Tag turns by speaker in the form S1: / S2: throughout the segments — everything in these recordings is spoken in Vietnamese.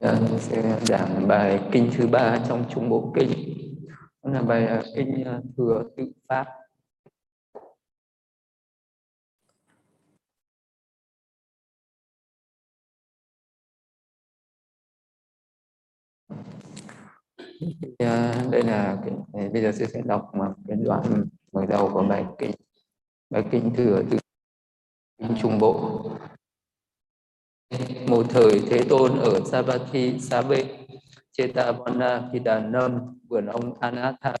S1: Ờ, sẽ giảng bài kinh thứ ba trong trung bộ kinh. Đó là bài à, kinh à, thừa tự pháp. À, đây là cái, bây giờ sẽ sẽ đọc một cái đoạn mở đầu của bài kinh. Bài kinh thừa tự kinh trung bộ một thời thế tôn ở Savatthi Sabe Chetavana Hidanam vườn ông Anatha.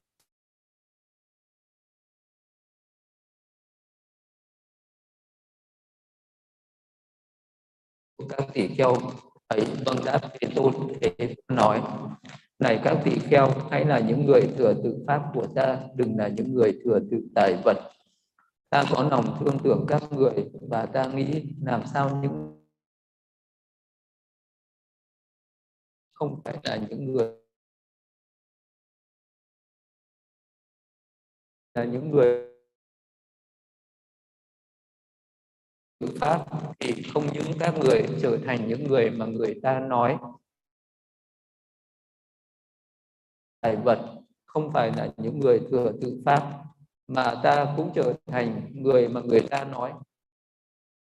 S1: Các tỷ kheo ấy vâng đáp thế tôn thế tôn nói, này các tỷ kheo, hãy là những người thừa tự pháp của ta, đừng là những người thừa tự tài vật. Ta có lòng thương tưởng các người và ta nghĩ làm sao những không phải là những người là những người tự pháp thì không những các người trở thành những người mà người ta nói tài vật, không phải là những người thừa tự pháp mà ta cũng trở thành người mà người ta nói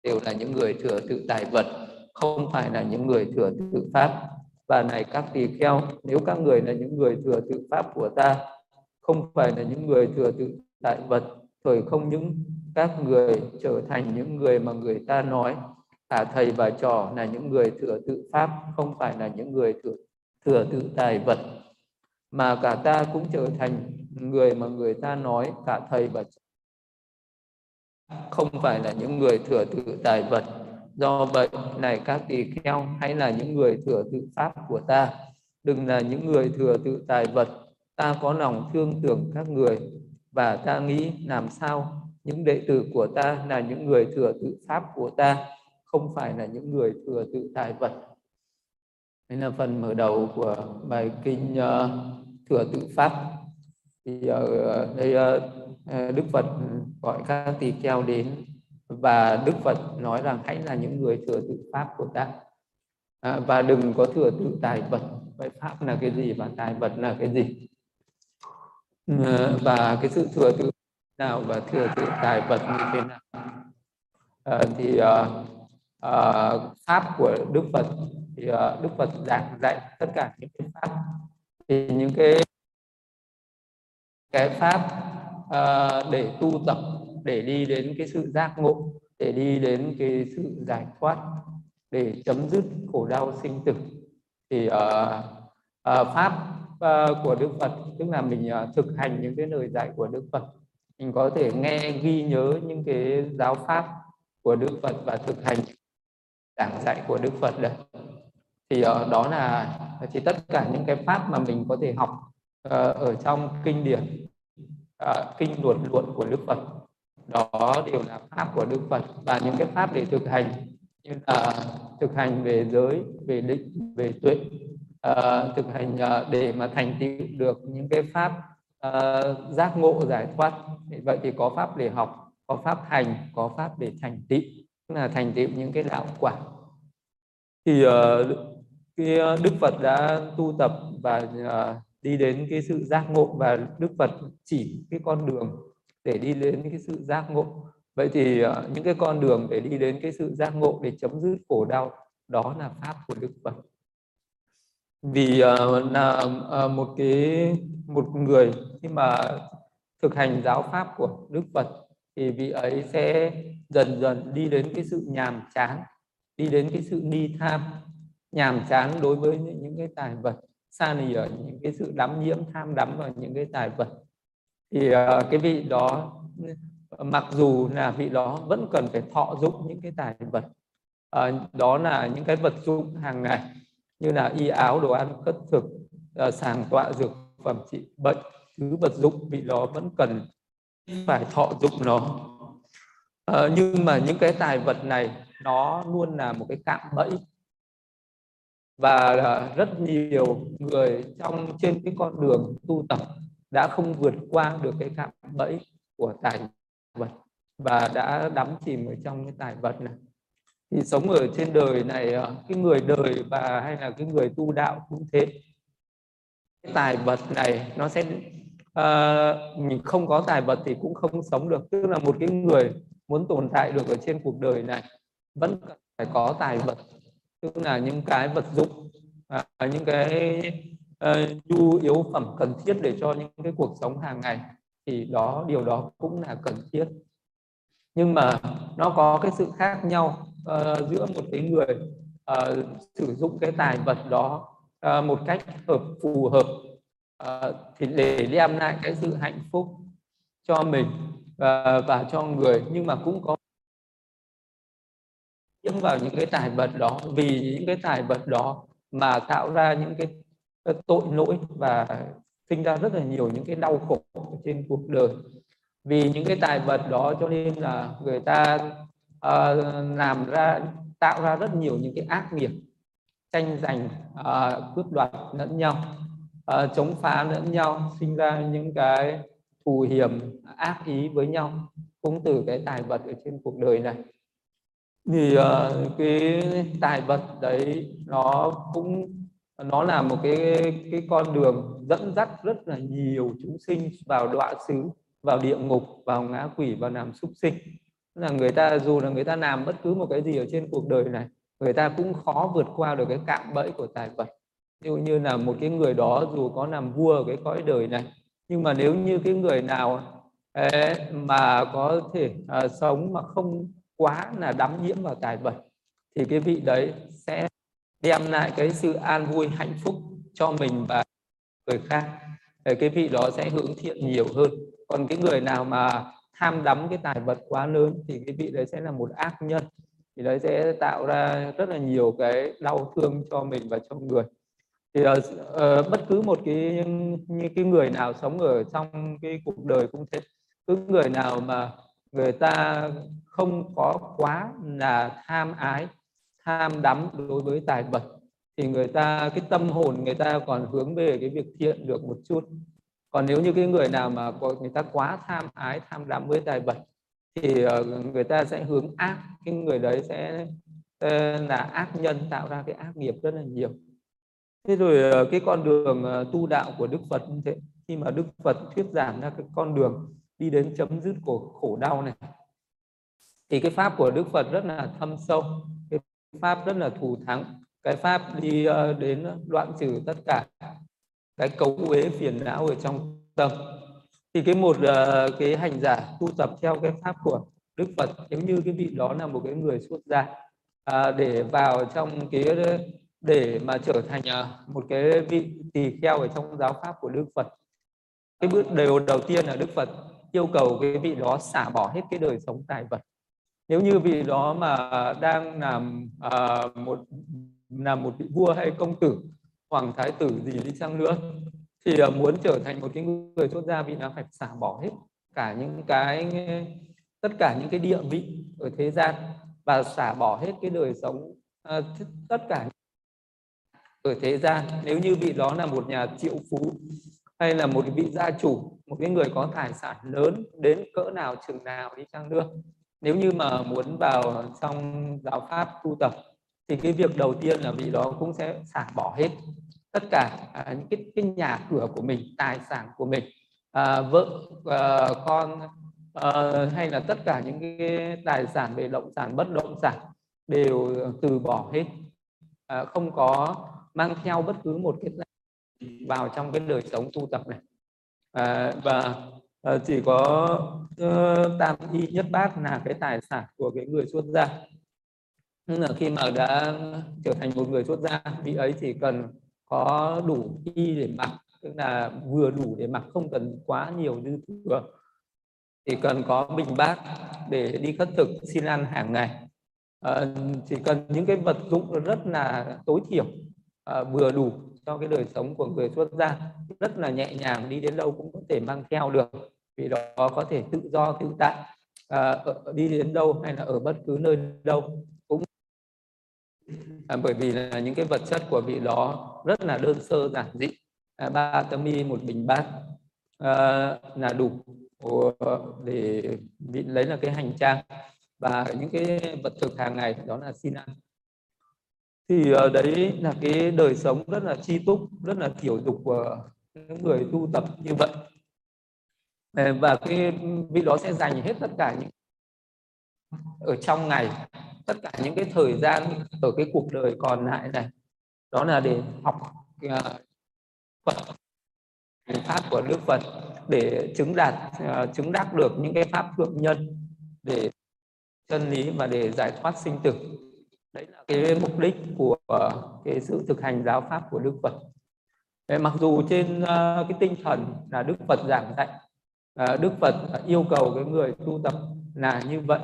S1: đều là những người thừa tự tài vật, không phải là những người thừa tự pháp và này các tỳ kheo, nếu các người là những người thừa tự pháp của ta, không phải là những người thừa tự tại vật thời không những các người trở thành những người mà người ta nói cả thầy và trò là những người thừa tự pháp, không phải là những người thừa thừa tự tài vật mà cả ta cũng trở thành người mà người ta nói cả thầy và trò. Không phải là những người thừa tự tài vật do vậy này các tỳ kheo hãy là những người thừa tự pháp của ta. Đừng là những người thừa tự tài vật. Ta có lòng thương tưởng các người. Và ta nghĩ làm sao? Những đệ tử của ta là những người thừa tự pháp của ta không phải là những người thừa tự tài vật. Đây là phần mở đầu của bài kinh uh, thừa tự pháp. Thì ở uh, đây uh, đức phật gọi các tỳ kheo đến và đức phật nói rằng hãy là những người thừa tự pháp của ta. À, và đừng có thừa tự tài vật. Vậy pháp là cái gì và tài vật là cái gì? À, và cái sự thừa tự nào và thừa tự tài vật như thế nào? À, thì à, à, pháp của đức phật thì à, đức phật giảng dạy tất cả những cái pháp. Thì những cái cái pháp à, để tu tập để đi đến cái sự giác ngộ để đi đến cái sự giải thoát để chấm dứt khổ đau sinh tử. Thì uh, uh, pháp uh, của Đức Phật tức là mình uh, thực hành những cái lời dạy của Đức Phật mình có thể nghe ghi nhớ những cái giáo pháp của Đức Phật và thực hành giảng dạy của Đức Phật đấy. Thì uh, đó là thì tất cả những cái pháp mà mình có thể học uh, ở trong kinh điển uh, kinh luật luận của Đức Phật đó đều là pháp của Đức Phật và những cái pháp để thực hành như là thực hành về giới về định về tuệ. Uh, thực hành uh, để mà thành tựu được những cái pháp uh, giác ngộ giải thoát. Vậy thì có pháp để học có pháp hành có pháp để thành tựu là thành tựu những cái đạo quả. Thì uh, cái Đức Phật đã tu tập và uh, đi đến cái sự giác ngộ và Đức Phật chỉ cái con đường để đi đến cái sự giác ngộ. Vậy thì ờ, những cái con đường để đi đến cái sự giác ngộ để chấm dứt khổ đau đó là pháp của đức phật. Vì uh, là uh, một cái một người khi mà thực hành giáo pháp của đức phật thì vị ấy sẽ dần dần đi đến cái sự nhàm chán đi đến cái sự đi tham. Nhàm chán đối với những cái tài vật xa lì ở những cái sự đắm nhiễm tham đắm vào những cái tài vật thì ờ, cái vị đó, mặc dù là vị đó vẫn cần phải thọ dụng những cái tài vật ờ, đó là những cái vật dụng hàng ngày như là y áo, đồ ăn, cất thực ờ, sàng tọa dược phẩm trị bệnh, thứ vật dụng vị đó vẫn cần phải thọ dụng nó. Nhưng mà những cái tài vật này nó luôn là một cái cạm bẫy. Và rất nhiều người trong trên cái con đường tu tập đã không vượt qua được cái cạm bẫy của tài vật và đã đắm chìm ở trong cái tài vật này. Thì sống ở trên đời này ờ, cái người đời và hay là cái người tu đạo cũng thế. Cái tài vật này nó sẽ ờ, uh, mình không có tài vật thì cũng không sống được. Tức là một cái người muốn tồn tại được ở trên cuộc đời này vẫn phải có tài vật. Tức là những cái vật dụng uh, những cái uh, nhu yếu phẩm cần thiết để cho những cái cuộc sống hàng ngày thì đó điều đó cũng là cần thiết. Nhưng mà nó có cái sự khác nhau uh, giữa một cái người uh, sử dụng cái tài vật đó uh, một cách hợp phù hợp uh, thì để đem lại cái sự hạnh phúc cho mình và, và cho người. Nhưng mà cũng có nhiễm vào những cái tài vật đó vì những cái tài vật đó mà tạo ra những cái Ờ, tội lỗi và sinh ra rất là nhiều những cái đau khổ trên cuộc đời. Vì những cái tài vật đó cho nên là người ta uh, làm ra tạo ra rất nhiều những cái ác nghiệp tranh giành uh, cướp đoạt lẫn nhau uh, chống phá lẫn nhau sinh ra những cái thù hiểm ác ý với nhau cũng từ cái tài vật ở trên cuộc đời này. Thì uh, cái tài vật đấy nó cũng nó là một cái cái con đường dẫn dắt rất là nhiều chúng sinh vào đọa xứ vào địa ngục vào ngã quỷ vào làm súc sinh. Là người ta dù là người ta làm bất cứ một cái gì ở trên cuộc đời này người ta cũng khó vượt qua được cái cạm bẫy của tài vật. Ví dụ như là một cái người đó dù có làm vua ở cái cõi đời này nhưng mà nếu như cái người nào ấy, mà có thể à, sống mà không quá là đắm nhiễm vào tài vật thì cái vị đấy sẽ đem lại cái sự an vui hạnh phúc cho mình và người khác. Thì cái vị đó sẽ hướng thiện nhiều hơn. Còn cái người nào mà tham đắm cái tài vật quá lớn thì cái vị đấy sẽ là một ác nhân. Thì đấy sẽ tạo ra rất là nhiều cái đau thương cho mình và cho người. Thì uh, uh, bất cứ một cái như cái người nào sống ở trong cái cuộc đời cũng thế. Cứ người nào mà người ta không có quá là tham ái tham đắm đối với tài vật thì người ta, cái tâm hồn người ta còn hướng về cái việc thiện được một chút. Còn nếu như cái người nào mà có, người ta quá tham ái, tham đắm với tài vật thì ờ, người ta sẽ hướng ác, cái người đấy sẽ ờ, là ác nhân, tạo ra cái ác nghiệp rất là nhiều. Thế rồi ờ, cái con đường tu đạo của đức phật như thế, khi mà đức phật thuyết giảng ra cái con đường đi đến chấm dứt của khổ đau này, thì cái pháp của đức phật rất là thâm sâu. Cái pháp rất là thù thắng. Cái pháp đi ờ, đến đoạn trừ tất cả cái cấu uế phiền não ở trong tâm. Thì cái một ờ, cái hành giả tu tập theo cái pháp của Đức Phật nếu như cái vị đó là một cái người xuất gia à, để vào trong cái để mà trở thành ờ, một cái vị tỳ kheo ở trong giáo pháp của Đức Phật. Cái bước điều đầu tiên là Đức Phật yêu cầu cái vị đó xả bỏ hết cái đời sống tài vật nếu như vị đó mà đang làm à, một làm một vị vua hay công tử hoàng thái tử gì đi chăng nữa thì à, muốn trở thành một cái người xuất gia vị nó phải xả bỏ hết cả những cái tất cả những cái địa vị ở thế gian và xả bỏ hết cái đời sống à, tất cả ở thế gian. Nếu như vị đó là một nhà triệu phú hay là một vị gia chủ một cái người có tài sản lớn đến cỡ nào chừng nào đi chăng nữa nếu như mà muốn vào trong giáo pháp tu tập thì cái việc đầu tiên là vị đó cũng sẽ xả bỏ hết tất cả à, những cái, cái nhà cửa của mình tài sản của mình à, vợ à, con à, hay là tất cả những cái tài sản về động sản bất động sản đều từ bỏ hết. À, không có mang theo bất cứ một cái vào trong cái đời sống tu tập này. À, và à, chỉ có uh, tam y nhất bát là cái tài sản của cái người xuất gia. Nhưng là khi mà đã trở thành một người xuất gia vị ấy chỉ cần có đủ y để mặc tức là vừa đủ để mặc không cần quá nhiều dư thừa. Chỉ cần có bình bát để đi khất thực xin ăn hàng ngày. À, chỉ cần những cái vật dụng rất là tối thiểu à, vừa đủ cho cái đời sống của người xuất gia. Rất là nhẹ nhàng đi đến đâu cũng có thể mang theo được vì đó có thể tự do tự tại à, ở, đi đến đâu hay là ở bất cứ nơi đâu cũng à, bởi vì là những cái vật chất của vị đó rất là đơn sơ giản dị. À, ba tấm y một bình bát à, là đủ để vị lấy là cái hành trang. Và những cái vật thực hàng ngày đó là xin ăn. Thì đấy là cái đời sống rất là chi túc rất là thiểu dục của những người tu tập như vậy. Ờ, và cái vị đó sẽ dành hết tất cả những ở trong ngày, tất cả những cái thời gian ở cái cuộc đời còn lại này. Đó là để học ờ, Phật pháp của Đức Phật để chứng đạt ờ, chứng đắc được những cái pháp thượng nhân để chân lý và để giải thoát sinh tử. Đấy là cái mục đích của cái sự thực hành giáo pháp của Đức Phật. Mặc dù trên cái tinh thần là Đức Phật giảng dạy À, Đức Phật yêu cầu cái người tu tập là như vậy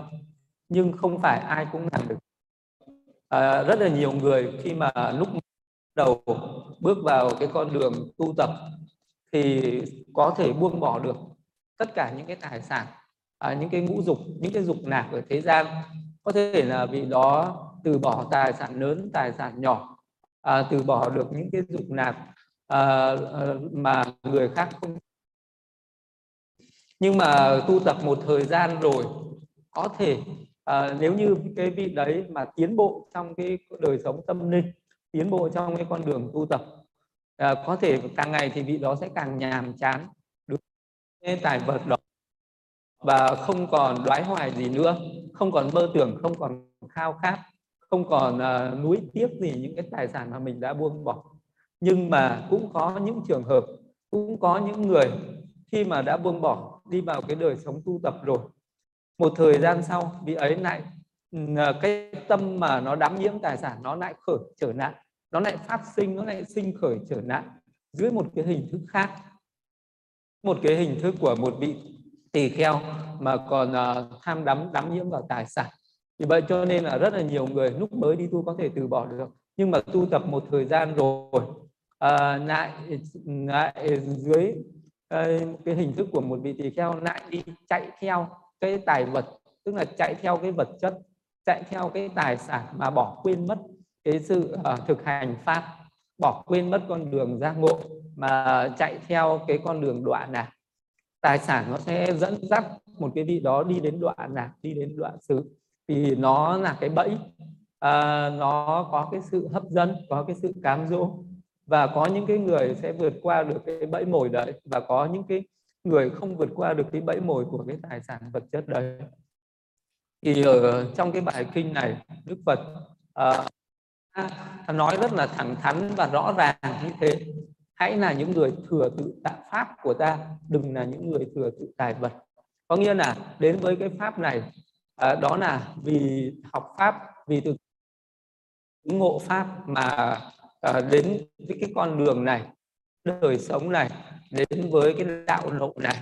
S1: nhưng không phải ai cũng làm được. À, rất là nhiều người khi mà lúc đầu bước vào cái con đường tu tập thì có thể buông bỏ được tất cả những cái tài sản à, những cái ngũ dục những cái dục nạp ở thế gian. Có thể là vì đó từ bỏ tài sản lớn tài sản nhỏ à, từ bỏ được những cái dục nạp à, à mà người khác không nhưng mà tu tập một thời gian rồi có thể à, nếu như cái vị đấy mà tiến bộ trong cái đời sống tâm linh tiến bộ trong cái con đường tu tập à, có thể càng ngày thì vị đó sẽ càng nhàm chán. Được cái tài vật đó và không còn đoái hoài gì nữa không còn mơ tưởng không còn khao khát không còn uh, nuối tiếc gì những cái tài sản mà mình đã buông bỏ. Nhưng mà cũng có những trường hợp cũng có những người khi mà đã buông bỏ đi vào cái đời sống tu tập rồi. Một thời gian sau vị ấy lại à, cái tâm mà nó đắm nhiễm tài sản nó lại khởi trở nạn nó lại phát sinh nó lại sinh khởi trở nạn dưới một cái hình thức khác. Một cái hình thức của một vị tỳ kheo mà còn uh, tham đắm đắm nhiễm vào tài sản. Vì vậy cho nên là rất là nhiều người lúc mới đi tu có thể từ bỏ được. Nhưng mà tu tập một thời gian rồi uh, lại lại dưới Ờ, cái hình thức của một vị tỳ kheo lại đi chạy theo cái tài vật tức là chạy theo cái vật chất chạy theo cái tài sản mà bỏ quên mất cái sự uh, thực hành pháp bỏ quên mất con đường giác ngộ mà chạy theo cái con đường đoạn này tài sản nó sẽ dẫn dắt một cái vị đó đi đến đoạn lạc đi đến đoạn xứ thì nó là cái bẫy. À, nó có cái sự hấp dẫn có cái sự cám dỗ và có những cái người sẽ vượt qua được cái bẫy mồi đấy và có những cái người không vượt qua được cái bẫy mồi của cái tài sản vật chất đấy. Thì ở trong cái bài kinh này Đức Phật uh, nói rất là thẳng thắn và rõ ràng như thế. Hãy là những người thừa tự tạo pháp của ta đừng là những người thừa tự tài vật. Có nghĩa là đến với cái pháp này uh, đó là vì học pháp vì từ ngộ pháp mà à, đến với cái con đường này đời sống này đến với cái đạo lộ này.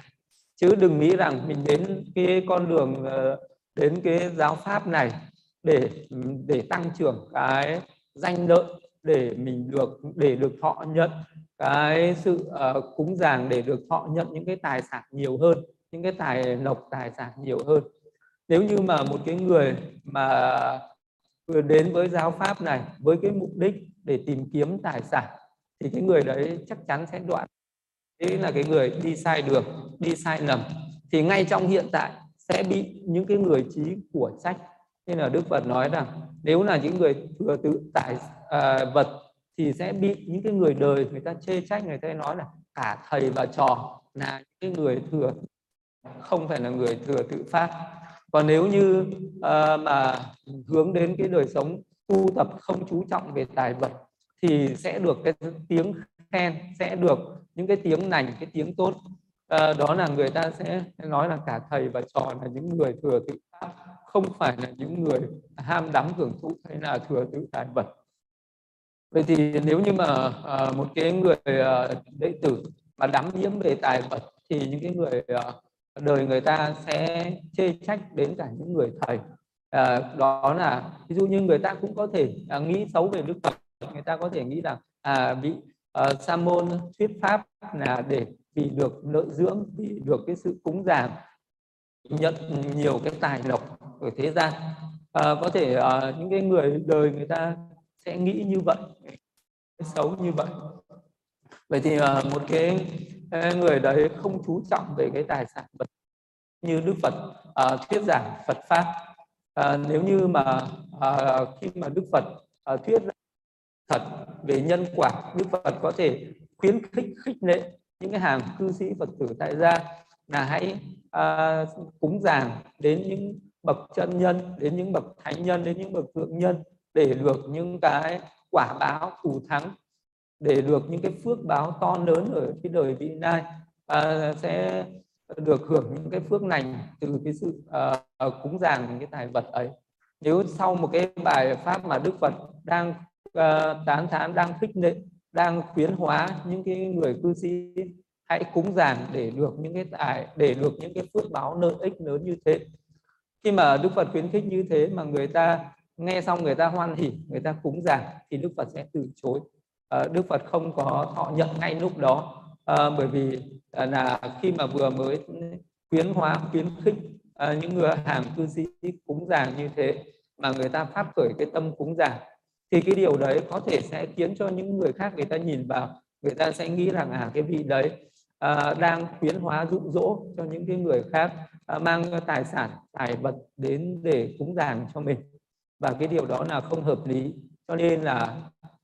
S1: Chứ đừng nghĩ rằng mình đến cái con đường ờ, đến cái giáo pháp này để để tăng trưởng cái danh lợi để mình được để được thọ nhận cái sự uh, cúng dường để được thọ nhận những cái tài sản nhiều hơn những cái tài lộc tài sản nhiều hơn. Nếu như mà một cái người mà đến với giáo pháp này với cái mục đích để tìm kiếm tài sản thì cái người đấy chắc chắn sẽ đoạn. Đấy là cái người đi sai đường đi sai lầm. Thì ngay trong hiện tại sẽ bị những cái người trí của trách. Nên là Đức Phật nói rằng nếu là những người thừa tự tại à, vật thì sẽ bị những cái người đời người ta chê trách người ta nói là cả thầy và trò là những cái người thừa không phải là người thừa tự phát còn nếu như uh, mà hướng đến cái đời sống tu tập không chú trọng về tài vật thì sẽ được cái tiếng khen sẽ được những cái tiếng lành cái tiếng tốt. À, đó là người ta sẽ nói là cả thầy và trò là những người thừa tự pháp không phải là những người ham đắm hưởng thụ hay là thừa tự tài vật. Vậy thì nếu như mà à, một cái người à, đệ tử mà đắm nhiễm về tài vật thì những cái người à, đời người ta sẽ chê trách đến cả những người thầy. À, đó là ví dụ như người ta cũng có thể à, nghĩ xấu về đức phật người ta có thể nghĩ rằng à, vị à, sa môn thuyết pháp là để vì được lợi dưỡng vì được cái sự cúng dường nhận nhiều cái tài lộc ở thế gian. À, có thể à, những cái người đời người ta sẽ nghĩ như vậy xấu như vậy. Vậy thì à, một cái người đấy không chú trọng về cái tài sản vật như đức phật uh, thuyết giảng phật pháp. À, nếu như mà à, khi mà Đức Phật à, thuyết thật về nhân quả Đức Phật có thể khuyến khích khích lệ những cái hàng cư sĩ Phật tử tại gia là hãy à, cúng dường đến những bậc chân nhân đến những bậc thánh nhân đến những bậc thượng nhân để được những cái quả báo thù thắng để được những cái phước báo to lớn ở cái đời vị lai. À, sẽ được hưởng những cái phước lành từ cái sự à, cúng dường những cái tài vật ấy. Nếu sau một cái bài pháp mà Đức Phật đang à, tán thán đang khích lệ đang khuyến hóa những cái người cư sĩ hãy cúng dường để được những cái tài để được những cái phước báo lợi ích lớn như thế. Khi mà Đức Phật khuyến khích như thế mà người ta nghe xong người ta hoan hỉ người ta cúng dường thì Đức Phật sẽ từ chối à, Đức Phật không có thọ nhận ngay lúc đó. À, bởi vì à, là khi mà vừa mới khuyến hóa khuyến khích à, những người hàng cư sĩ cúng dường như thế mà người ta phát khởi cái tâm cúng dường thì cái điều đấy có thể sẽ khiến cho những người khác người ta nhìn vào người ta sẽ nghĩ rằng à cái vị đấy à, đang khuyến hóa dụ dỗ cho những cái người khác à, mang tài sản tài vật đến để cúng dường cho mình. Và cái điều đó là không hợp lý. Cho nên là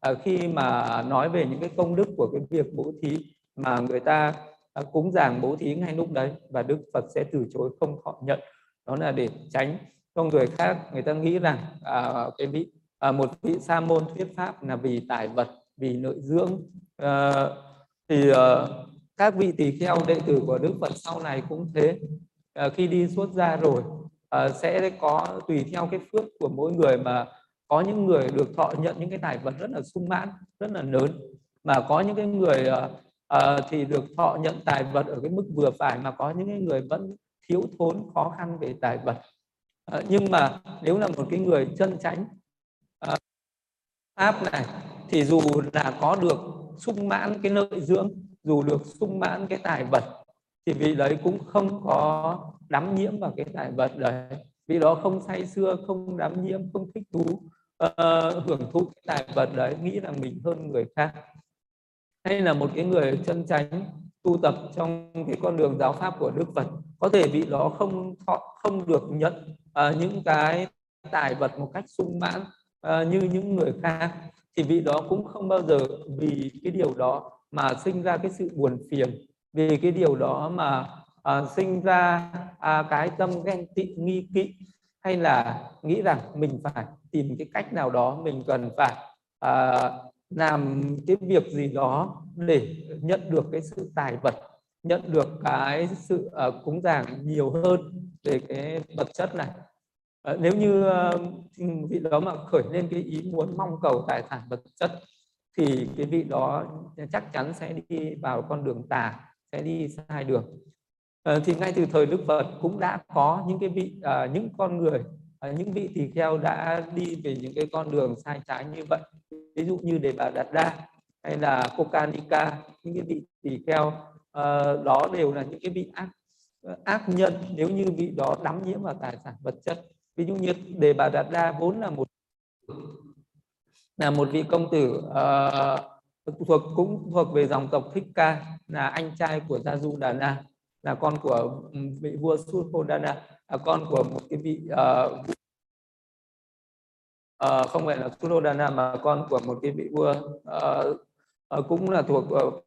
S1: à, khi mà nói về những cái công đức của cái việc bố thí mà người ta à, cúng dường bố thí ngay lúc đấy và Đức Phật sẽ từ chối không họ nhận đó là để tránh cho người khác người ta nghĩ rằng à, cái vị à, một vị sa môn thuyết pháp là vì tài vật vì nội dưỡng à, thì à, các vị tỳ kheo đệ tử của Đức Phật sau này cũng thế. À, khi đi xuất gia rồi à, sẽ có tùy theo cái phước của mỗi người mà có những người được thọ nhận những cái tài vật rất là sung mãn rất là lớn. Mà có những cái người uh, thì được thọ nhận tài vật ở cái mức vừa phải mà có những cái người vẫn thiếu thốn khó khăn về tài vật. Uh, nhưng mà nếu là một cái người chân chánh uh, pháp này thì dù là có được sung mãn cái lợi dưỡng dù được sung mãn cái tài vật thì vì đấy cũng không có đắm nhiễm vào cái tài vật đấy. Vì đó không say xưa không đắm nhiễm không thích thú uh, hưởng thụ cái tài vật đấy nghĩ là mình hơn người khác. Hay là một cái người chân chánh tu tập trong cái con đường giáo pháp của Đức Phật có thể vị đó không không được nhận uh, những cái tài vật một cách sung mãn uh, như những người khác thì vị đó cũng không bao giờ vì cái điều đó mà sinh ra cái sự buồn phiền. Vì cái điều đó mà uh, sinh ra uh, cái tâm ghen tị nghi kỵ hay là nghĩ rằng mình phải tìm cái cách nào đó mình cần phải à, làm cái việc gì đó để nhận được cái sự tài vật nhận được cái sự uh, cúng dường nhiều hơn về cái vật chất này? Uh, nếu như uh, vị đó mà khởi lên cái ý muốn mong cầu tài sản vật chất thì cái vị đó chắc chắn sẽ đi vào con đường tà sẽ đi sai đường. Ờ, thì ngay từ thời Đức Phật cũng đã có những cái vị à, những con người à, những vị tỳ kheo đã đi về những cái con đường sai trái như vậy. Ví dụ như đề bà đạt đa hay là Kokanika những cái vị tỳ kheo à, đó đều là những cái vị ác ác nhân. Nếu như vị đó đắm nhiễm vào tài sản vật chất ví dụ như đề bà đạt đa vốn là một là một vị công tử uh, thuộc cũng thuộc về dòng tộc Thích Ca là anh trai của Gia Du Đà Na là con của ừ, vị vua Suhodana là con của một cái vị uh, uh, không phải là Suhodana mà con của một cái vị vua uh, uh, cũng là thuộc uh,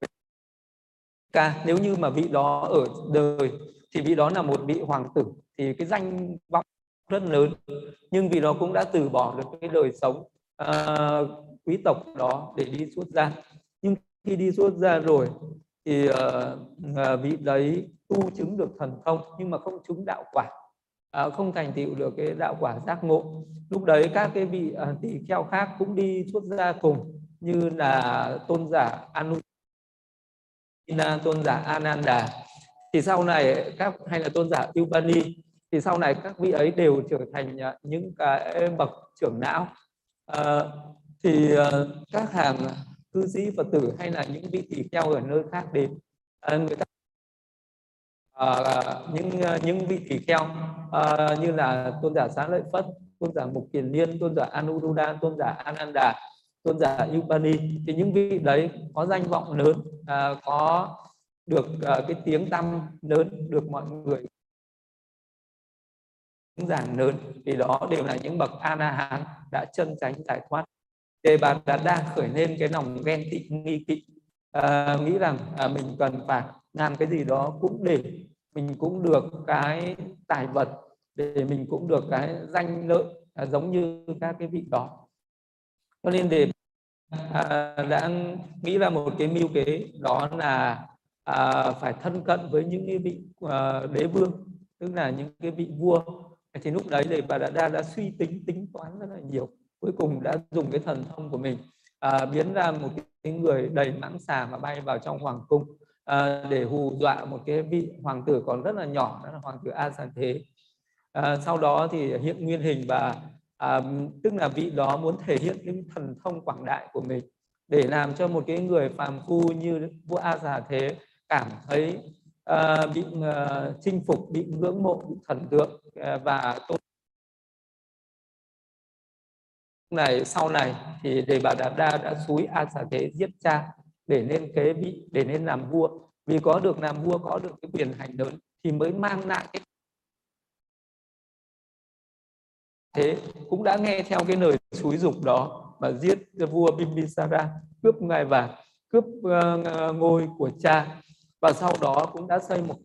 S1: ca. Nếu như mà vị đó ở đời thì vị đó là một vị hoàng tử thì cái danh vọng rất lớn. Nhưng vì đó cũng đã từ bỏ được cái đời sống uh, quý tộc đó để đi xuất gia nhưng khi đi xuất gia rồi thì uh, vị đấy tu chứng được thần thông nhưng mà không chứng đạo quả. Uh, không thành tựu được cái đạo quả giác ngộ. Lúc đấy các cái vị à, uh, tỷ kheo khác cũng đi xuất gia cùng như là tôn giả anu tôn giả ananda. Thì sau này các hay là tôn giả Ubani thì sau này các vị ấy đều trở thành à, những cái bậc trưởng não. À, thì ờ, các hàng cư sĩ phật tử hay là những vị tỳ kheo ở nơi khác đến. À, người ta à, những à, những vị tỳ kheo à, như là tôn giả xá lợi phất tôn giả mục kiền liên tôn giả anuruddha tôn giả ananda tôn giả Yupani thì những vị đấy có danh vọng lớn à, có được à, cái tiếng tăm lớn được mọi người giảng lớn vì đó đều là những bậc a la hán đã chân tránh giải thoát đề bà đã đa khởi lên cái lòng ghen tị nghi kỵ. À, nghĩ rằng à, mình cần phải làm cái gì đó cũng để mình cũng được cái tài vật để mình cũng được cái danh lợi à, giống như các cái vị đó. Cho nên để à, đã nghĩ ra một cái mưu kế đó là à, phải thân cận với những cái vị à, đế vương tức là những cái vị vua. Thì lúc đấy thì bà đã, đã đã suy tính tính toán rất là nhiều cuối cùng đã dùng cái thần thông của mình à, biến ra một cái người đầy mãng xà mà bay vào trong hoàng cung à, để hù dọa một cái vị hoàng tử còn rất là nhỏ đó là hoàng tử a San thế à, sau đó thì hiện nguyên hình và à, tức là vị đó muốn thể hiện cái thần thông quảng đại của mình để làm cho một cái người phàm phu như vua a già thế cảm thấy uh, bị uh, chinh phục bị ngưỡng mộ bị thần tượng uh, và tôn này sau này thì đề bà đạt đa đã xúi a xà thế giết cha để nên kế vị để nên làm vua. Vì có được làm vua có được cái quyền hành lớn thì mới mang lại cái thế. Cũng đã nghe theo cái lời xúi dục đó mà giết vua Bimbisara cướp ngai vàng cướp uh, ngôi của cha. Và sau đó cũng đã xây một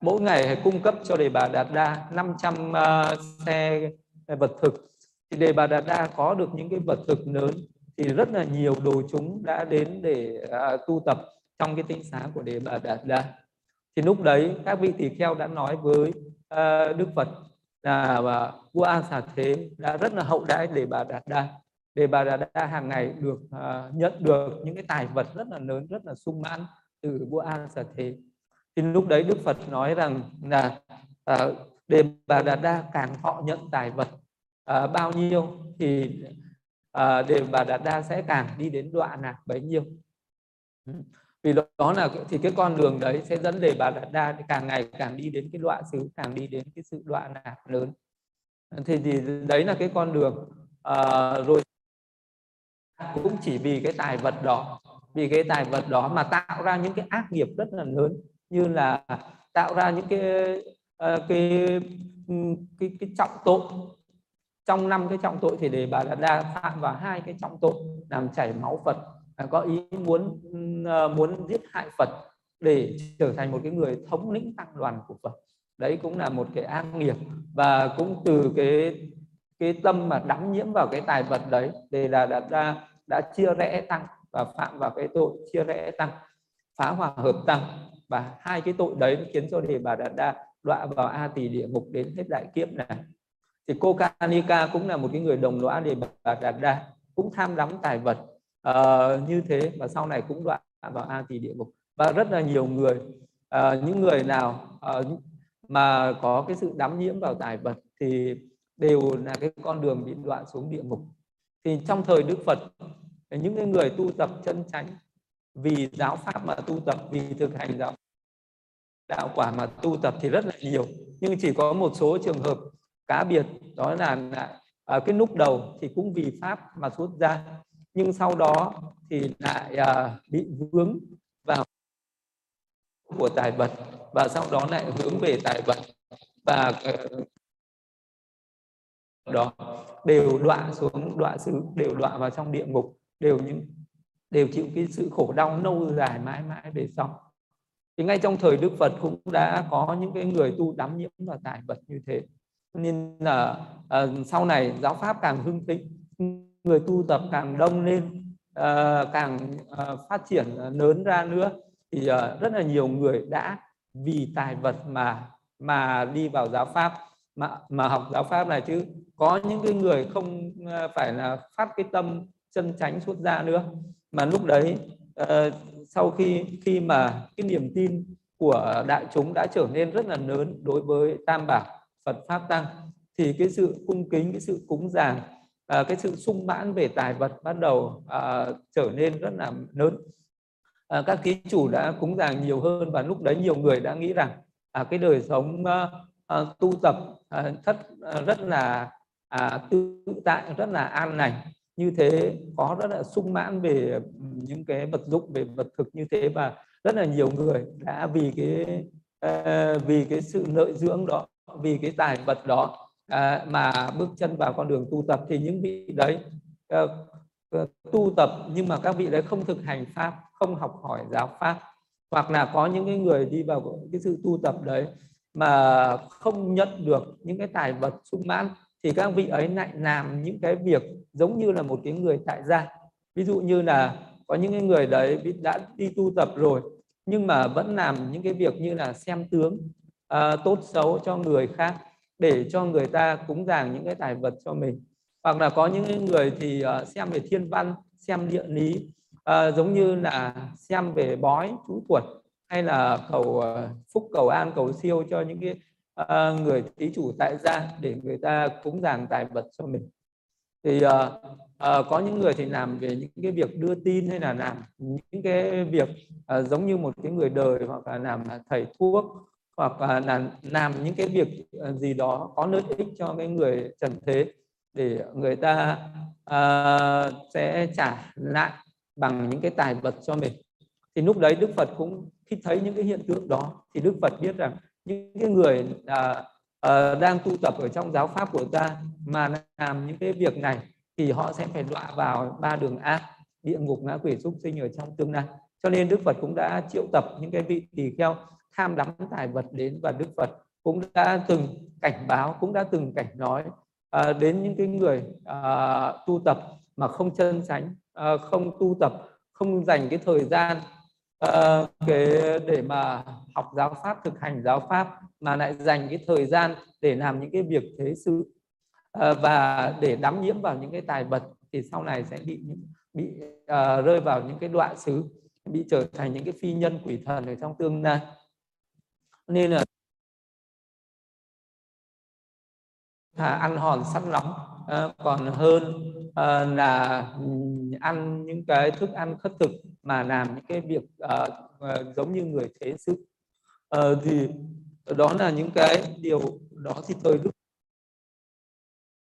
S1: mỗi ngày hãy cung cấp cho đề bà Đạt Đa 500 uh, ờ, xe vật thực. Thì đề bà Đạt Đa có được những cái vật thực lớn thì rất là nhiều đồ chúng đã đến để à, tu tập trong cái tinh xá của đề bà Đạt Đa thì lúc đấy các vị tỳ kheo đã nói với à, Đức Phật là và vua A Xà Thế đã rất là hậu đãi để bà Đạt Đa để bà Đạt Đa hàng ngày được à, nhận được những cái tài vật rất là lớn rất là sung mãn từ vua A Xà Thế. Thì lúc đấy Đức Phật nói rằng là à, để bà Đạt Đa càng thọ nhận tài vật à, bao nhiêu thì à, để bà Đạt Đa sẽ càng đi đến đoạn lạc bấy nhiêu. Ừ, vì đó là thì cái con đường đấy sẽ dẫn để bà đạt đa càng ngày càng đi đến cái đoạn xứ càng đi đến cái sự đoạn lạc lớn. Thì, thì đấy là cái con đường à, rồi cũng chỉ vì cái tài vật đó vì cái tài vật đó mà tạo ra những cái ác nghiệp rất là lớn như là tạo ra những cái Ờ, cái cái cái trọng tội. Trong năm cái trọng tội thì để bà đạt đa phạm vào hai cái trọng tội làm chảy máu phật. Có ý muốn ờ, muốn giết hại Phật để trở thành một cái người thống lĩnh tăng đoàn của Phật. Đấy cũng là một cái ác nghiệp. Và cũng từ cái cái tâm mà đắm nhiễm vào cái tài vật đấy để là đã đã, đã chia rẽ tăng và phạm vào cái tội chia rẽ tăng phá hòa hợp tăng. Và hai cái tội đấy khiến cho đề bà đạt đa đọa vào a tỳ địa ngục đến hết đại kiếp này. Thì cô Kanika cũng là một cái người đồng lõa đề bà đạt đa cũng tham đắm tài vật uh, như thế và sau này cũng đọa vào a tỳ địa ngục và rất là nhiều người uh, những người nào uh, mà có cái sự đắm nhiễm vào tài vật thì đều là cái con đường bị đoạn xuống địa ngục thì trong thời Đức Phật những người tu tập chân chánh vì giáo pháp mà tu tập vì thực hành giáo đạo quả mà tu tập thì rất là nhiều nhưng chỉ có một số trường hợp cá biệt đó là, là à, cái lúc đầu thì cũng vì pháp mà xuất ra nhưng sau đó thì lại à, bị vướng vào của tài vật và sau đó lại hướng về tài vật và ờ, đó đều đọa xuống đọa xứ đều đọa vào trong địa ngục đều những đều chịu cái sự khổ đau lâu dài mãi mãi về sau thì ngay trong thời Đức Phật cũng đã có những cái người tu đắm nhiễm vào tài vật như thế. Nên là uh, sau này giáo pháp càng hưng thịnh người tu tập càng đông lên uh, càng uh, phát triển lớn ra nữa thì uh, rất là nhiều người đã vì tài vật mà mà đi vào giáo pháp mà mà học giáo pháp này chứ. Có những cái người không phải là phát cái tâm chân tránh xuất ra nữa mà lúc đấy uh, sau khi khi mà cái niềm tin của đại chúng đã trở nên rất là lớn đối với tam bảo Phật pháp tăng thì cái sự cung kính cái sự cúng dường à, cái sự sung mãn về tài vật bắt đầu à, trở nên rất là lớn. À, các ký chủ đã cúng dường nhiều hơn và lúc đấy nhiều người đã nghĩ rằng à, cái đời sống à, à, tu tập à, rất à, rất là à, tự tại rất là an lành như thế có rất là sung mãn về những cái vật dụng về vật thực như thế và rất là nhiều người đã vì cái uh, vì cái sự lợi dưỡng đó vì cái tài vật đó uh, mà bước chân vào con đường tu tập. Thì những vị đấy uh, tu tập nhưng mà các vị đấy không thực hành pháp không học hỏi giáo pháp hoặc là có những cái người đi vào cái sự tu tập đấy mà không nhận được những cái tài vật sung mãn thì các vị ấy lại làm những cái việc giống như là một cái người tại gia. Ví dụ như là có những cái người đấy đã đi tu tập rồi nhưng mà vẫn làm những cái việc như là xem tướng uh, tốt xấu cho người khác để cho người ta cúng dường những cái tài vật cho mình. Hoặc là có những người thì uh, xem về thiên văn xem địa lý uh, giống như là xem về bói chú quật hay là cầu uh, phúc cầu an cầu siêu cho những cái À, người thí chủ tại gia để người ta cúng dường tài vật cho mình. Thì uh, uh, có những người thì làm về những cái việc đưa tin hay là làm những cái việc uh, giống như một cái người đời hoặc là làm thầy thuốc hoặc là làm, làm những cái việc gì đó có lợi ích cho cái người trần thế để người ta uh, sẽ trả lại bằng những cái tài vật cho mình. Thì lúc đấy Đức Phật cũng khi thấy những cái hiện tượng đó thì Đức Phật biết rằng những cái người uh, uh, đang tu tập ở trong giáo pháp của ta mà làm những cái việc này thì họ sẽ phải đọa vào ba đường ác địa ngục ngã quỷ súc sinh ở trong tương lai. Cho nên Đức Phật cũng đã triệu tập những cái vị tỳ kheo tham đắm tài vật đến và Đức Phật cũng đã từng cảnh báo cũng đã từng cảnh nói uh, đến những cái người uh, tu tập mà không chân chánh uh, không tu tập không dành cái thời gian uh, cái để mà học giáo pháp thực hành giáo pháp mà lại dành cái thời gian để làm những cái việc thế sự. Ờ, và để đắm nhiễm vào những cái tài vật thì sau này sẽ bị bị uh, rơi vào những cái đoạn xứ bị trở thành những cái phi nhân quỷ thần ở trong tương lai. Nên là thà ăn hòn sắt nóng uh, ờ, còn hơn uh, là ăn những cái thức ăn khất thực mà làm những cái việc uh, giống như người thế sự à, thì đó là những cái điều đó thì tôi đức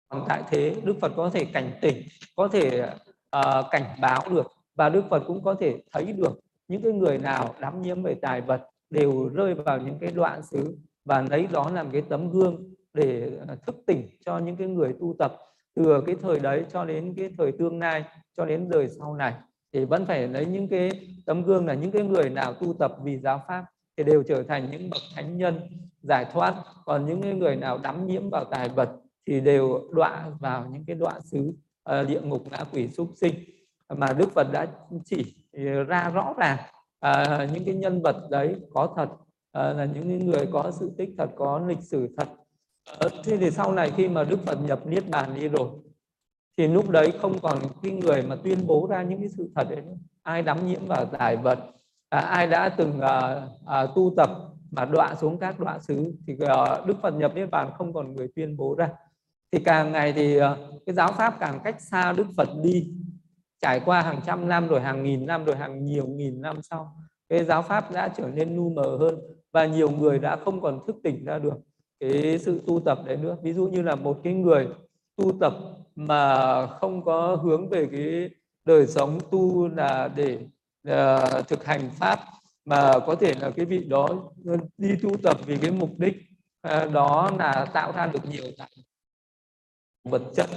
S1: còn tại thế đức phật có thể cảnh tỉnh có thể uh, cảnh báo được và đức phật cũng có thể thấy được những cái người nào đắm nhiễm về tài vật đều rơi vào những cái đoạn xứ và lấy đó làm cái tấm gương để à, thức tỉnh cho những cái người tu tập từ cái thời đấy cho đến cái thời tương lai cho đến đời sau này. Thì vẫn phải lấy những cái tấm gương là những cái người nào tu tập vì giáo pháp thì đều trở thành những bậc thánh nhân giải thoát. Còn những người nào đắm nhiễm vào tài vật thì đều đọa vào những cái đọa xứ uh, địa ngục ngã quỷ súc sinh. Mà Đức Phật đã chỉ ra rõ ràng uh, những cái nhân vật đấy có thật uh, là những người có sự tích thật có lịch sử thật. Uh, thế thì sau này khi mà Đức Phật nhập niết bàn đi rồi thì lúc đấy không còn cái người mà tuyên bố ra những cái sự thật đấy ai đắm nhiễm vào tài vật à, ai đã từng à, à, tu tập mà đọa xuống các đọa xứ thì à, Đức Phật nhập niết bàn không còn người tuyên bố ra. Thì càng ngày thì à, cái giáo pháp càng cách xa Đức Phật đi. Trải qua hàng trăm năm rồi hàng nghìn năm rồi hàng nhiều nghìn năm sau cái giáo pháp đã trở nên nu mờ hơn và nhiều người đã không còn thức tỉnh ra được cái sự tu tập đấy nữa. Ví dụ như là một cái người tu tập mà không có hướng về cái đời sống tu là để uh, thực hành pháp mà có thể là cái vị đó đi tu tập vì cái mục đích uh, đó là tạo ra được nhiều vật chất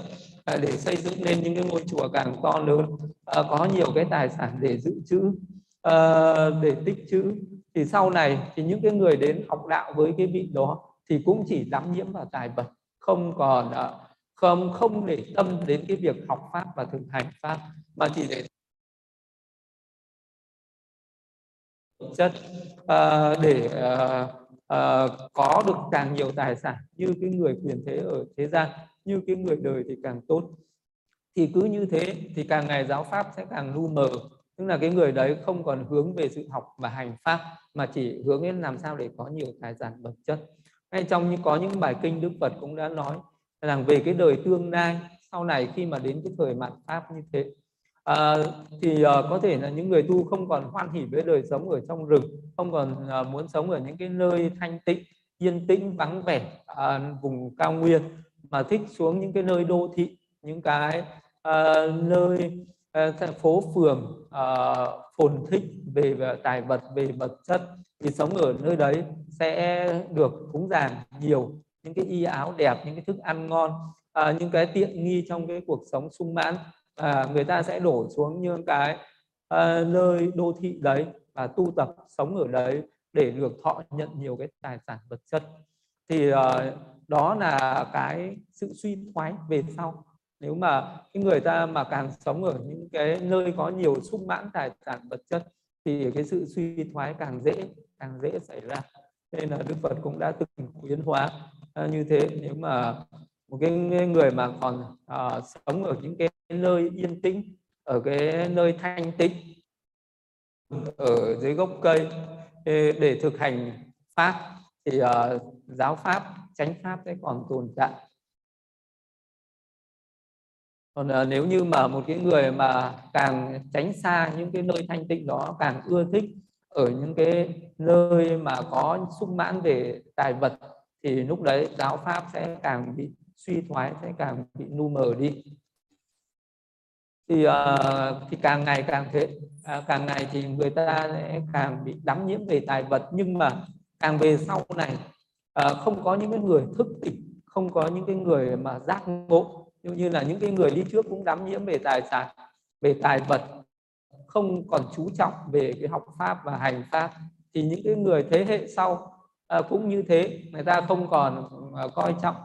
S1: uh, để xây dựng nên những cái ngôi chùa càng to lớn. Uh, có nhiều cái tài sản để dự trữ uh, để tích trữ. Thì sau này thì những cái người đến học đạo với cái vị đó thì cũng chỉ đắm nhiễm vào tài vật không còn không không để tâm đến cái việc học pháp và thực hành pháp mà chỉ để chất. À, để à, à, có được càng nhiều tài sản như cái người quyền thế ở thế gian như cái người đời thì càng tốt. Thì cứ như thế thì càng ngày giáo pháp sẽ càng lu mờ. Tức là cái người đấy không còn hướng về sự học và hành pháp mà chỉ hướng đến làm sao để có nhiều tài sản vật chất. Ngay trong những có những bài kinh đức phật cũng đã nói rằng về cái đời tương lai sau này khi mà đến cái thời mạt pháp như thế à, thì à, có thể là những người tu không còn hoan hỉ với đời sống ở trong rừng không còn à, muốn sống ở những cái nơi thanh tịnh yên tĩnh vắng vẻ à, vùng cao nguyên mà thích xuống những cái nơi đô thị những cái à, nơi à, phố phường à, phồn thích về, về tài vật về vật chất thì sống ở nơi đấy sẽ được cúng dường nhiều những cái y áo đẹp những cái thức ăn ngon à, những cái tiện nghi trong cái cuộc sống sung mãn à, người ta sẽ đổ xuống những cái à, nơi đô thị đấy và tu tập sống ở đấy để được thọ nhận nhiều cái tài sản vật chất. Thì à, đó là cái sự suy thoái về sau. Nếu mà cái người ta mà càng sống ở những cái nơi có nhiều sung mãn tài sản vật chất thì cái sự suy thoái càng dễ càng dễ xảy ra. Nên là Đức Phật cũng đã từng khuyến hóa ờ, như thế. Nếu mà một cái người mà còn à, sống ở những cái nơi yên tĩnh ở cái nơi thanh tịnh ở dưới gốc cây để thực hành pháp thì uh, giáo pháp chánh pháp sẽ còn tồn tại. Còn uh, nếu như mà một cái người mà càng tránh xa những cái nơi thanh tịnh đó càng ưa thích ở những cái nơi mà có sung mãn về tài vật thì lúc đấy giáo pháp sẽ càng bị suy thoái sẽ càng bị nu mờ đi thì uh, thì càng ngày càng thế uh, càng ngày thì người ta sẽ càng bị đắm nhiễm về tài vật. Nhưng mà càng về sau này uh, không có những cái người thức tỉnh không có những cái người mà giác ngộ. Như như là những cái người đi trước cũng đắm nhiễm về tài sản về tài vật không còn chú trọng về cái học pháp và hành pháp. Thì những cái người thế hệ sau uh, cũng như thế người ta không còn uh, coi trọng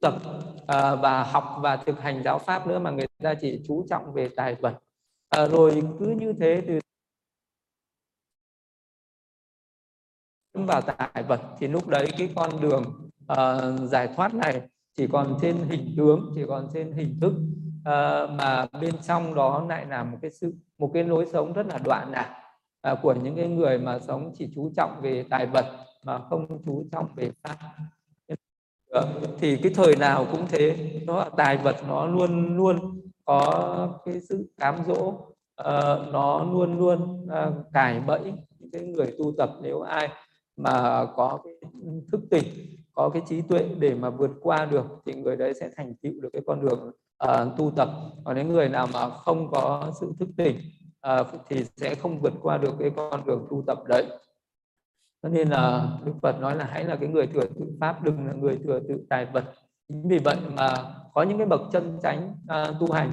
S1: tập à, và học và thực hành giáo pháp nữa mà người ta chỉ chú trọng về tài vật à, rồi cứ như thế từ vào tài vật thì lúc đấy cái con đường uh, giải thoát này chỉ còn trên hình tướng chỉ còn trên hình thức uh, mà bên trong đó lại là một cái sự một cái lối sống rất là đoạn lạc uh, à, của những cái người mà sống chỉ chú trọng về tài vật mà không chú trọng về pháp thì cái thời nào cũng thế. Nó tài vật nó luôn luôn có cái sự cám dỗ. Uh, nó luôn luôn uh, cài bẫy những cái người tu tập nếu ai mà có cái thức tỉnh có cái trí tuệ để mà vượt qua được thì người đấy sẽ thành tựu được cái con đường uh, tu tập. Còn những người nào mà không có sự thức tỉnh uh, thì sẽ không vượt qua được cái con đường tu tập đấy cho nên là đức phật nói là hãy là cái người thừa tự pháp đừng là người thừa tự tài vật. Chính vì vậy mà có những cái bậc chân chánh uh, tu hành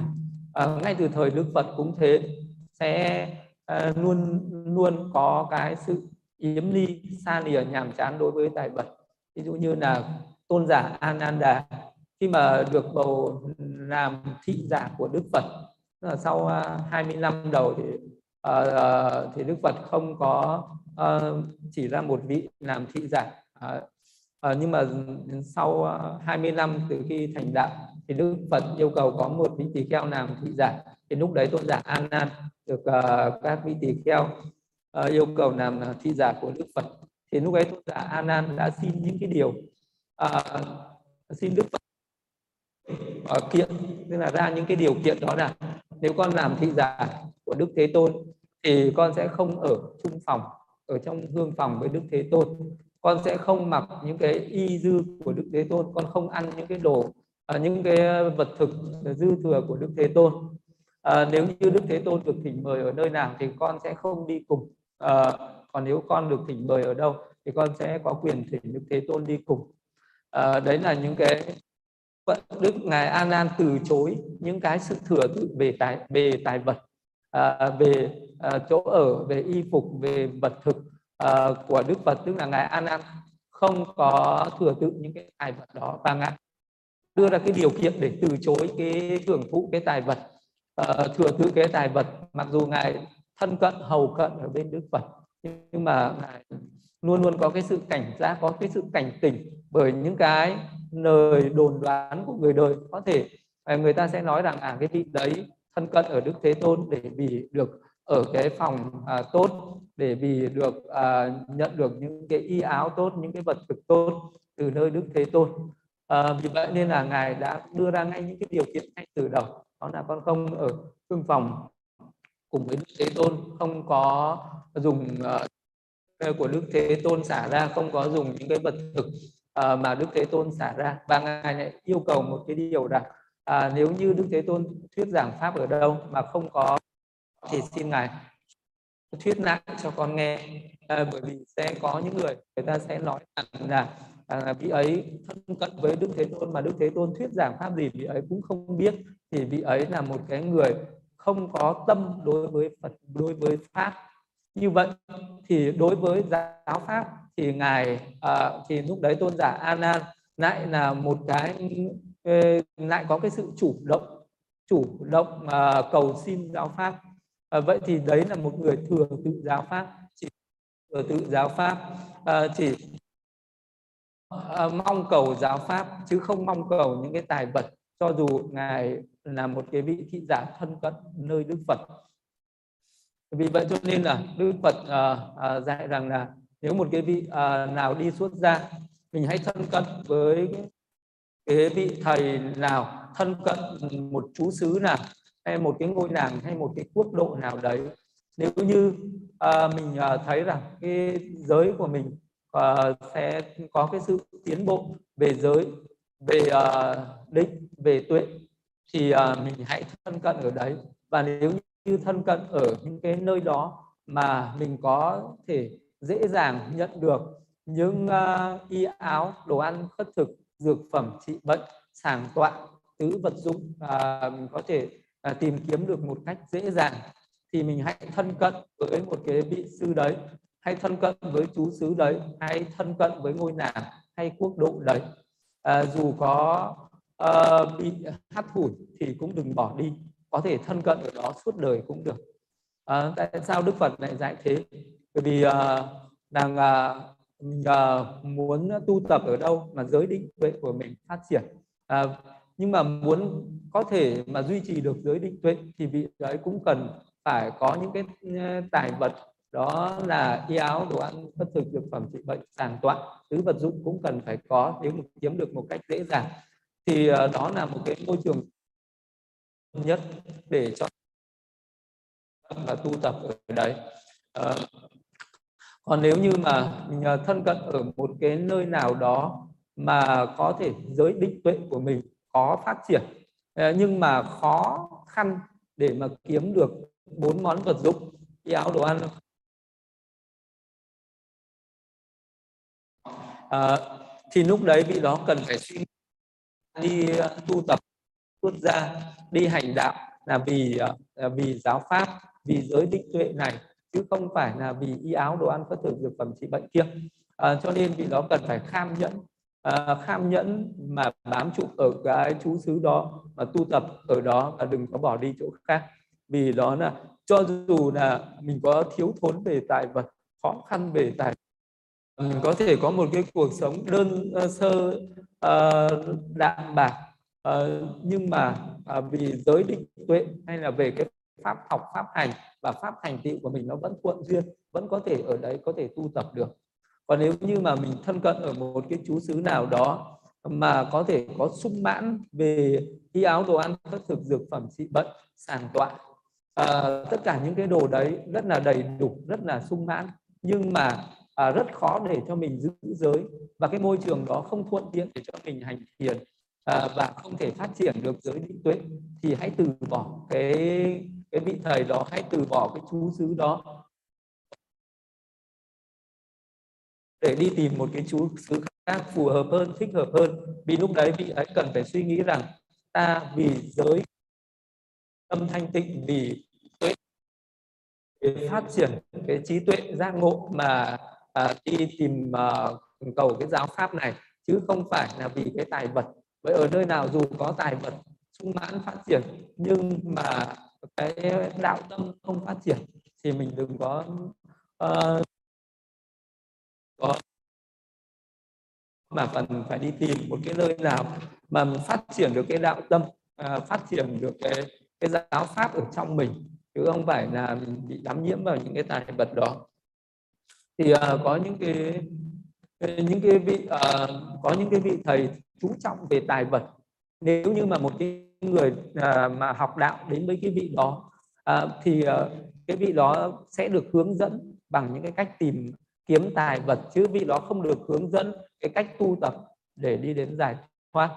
S1: uh, ngay từ thời đức phật cũng thế sẽ uh, luôn luôn có cái sự yếm ly xa lìa nhàm chán đối với tài vật. Ví dụ như là tôn giả ananda khi mà được bầu làm thị giả của đức phật là sau uh, 20 năm đầu thì uh, thì đức phật không có uh, chỉ ra một vị làm thị giả uh, uh, nhưng mà sau 20 năm từ khi thành đạo thì Đức Phật yêu cầu có một vị tỳ kheo làm thị giả. Thì lúc đấy tôn giả An Nan được uh, các vị tỳ kheo uh, yêu cầu làm thị giả của Đức Phật. Thì lúc ấy tôn giả An Nan đã xin những cái điều uh, xin Đức Phật uh, kiện tức là ra những cái điều kiện đó là nếu con làm thị giả của Đức Thế Tôn thì con sẽ không ở chung phòng ở trong hương phòng với Đức Thế Tôn. Con sẽ không mặc những cái y dư của Đức Thế Tôn con không ăn những cái đồ à, những cái à, vật thực dư thừa của Đức Thế Tôn. À, nếu như Đức Thế Tôn được thỉnh mời ở nơi nào thì con sẽ không đi cùng. À, còn nếu con được thỉnh mời ở đâu thì con sẽ có quyền thỉnh Đức Thế Tôn đi cùng. À, đấy là những cái Đức ngài An Nan từ chối những cái sự thừa tự về tài về tài vật à, về à, chỗ ở về y phục về vật thực à, của Đức Phật tức là ngài An An không có thừa tự những cái tài vật đó. Và ngài đưa ra cái điều kiện để từ chối cái hưởng thụ cái tài vật uh, thừa tự cái tài vật. Mặc dù ngài thân cận hầu cận ở bên Đức Phật nhưng mà ngài luôn luôn có cái sự cảnh giác có cái sự cảnh tỉnh bởi những cái lời đồn đoán của người đời. Có thể à, người ta sẽ nói rằng à cái vị đấy thân cận ở Đức Thế Tôn để vì được ở cái phòng à, tốt để vì được à, nhận được những cái y áo tốt những cái vật thực tốt từ nơi Đức Thế Tôn. À, vì vậy nên là ngài đã đưa ra ngay những cái điều kiện ngay từ đầu. Đó là con không ở phương phòng cùng với Đức Thế Tôn không có dùng uh, của Đức Thế Tôn xả ra không có dùng những cái vật thực uh, mà Đức Thế Tôn xả ra. Và ngài lại yêu cầu một cái điều rằng à, nếu như Đức Thế Tôn thuyết giảng pháp ở đâu mà không có thì xin ngài thuyết lại cho con nghe. À, bởi vì sẽ có những người người ta sẽ nói rằng là à, vị ấy thân cận với đức thế tôn mà đức thế tôn thuyết giảng pháp gì vị ấy cũng không biết thì vị ấy là một cái người không có tâm đối với phật đối với pháp. Như vậy thì đối với giáo pháp thì ngài à, thì lúc đấy tôn giả a nan lại là một cái lại có cái sự chủ động chủ động uh, cầu xin giáo pháp. Uh, vậy thì đấy là một người thừa tự giáo pháp chỉ thừa tự giáo pháp. Uh, chỉ uh, mong cầu giáo pháp chứ không mong cầu những cái tài vật cho dù ngài là một cái vị thị giả thân cận nơi đức phật. Vì vậy cho nên là đức phật uh, uh, dạy rằng là nếu một cái vị uh, nào đi xuất gia mình hãy thân cận với cái vị thầy nào thân cận một chú xứ nào hay một cái ngôi làng hay một cái quốc độ nào đấy nếu như à, mình à, thấy rằng cái giới của mình à, sẽ có cái sự tiến bộ về giới về à, định về tuệ thì à, mình hãy thân cận ở đấy. Và nếu như thân cận ở những cái nơi đó mà mình có thể dễ dàng nhận được những uh, y áo đồ ăn khất thực dược phẩm trị bệnh sàng tọa tứ vật dụng à, mình có thể à, tìm kiếm được một cách dễ dàng thì mình hãy thân cận với một cái vị sư đấy hay thân cận với chú xứ đấy hay thân cận với ngôi nhà, hay quốc độ đấy. À, dù có à, bị hắt hủi thì cũng đừng bỏ đi có thể thân cận ở đó suốt đời cũng được. À, tại sao đức phật lại dạy thế? Bởi vì à, rằng à, mình uh, muốn tu tập ở đâu mà giới định tuệ của mình phát triển. À, nhưng mà muốn có thể mà duy trì được giới định tuệ thì vị đấy cũng cần phải có những cái ờ, tài vật đó là y áo đồ ăn bất thực dược phẩm trị bệnh sàng tọa. Thứ vật dụng cũng cần phải có nếu mà kiếm được một cách dễ dàng. Thì uh, đó là một cái môi trường nhất để cho và tu tập ở đấy. Uh, còn nếu như mà mình thân cận ở một cái nơi nào đó mà có thể giới định tuệ của mình có phát triển ờ, nhưng mà khó khăn để mà kiếm được bốn món vật dụng y áo đồ ăn. À, thì lúc đấy vị đó cần phải suy đi tu tập xuất gia đi hành đạo là vì là vì giáo pháp vì giới định tuệ này chứ không phải là vì y áo đồ ăn có thực dược phẩm trị bệnh kia. À, cho nên vì đó cần phải kham nhẫn. À, kham nhẫn mà bám trụ ở cái chú xứ đó mà tu tập ở đó và đừng có bỏ đi chỗ khác. Vì đó là cho dù là mình có thiếu thốn về tài vật khó khăn về tài mình có thể có một cái cuộc sống đơn sơ uh, đạm bạc. Uh, nhưng mà uh, vì giới định tuệ hay là về cái pháp học pháp hành và pháp thành tựu của mình nó vẫn thuận duyên vẫn có thể ở đấy có thể tu tập được. Còn nếu như mà mình thân cận ở một cái chú xứ nào đó mà có thể có sung mãn về y áo đồ ăn các thực dược phẩm trị bệnh sàn tọa à, tất cả những cái đồ đấy rất là đầy đủ rất là sung mãn nhưng mà à, rất khó để cho mình giữ giới. Và cái môi trường đó không thuận tiện để cho mình hành thiền à, và không thể phát triển được giới định tuệ thì hãy từ bỏ cái cái vị thầy đó hãy từ bỏ cái chú xứ đó. Để đi tìm một cái chú xứ khác phù hợp hơn thích hợp hơn. Vì lúc đấy vị ấy cần phải suy nghĩ rằng ta vì giới tâm thanh tịnh vì để phát triển cái trí tuệ giác ngộ mà à, đi tìm à, cầu cái giáo pháp này chứ không phải là vì cái tài vật. Vậy ở nơi nào dù có tài vật sung mãn phát triển nhưng mà cái đạo tâm không phát triển thì mình đừng có uh, có mà cần phải đi tìm một cái nơi nào mà mình phát triển được cái đạo tâm uh, phát triển được cái cái giáo pháp ở trong mình chứ không phải là mình bị đắm nhiễm vào những cái tài vật đó. Thì uh, có những cái những cái vị uh, có những cái vị thầy chú trọng về tài vật nếu như mà một cái người à, mà học đạo đến với cái vị đó à, thì à, cái vị đó sẽ được hướng dẫn bằng những cái cách tìm kiếm tài vật chứ vị đó không được hướng dẫn cái cách tu tập để đi đến giải thoát.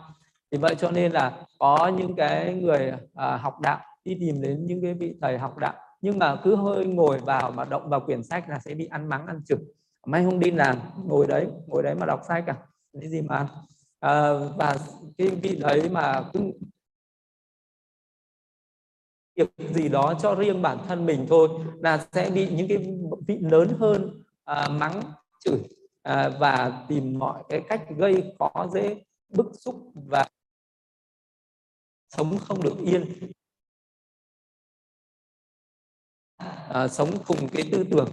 S1: Vì vậy cho nên là có những cái người à, học đạo đi tìm đến những cái vị thầy học đạo nhưng mà cứ hơi ngồi vào mà động vào quyển sách là sẽ bị ăn mắng ăn chửi. May không đi làm ngồi đấy ngồi đấy mà đọc sách cả cái gì mà à, và cái vị đấy mà cũng việc gì đó cho riêng bản thân mình thôi là sẽ bị những cái vị lớn hơn à, mắng chửi à, và tìm mọi cái cách gây khó dễ bức xúc và sống không được yên. À, sống cùng cái tư tưởng.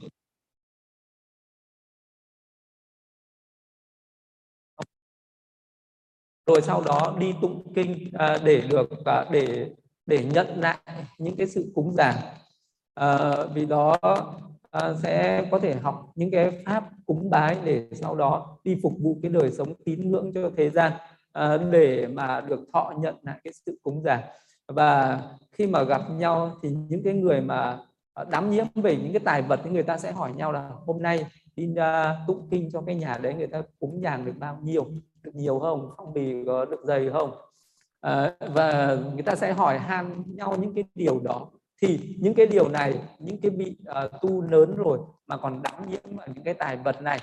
S1: Rồi sau đó đi tụng kinh à, để được à, để để nhận lại những cái sự cúng dường. À, vì đó à, sẽ có thể học những cái pháp cúng bái để sau đó đi phục vụ cái đời sống tín ngưỡng cho thế gian à, để mà được thọ nhận lại cái sự cúng dường. Và khi mà gặp nhau thì những cái người mà à, đắm nhiễm về những cái tài vật thì người ta sẽ hỏi nhau là hôm nay đi uh, tụng kinh cho cái nhà đấy người ta cúng nhàng được bao nhiêu? Được nhiều không? Phong bì có được dày không? À, và người ta sẽ hỏi han nhau những cái điều đó. Thì những cái điều này những cái vị uh, ờ, tu lớn rồi mà còn đắm nhiễm vào những cái tài vật này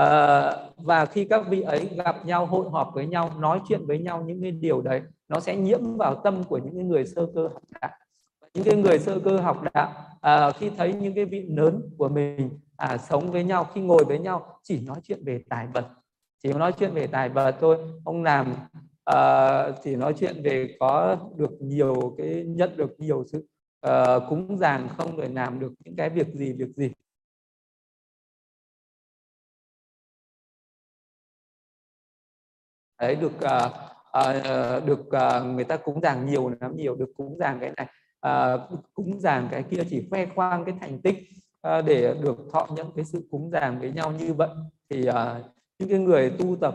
S1: uh, và khi các vị ấy gặp nhau hội họp với nhau nói chuyện với nhau những cái điều đấy nó sẽ nhiễm vào tâm của những người sơ cơ học đạo. Những cái người sơ cơ học đạo uh, khi thấy những cái vị lớn của mình à, sống với nhau khi ngồi với nhau chỉ nói chuyện về tài vật chỉ nói chuyện về tài vật thôi. Ông làm uh, chỉ nói chuyện về có được nhiều cái nhận được nhiều sự uh, cúng dường không rồi làm được những cái việc gì việc gì. Đấy được uh, uh, được uh, người ta cúng dường nhiều lắm nhiều được cúng dường cái này. Uh, cúng dường cái kia chỉ khoe khoang cái thành tích uh, để được thọ nhận cái sự cúng dường với nhau như vậy. Thì uh, những cái người tu tập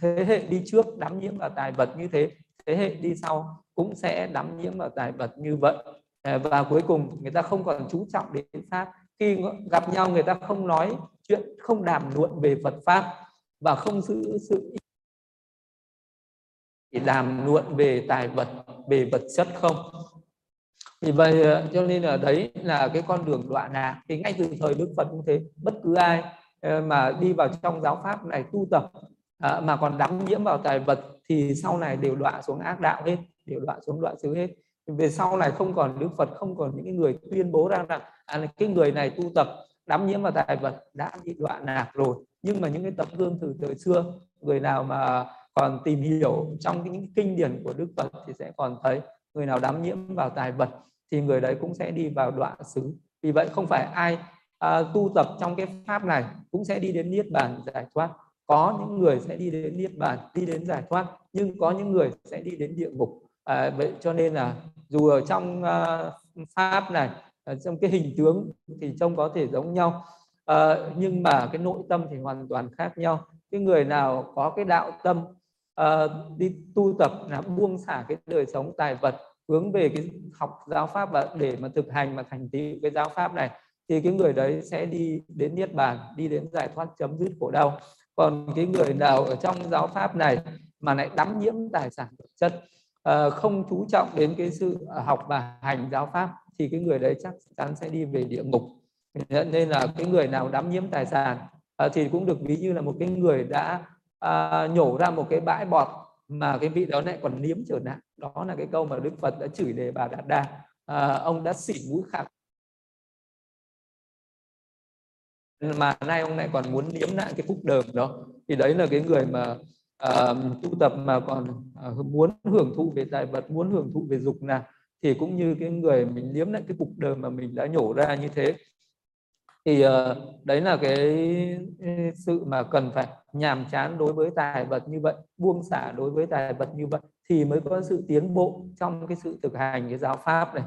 S1: thế hệ đi trước đắm nhiễm vào tài vật như thế thế hệ đi sau cũng sẽ đắm nhiễm vào tài vật như vậy. Ờ, và cuối cùng người ta không còn chú trọng đến pháp. Khi gặp nhau người ta không nói chuyện, không đàm luận về Phật pháp và không giữ sự đàm luận về tài vật, về vật chất không. Vì vậy ờ, cho nên là đấy là cái con đường đoạn lạc. Thì ngay từ thời Đức Phật cũng thế, bất cứ ai Ờ, mà đi vào trong giáo pháp này tu tập à, mà còn đắm nhiễm vào tài vật thì sau này đều đọa xuống ác đạo hết đều đọa xuống đoạn xứ hết. Về sau này không còn đức phật không còn những cái người tuyên bố ra rằng à, cái người này tu tập đắm nhiễm vào tài vật đã bị đọa lạc rồi. Nhưng mà những cái tấm gương từ thời xưa người nào mà còn tìm hiểu trong những kinh điển của đức phật thì sẽ còn thấy người nào đắm nhiễm vào tài vật thì người đấy cũng sẽ đi vào đoạn xứ. Vì vậy không phải ai à, tu tập trong cái pháp này cũng sẽ đi đến niết bàn giải thoát. Có những người sẽ đi đến niết bàn đi đến giải thoát nhưng có những người sẽ đi đến địa ngục. À, vậy cho nên là dù ở trong uh, pháp này ở trong cái hình tướng thì trông có thể giống nhau. À, nhưng mà cái nội tâm thì hoàn toàn khác nhau. Cái người nào có cái đạo tâm à, đi tu tập là buông xả cái đời sống tài vật hướng về cái học giáo pháp và để mà thực hành mà thành tựu cái giáo pháp này thì cái người đấy sẽ đi đến niết bàn đi đến giải thoát chấm dứt khổ đau. Còn cái người nào ở trong giáo pháp này mà lại đắm nhiễm tài sản vật chất ờ, không chú trọng đến cái sự ờ, học và hành giáo pháp thì cái người đấy chắc chắn sẽ đi về địa ngục. Nên là cái người nào đắm nhiễm tài sản ờ, thì cũng được ví như là một cái người đã nhổ ra một cái bãi bọt mà cái vị đó lại còn liếm trở nặng. Đó là cái câu mà đức phật đã chửi đề bà đạt đa. À, ông đã xỉ mũi khạc mà nay ông lại còn muốn liếm lại cái phúc đờm đó. Thì đấy là cái người mà uh, tu tập mà còn uh, muốn hưởng thụ về tài vật muốn hưởng thụ về dục nào thì cũng như cái người mình liếm lại cái cục đờm mà mình đã nhổ ra như thế. Thì uh, đấy là cái sự mà cần phải nhàm chán đối với tài vật như vậy buông xả đối với tài vật như vậy thì mới có sự tiến bộ trong cái sự thực hành cái giáo pháp này.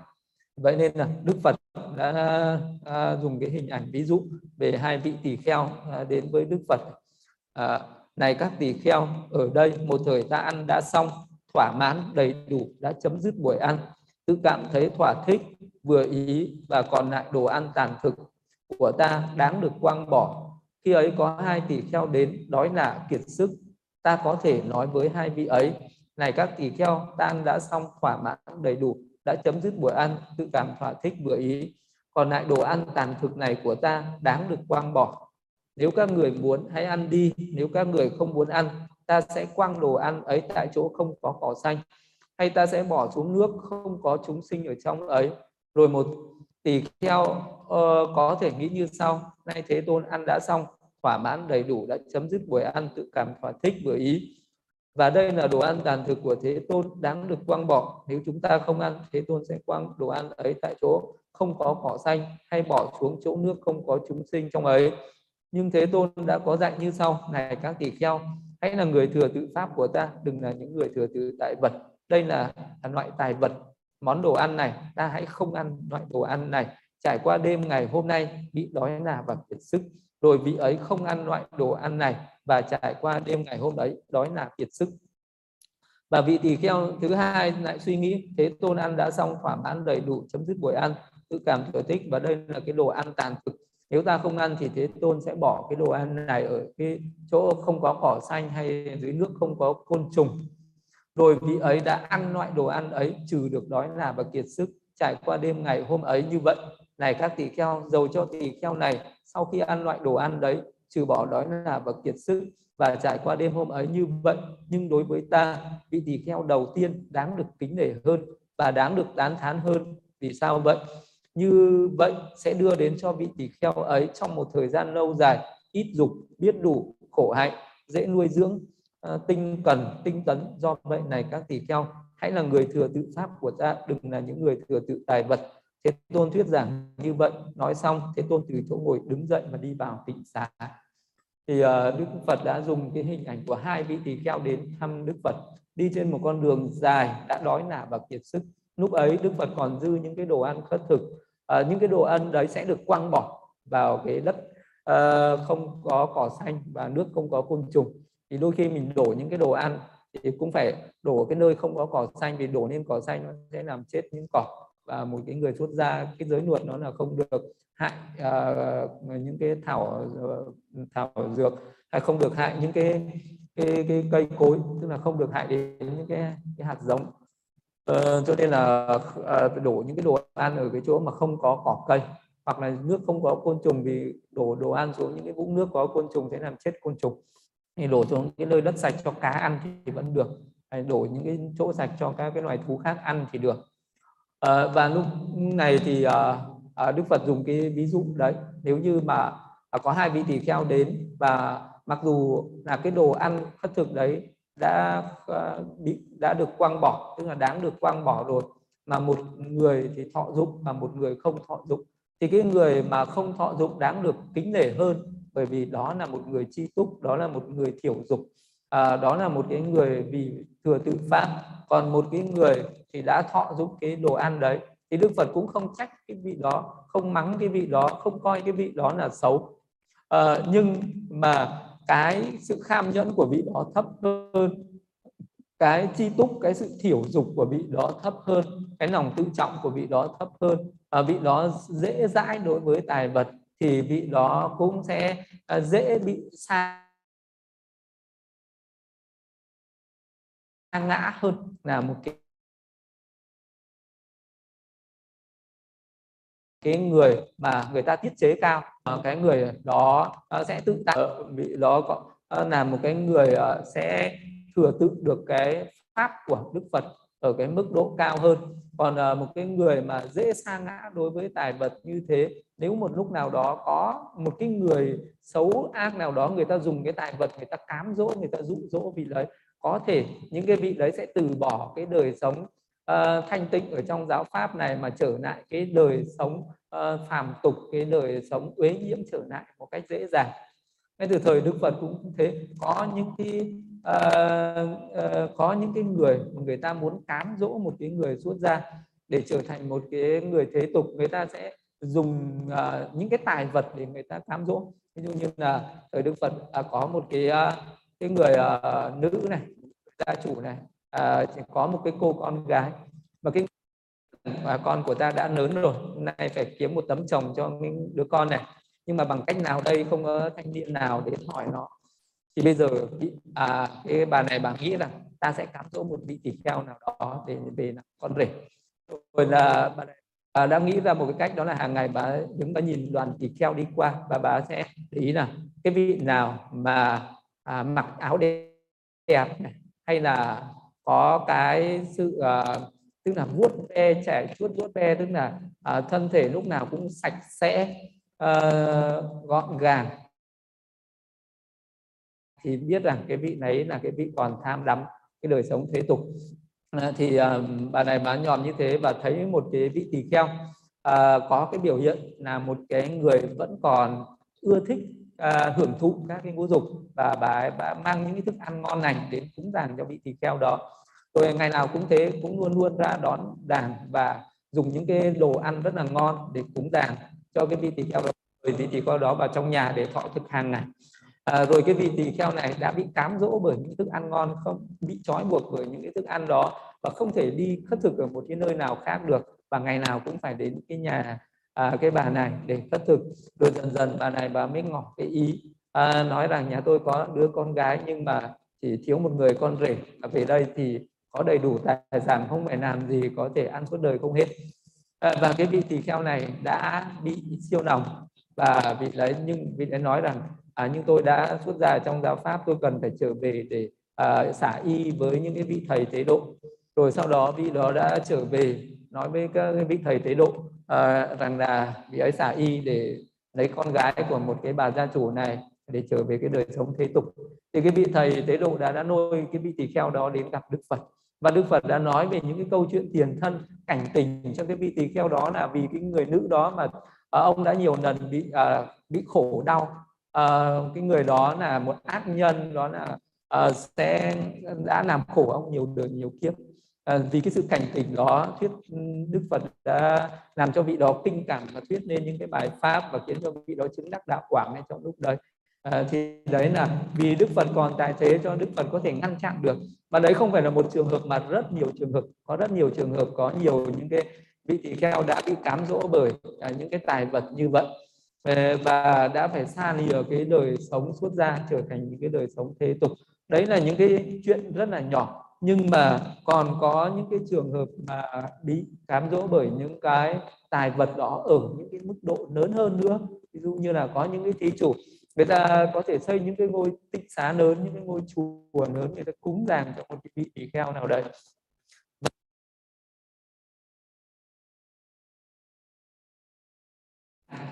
S1: Vậy nên là đức phật đã à, dùng cái hình ảnh ví dụ về hai vị tỳ kheo à, đến với đức phật. À, này các tỳ kheo ở đây một thời ta ăn đã xong thỏa mãn đầy đủ đã chấm dứt buổi ăn. Tự cảm thấy thỏa thích vừa ý và còn lại đồ ăn tàn thực của ta đáng được quăng bỏ. Khi ấy có hai tỳ kheo đến đói lạ kiệt sức. Ta có thể nói với hai vị ấy này các tỳ kheo ta ăn đã xong thỏa mãn đầy đủ đã chấm dứt bữa ăn tự cảm thỏa thích vừa ý. Còn lại đồ ăn tàn thực này của ta đáng được quăng bỏ. Nếu các người muốn hãy ăn đi. Nếu các người không muốn ăn ta sẽ quăng đồ ăn ấy tại chỗ không có cỏ xanh. Hay ta sẽ bỏ xuống nước không có chúng sinh ở trong ấy. Rồi một tỳ kheo uh, có thể nghĩ như sau. Nay thế tôn ăn đã xong thỏa mãn đầy đủ đã chấm dứt buổi ăn tự cảm thỏa thích vừa ý và đây là đồ ăn tàn thực của thế tôn đáng được quăng bỏ. Nếu chúng ta không ăn thế tôn sẽ quăng đồ ăn ấy tại chỗ không có cỏ xanh hay bỏ xuống chỗ nước không có chúng sinh trong ấy. Nhưng thế tôn đã có dạy như sau này các tỷ-kheo hãy là người thừa tự pháp của ta đừng là những người thừa tự tại vật. Đây là, là loại tài vật món đồ ăn này. Ta hãy không ăn loại đồ ăn này. Trải qua đêm ngày hôm nay bị đói nà và kiệt sức. Rồi vị ấy không ăn loại đồ ăn này và trải qua đêm ngày hôm đấy, đói nà kiệt sức. Và vị tỳ kheo thứ hai lại suy nghĩ, thế tôn ăn đã xong, thỏa mãn đầy đủ, chấm dứt buổi ăn, tự cảm thừa thích và đây là cái đồ ăn tàn thực. Nếu ta không ăn thì thế tôn sẽ bỏ cái đồ ăn này ở cái chỗ không có cỏ xanh hay dưới nước không có côn trùng. Rồi vị ấy đã ăn loại đồ ăn ấy, trừ được đói là và kiệt sức, trải qua đêm ngày hôm ấy như vậy. Này các tỳ kheo, dầu cho tỳ kheo này, sau khi ăn loại đồ ăn đấy trừ bỏ đói là và kiệt sức và trải qua đêm hôm ấy như vậy nhưng đối với ta vị tỳ kheo đầu tiên đáng được kính nể hơn và đáng được tán thán hơn. Vì sao vậy? Như vậy sẽ đưa đến cho vị tỳ kheo ấy trong một thời gian lâu dài ít dục biết đủ khổ hạnh dễ nuôi dưỡng uh, tinh cần tinh tấn. Do vậy này các tỳ kheo hãy là người thừa tự pháp của ta đừng là những người thừa tự tài vật. Thế tôn thuyết giảng như vậy nói xong thế tôn từ chỗ ngồi đứng dậy và đi vào tịnh xá thì uh, đức phật đã dùng cái hình ảnh của hai vị tỳ kheo đến thăm đức phật đi trên một con đường dài đã đói nả và kiệt sức. Lúc ấy đức phật còn dư những cái đồ ăn khất thực à, những cái đồ ăn đấy sẽ được quăng bỏ vào cái đất à, không có cỏ xanh và nước không có côn trùng. Thì đôi khi mình đổ những cái đồ ăn thì cũng phải đổ cái nơi không có cỏ xanh vì đổ lên cỏ xanh nó sẽ làm chết những cỏ và một cái người xuất gia cái giới luật nó là không được hại uh, những cái thảo thảo dược hay không được hại những cái cái, cái cây cối tức là không được hại đến những cái, cái hạt giống. Uh, cho nên là uh, đổ những cái đồ ăn ở cái chỗ mà không có cỏ cây hoặc là nước không có côn trùng vì đổ đồ ăn xuống những cái vũng nước có côn trùng sẽ làm chết côn trùng. Thì đổ xuống cái nơi đất sạch cho cá ăn thì vẫn được. Hay đổ những cái chỗ sạch cho các cái loài thú khác ăn thì được à, và lúc này thì à, Đức Phật dùng cái ví dụ đấy. Nếu như mà à, có hai vị tỳ kheo đến và mặc dù là cái đồ ăn khất thực đấy đã bị đã được quăng bỏ tức là đáng được quăng bỏ rồi mà một người thì thọ dụng và một người không thọ dụng thì cái người mà không thọ dụng đáng được kính nể hơn bởi vì đó là một người chi túc đó là một người thiểu dục. À, đó là một cái người vì thừa tự pháp còn một cái người thì đã thọ dụng cái đồ ăn đấy thì đức phật cũng không trách cái vị đó không mắng cái vị đó không coi cái vị đó là xấu. À, nhưng mà cái sự kham nhẫn của vị đó thấp hơn cái chi túc cái sự thiểu dục của vị đó thấp hơn cái lòng tự trọng của vị đó thấp hơn à, vị đó dễ dãi đối với tài vật thì vị đó cũng sẽ à, dễ bị xa ngã hơn là một cái cái người mà người ta tiết chế cao. Ờ, cái người đó ờ, sẽ tự tạo ờ, bị đó có là một cái người sẽ thừa tự được cái pháp của Đức Phật ở cái mức độ cao hơn. Còn một cái người mà dễ sa ngã đối với tài vật như thế, nếu một lúc nào đó có một cái người xấu ác nào đó, người ta dùng cái tài vật, người ta cám dỗ, người ta dụ dỗ vì đấy có thể những cái vị đấy sẽ từ bỏ cái đời sống uh, thanh tịnh ở trong giáo pháp này mà trở lại cái đời sống uh, phàm tục cái đời sống uế nhiễm trở lại một cách dễ dàng. Ngay từ thời đức phật cũng thế có những cái uh, uh, có những cái người mà người ta muốn cám dỗ một cái người xuất gia để trở thành một cái người thế tục người ta sẽ dùng uh, những cái tài vật để người ta cám dỗ. Ví dụ như là thời đức phật uh, có một cái uh, cái người uh, nữ này gia chủ này à, uh, chỉ có một cái cô con gái. Mà cái mà con của ta đã lớn rồi nay phải kiếm một tấm chồng cho những đứa con này. Nhưng mà bằng cách nào đây không có thanh niên nào đến hỏi nó. Thì bây giờ à, cái bà này bà nghĩ rằng, ta sẽ cám dỗ một vị tỷ kheo nào đó để về làm con rể. Rồi là bà này bà đã nghĩ ra một cái cách đó là hàng ngày bà đứng bà nhìn đoàn tỷ kheo đi qua và bà sẽ để ý là cái vị nào mà à, mặc áo đẹp, đẹp này, hay là có cái sự à, tức là vuốt ve trẻ chuốt vuốt ve tức là à, thân thể lúc nào cũng sạch sẽ à, gọn gàng. Thì biết rằng cái vị đấy là cái vị còn tham đắm cái đời sống thế tục. À, thì à, bà này bà nhòm như thế và thấy một cái vị tỳ kheo à, có cái biểu hiện là một cái người vẫn còn ưa thích à, hưởng thụ các cái ngũ dục và bà ấy bà mang những cái thức ăn ngon lành đến cúng dường cho vị tỳ kheo đó. Rồi ngày nào cũng thế cũng luôn luôn ra đón đàn và dùng những cái đồ ăn rất là ngon để cúng dường cho cái vị tỳ kheo đó. Vị tỳ kheo đó vào trong nhà để thọ thực hàng ngày. À, rồi cái vị tỳ kheo này đã bị cám dỗ bởi những thức ăn ngon không bị trói buộc bởi những cái thức ăn đó và không thể đi khất thực ở một cái nơi nào khác được và ngày nào cũng phải đến cái nhà à, cái bà này để khất thực. Rồi dần dần bà này bà mới ngỏ cái ý. À, nói rằng nhà tôi có đứa con gái nhưng mà chỉ thiếu một người con rể. À, về đây thì có đầy đủ tài sản không phải làm gì có thể ăn suốt đời không hết. À, và cái vị tỳ kheo này đã bị siêu lòng và vị đấy nhưng vị đấy nói rằng à, nhưng tôi đã xuất gia trong giáo pháp tôi cần phải trở về để à, xả y với những cái vị thầy tế độ. Rồi sau đó vị đó đã trở về nói với các vị thầy tế độ. Ờ, rằng là vị ấy xả y để lấy con gái của một cái bà gia chủ này để trở về cái đời sống thế tục. Thì cái vị thầy tế độ đã đã nuôi cái vị tỳ kheo đó đến gặp đức phật. Và đức phật đã nói về những cái câu chuyện tiền thân cảnh tình cho cái vị tỳ kheo đó là vì cái người nữ đó mà à, ông đã nhiều lần bị à, bị khổ đau. À, cái người đó là một ác nhân đó là à, sẽ đã làm khổ ông nhiều đời nhiều kiếp à, vì cái sự cảnh tỉnh đó thuyết ừ, đức phật đã làm cho vị đó kinh cảm và thuyết nên những cái bài pháp và khiến cho vị đó chứng đắc đạo quả ngay trong lúc đấy. À, thì đấy là vì đức phật còn tại thế cho đức phật có thể ngăn chặn được. Và đấy không phải là một trường hợp mà rất nhiều trường hợp có rất nhiều trường hợp có nhiều những cái vị tỳ kheo đã bị cám dỗ bởi à, những cái tài vật như vậy. Ờ, và đã phải xa lìa cái đời sống xuất gia trở thành những cái đời sống thế tục. Đấy là những cái chuyện rất là nhỏ nhưng mà còn có những cái trường hợp mà bị cám dỗ bởi những cái tài vật đó ở những cái mức độ lớn hơn nữa. Ví dụ như là có những cái thí chủ người ta có thể xây những cái ngôi tích xá lớn những cái ngôi chùa lớn người ta cúng dường cho một cái vị tỳ kheo nào đấy.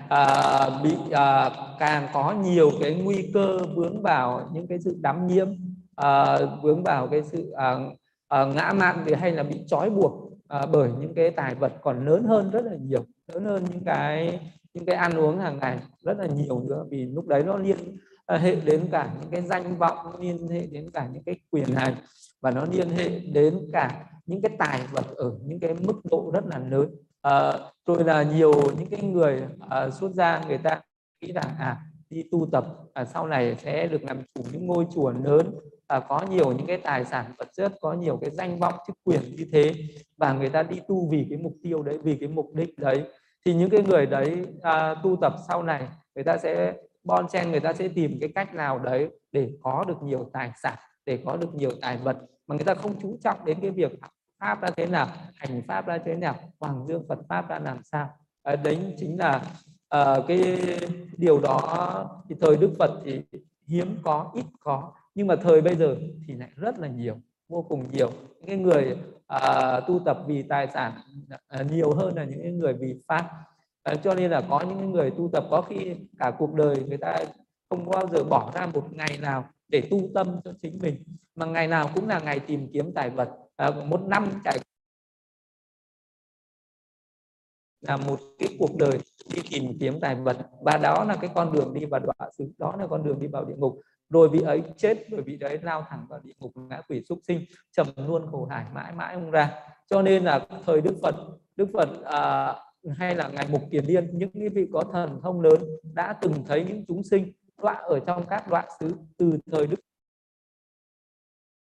S1: À, bị à, càng có nhiều cái nguy cơ vướng vào những cái sự đắm nhiễm à, vướng vào cái sự à, à, ngã mạn thì hay là bị trói buộc à, bởi những cái tài vật còn lớn hơn rất là nhiều lớn hơn những cái những cái ăn uống hàng ngày rất là nhiều nữa. Vì lúc đấy nó liên hệ đến cả những cái danh vọng liên hệ đến cả những cái quyền hành và nó liên hệ đến cả những cái tài vật ở những cái mức độ rất là lớn. À, rồi là nhiều những cái người à, xuất gia người ta nghĩ rằng à đi tu tập à, sau này sẽ được làm chủ những ngôi chùa lớn à, có nhiều những cái tài sản vật chất có nhiều cái danh vọng chức quyền như thế và người ta đi tu vì cái mục tiêu đấy vì cái mục đích đấy. Thì những cái người đấy à, tu tập sau này người ta sẽ bon chen người ta sẽ tìm cái cách nào đấy để có được nhiều tài sản để có được nhiều tài vật mà người ta không chú trọng đến cái việc pháp ra thế nào hành pháp ra thế nào hoàng dương phật pháp ra làm sao. À, đấy chính là à, cái điều đó thì thời đức phật thì hiếm có ít có nhưng mà thời bây giờ thì lại rất là nhiều vô cùng nhiều. Những cái người à, tu tập vì tài sản à, nhiều hơn là những người vì pháp à, cho nên là có những người tu tập có khi cả cuộc đời người ta không bao giờ bỏ ra một ngày nào để tu tâm cho chính mình mà ngày nào cũng là ngày tìm kiếm tài vật. À, một năm trải là một cái cuộc đời đi tìm kiếm tài vật. Và đó là cái con đường đi vào đọa xứ đó là con đường đi vào địa ngục rồi vị ấy chết rồi vị đấy lao thẳng vào địa ngục ngã quỷ súc sinh trầm luôn khổ hải mãi mãi không ra. Cho nên là thời đức phật đức phật à, hay là ngài mục kiền liên những cái vị có thần thông lớn đã từng thấy những chúng sinh đoạn ở trong các đoạn xứ từ thời đức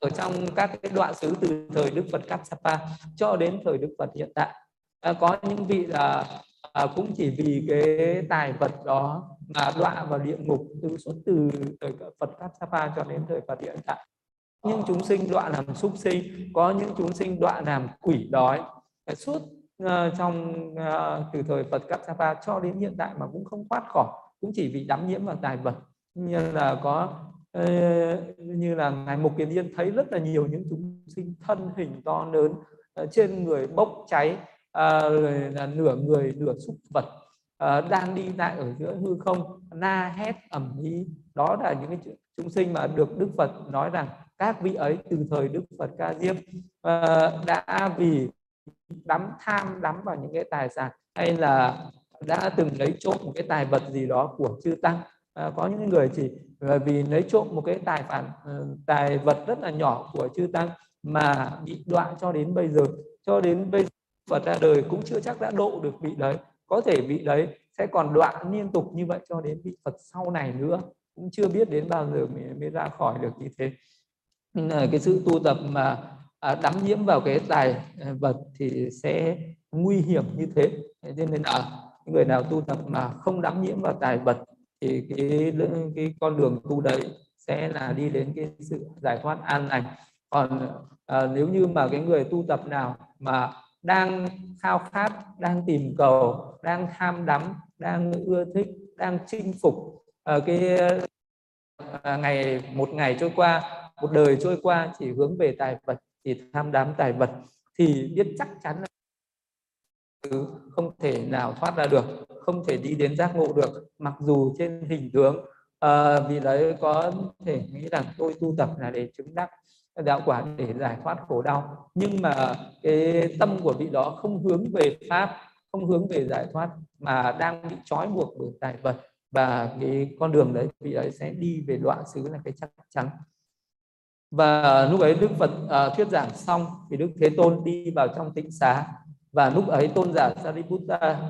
S1: ở trong các cái đoạn xứ từ thời Đức Phật Kassapa cho đến thời Đức Phật hiện tại. À, có những vị là à, cũng chỉ vì cái tài vật đó mà đọa vào địa ngục từ suốt từ thời Phật Kassapa cho đến thời Phật hiện tại những chúng sinh đọa làm súc sinh có những chúng sinh đọa làm quỷ đói. Suốt uh, trong uh, từ thời Phật Kassapa cho đến hiện tại mà cũng không thoát khỏi cũng chỉ vì đắm nhiễm vào tài vật. Như là có uh, như là ngài Mục Kiền Yên thấy rất là nhiều những chúng sinh thân hình to lớn uh, trên người bốc cháy uh, là nửa người nửa súc vật uh, đang đi lại ở giữa hư không na hét ẩm ý đó là những cái chúng sinh mà được Đức Phật nói rằng các vị ấy từ thời Đức Phật Ca Diếp uh, đã vì đắm tham đắm vào những cái tài sản hay là đã từng lấy trộm một cái tài vật gì đó của chư tăng. À, có những người chỉ vì lấy trộm một cái tài phản tài vật rất là nhỏ của chư tăng mà bị đoạn cho đến bây giờ. Cho đến bây giờ Phật ra đời cũng chưa chắc đã độ được vị đấy có thể vị đấy sẽ còn đoạn liên tục như vậy cho đến vị Phật sau này nữa. Cũng chưa biết đến bao giờ mới, mới ra khỏi được như thế. Nên là cái sự tu tập mà à, đắm nhiễm vào cái tài à, vật thì sẽ nguy hiểm như thế. Cho nên là người nào tu tập mà không đắm nhiễm vào tài vật thì cái cái con đường tu đấy sẽ là đi đến cái sự giải thoát an lành. Còn à, nếu như mà cái người tu tập nào mà đang khao khát đang tìm cầu đang tham đắm đang ưa thích đang chinh phục à, cái à, ngày một ngày trôi qua một đời trôi qua chỉ hướng về tài vật chỉ tham đắm tài vật thì biết chắc chắn là không thể nào thoát ra được không thể đi đến giác ngộ được mặc dù trên hình tướng à, vì đấy có thể nghĩ rằng tôi tu tập là để chứng đắc đạo quả để giải thoát khổ đau. Nhưng mà cái tâm của vị đó không hướng về pháp không hướng về giải thoát mà đang bị trói buộc bởi tài vật. Và cái con đường đấy vị ấy sẽ đi về đoạn xứ là cái chắc chắn. Và lúc ấy đức phật uh, thuyết giảng xong thì đức thế tôn đi vào trong tịnh xá. Và lúc ấy tôn giả Sariputta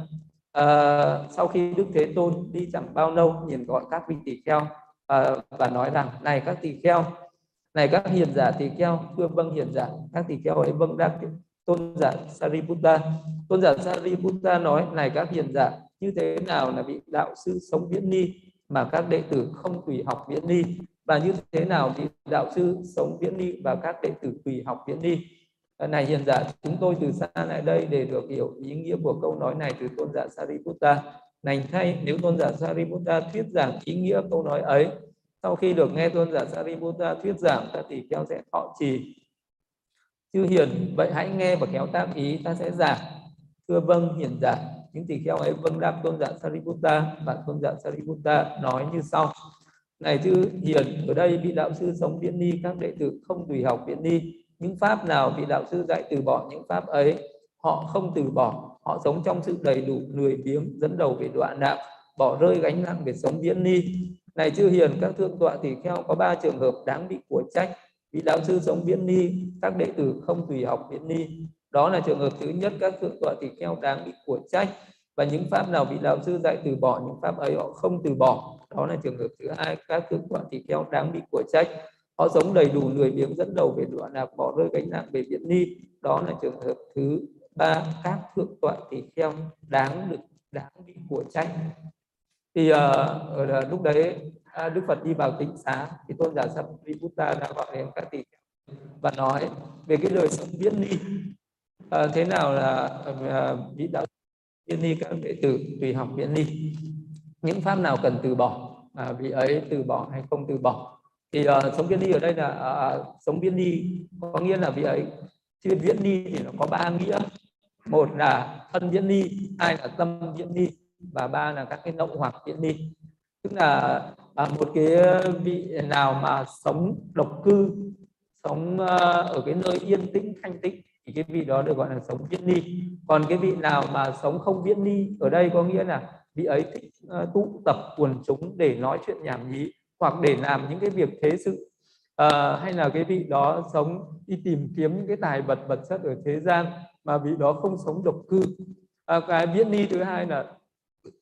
S1: uh, sau khi đức thế tôn đi chẳng bao lâu nhìn gọi các vị tỳ kheo uh, và nói rằng này các tỳ kheo này các hiền giả tỳ kheo thưa vâng hiền giả. Các tỳ kheo ấy vâng đáp tôn giả Sariputta. Tôn giả Sariputta nói, này các hiền giả, như thế nào là vị đạo sư sống viễn ni mà các đệ tử không tùy học viễn ni? Và như thế nào thì đạo sư sống viễn ni và các đệ tử tùy học viễn ni? Ờ, này hiền giả, chúng tôi từ xa lại đây để được hiểu ý nghĩa của câu nói này từ tôn giả Sariputta. Này thay, nếu tôn giả Sariputta thuyết giảng ý nghĩa câu nói ấy sau khi được nghe tôn giả Sariputta thuyết giảng, ta thì kheo sẽ thọ trì. Chư hiền, vậy hãy nghe và khéo tác ý, ta sẽ giảng. Thưa vâng hiền giả những tỳ kheo ấy vâng đáp tôn giả Sariputta và tôn giả Sariputta nói như sau. Này chư hiền, ở đây vị đạo sư sống viễn ni, các đệ tử không tùy học viễn ni. Những pháp nào vị đạo sư dạy từ bỏ những pháp ấy, họ không từ bỏ. Họ sống trong sự đầy đủ lười biếng, dẫn đầu về đoạn đạo bỏ rơi gánh nặng về sống viễn ni này chư hiền, các thượng tọa thì kheo có ba trường hợp đáng bị của trách. Vị đạo sư sống biến ni, các đệ tử không tùy học biến ni. Đó là trường hợp thứ nhất, các thượng tọa tỳ kheo đáng bị của trách. Và những pháp nào vị đạo sư dạy từ bỏ, những pháp ấy họ không từ bỏ. Đó là trường hợp thứ hai, các thượng tọa tỳ kheo đáng bị của trách. Họ sống đầy đủ lười biếng dẫn đầu về đoạn lạc, bỏ rơi gánh nặng về biến ni. Đó là trường hợp thứ ba, các thượng tọa tỳ kheo đáng được, đáng bị của trách thì uh, lúc đấy à, Đức Phật đi vào tỉnh xá thì tôn giả Sariputta đã gọi đến các tỷ và nói về cái đời sống viễn ni. Uh, thế nào là à, vị đạo viễn ni các đệ tử tùy học viễn ni? Những pháp nào cần từ bỏ à, vị ấy từ bỏ hay không từ bỏ? Thì uh, sống viễn ni ở đây là uh, sống viễn ni có nghĩa là vị ấy chữ viễn ni thì nó có ba nghĩa. Một là thân viễn ni hai là tâm viễn ni và ba là các cái nậu hoặc viễn đi tức là à, một cái vị nào mà sống độc cư sống uh, ở cái nơi yên tĩnh thanh tịnh thì cái vị đó được gọi là sống viễn ni còn cái vị nào mà sống không viễn ni ở đây có nghĩa là vị ấy thích uh, tụ tập quần chúng để nói chuyện nhảm nhí hoặc để làm những cái việc thế sự. À, hay là cái vị đó sống đi tìm kiếm những cái tài vật vật chất ở thế gian mà vị đó không sống độc cư. À, cái viễn ni thứ hai là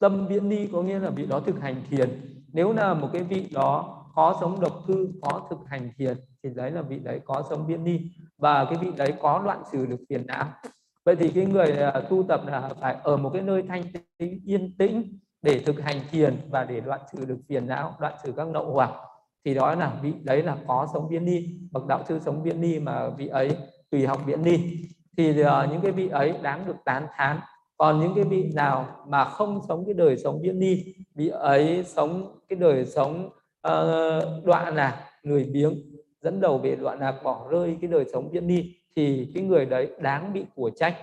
S1: tâm viễn ni có nghĩa là vị đó thực hành thiền. Nếu là một cái vị đó có sống độc cư có thực hành thiền thì đấy là vị đấy có sống viễn ni. Và cái vị đấy có loạn trừ được phiền não. Vậy thì cái người à, tu tập là phải ở một cái nơi thanh tĩnh yên tĩnh để thực hành thiền và để đoạn trừ được phiền não đoạn trừ các nậu hoặc. Thì đó là vị đấy là có sống viễn ni. Bậc đạo sư sống viễn ni mà vị ấy tùy học viễn ni. Thì uh, những cái vị ấy đáng được tán thán còn những cái vị nào mà không sống cái đời sống viễn ni vị ấy sống cái đời sống uh, đoạn lạc lười biếng dẫn đầu về đoạn lạc bỏ rơi cái đời sống viễn ni thì cái người đấy đáng bị của trách.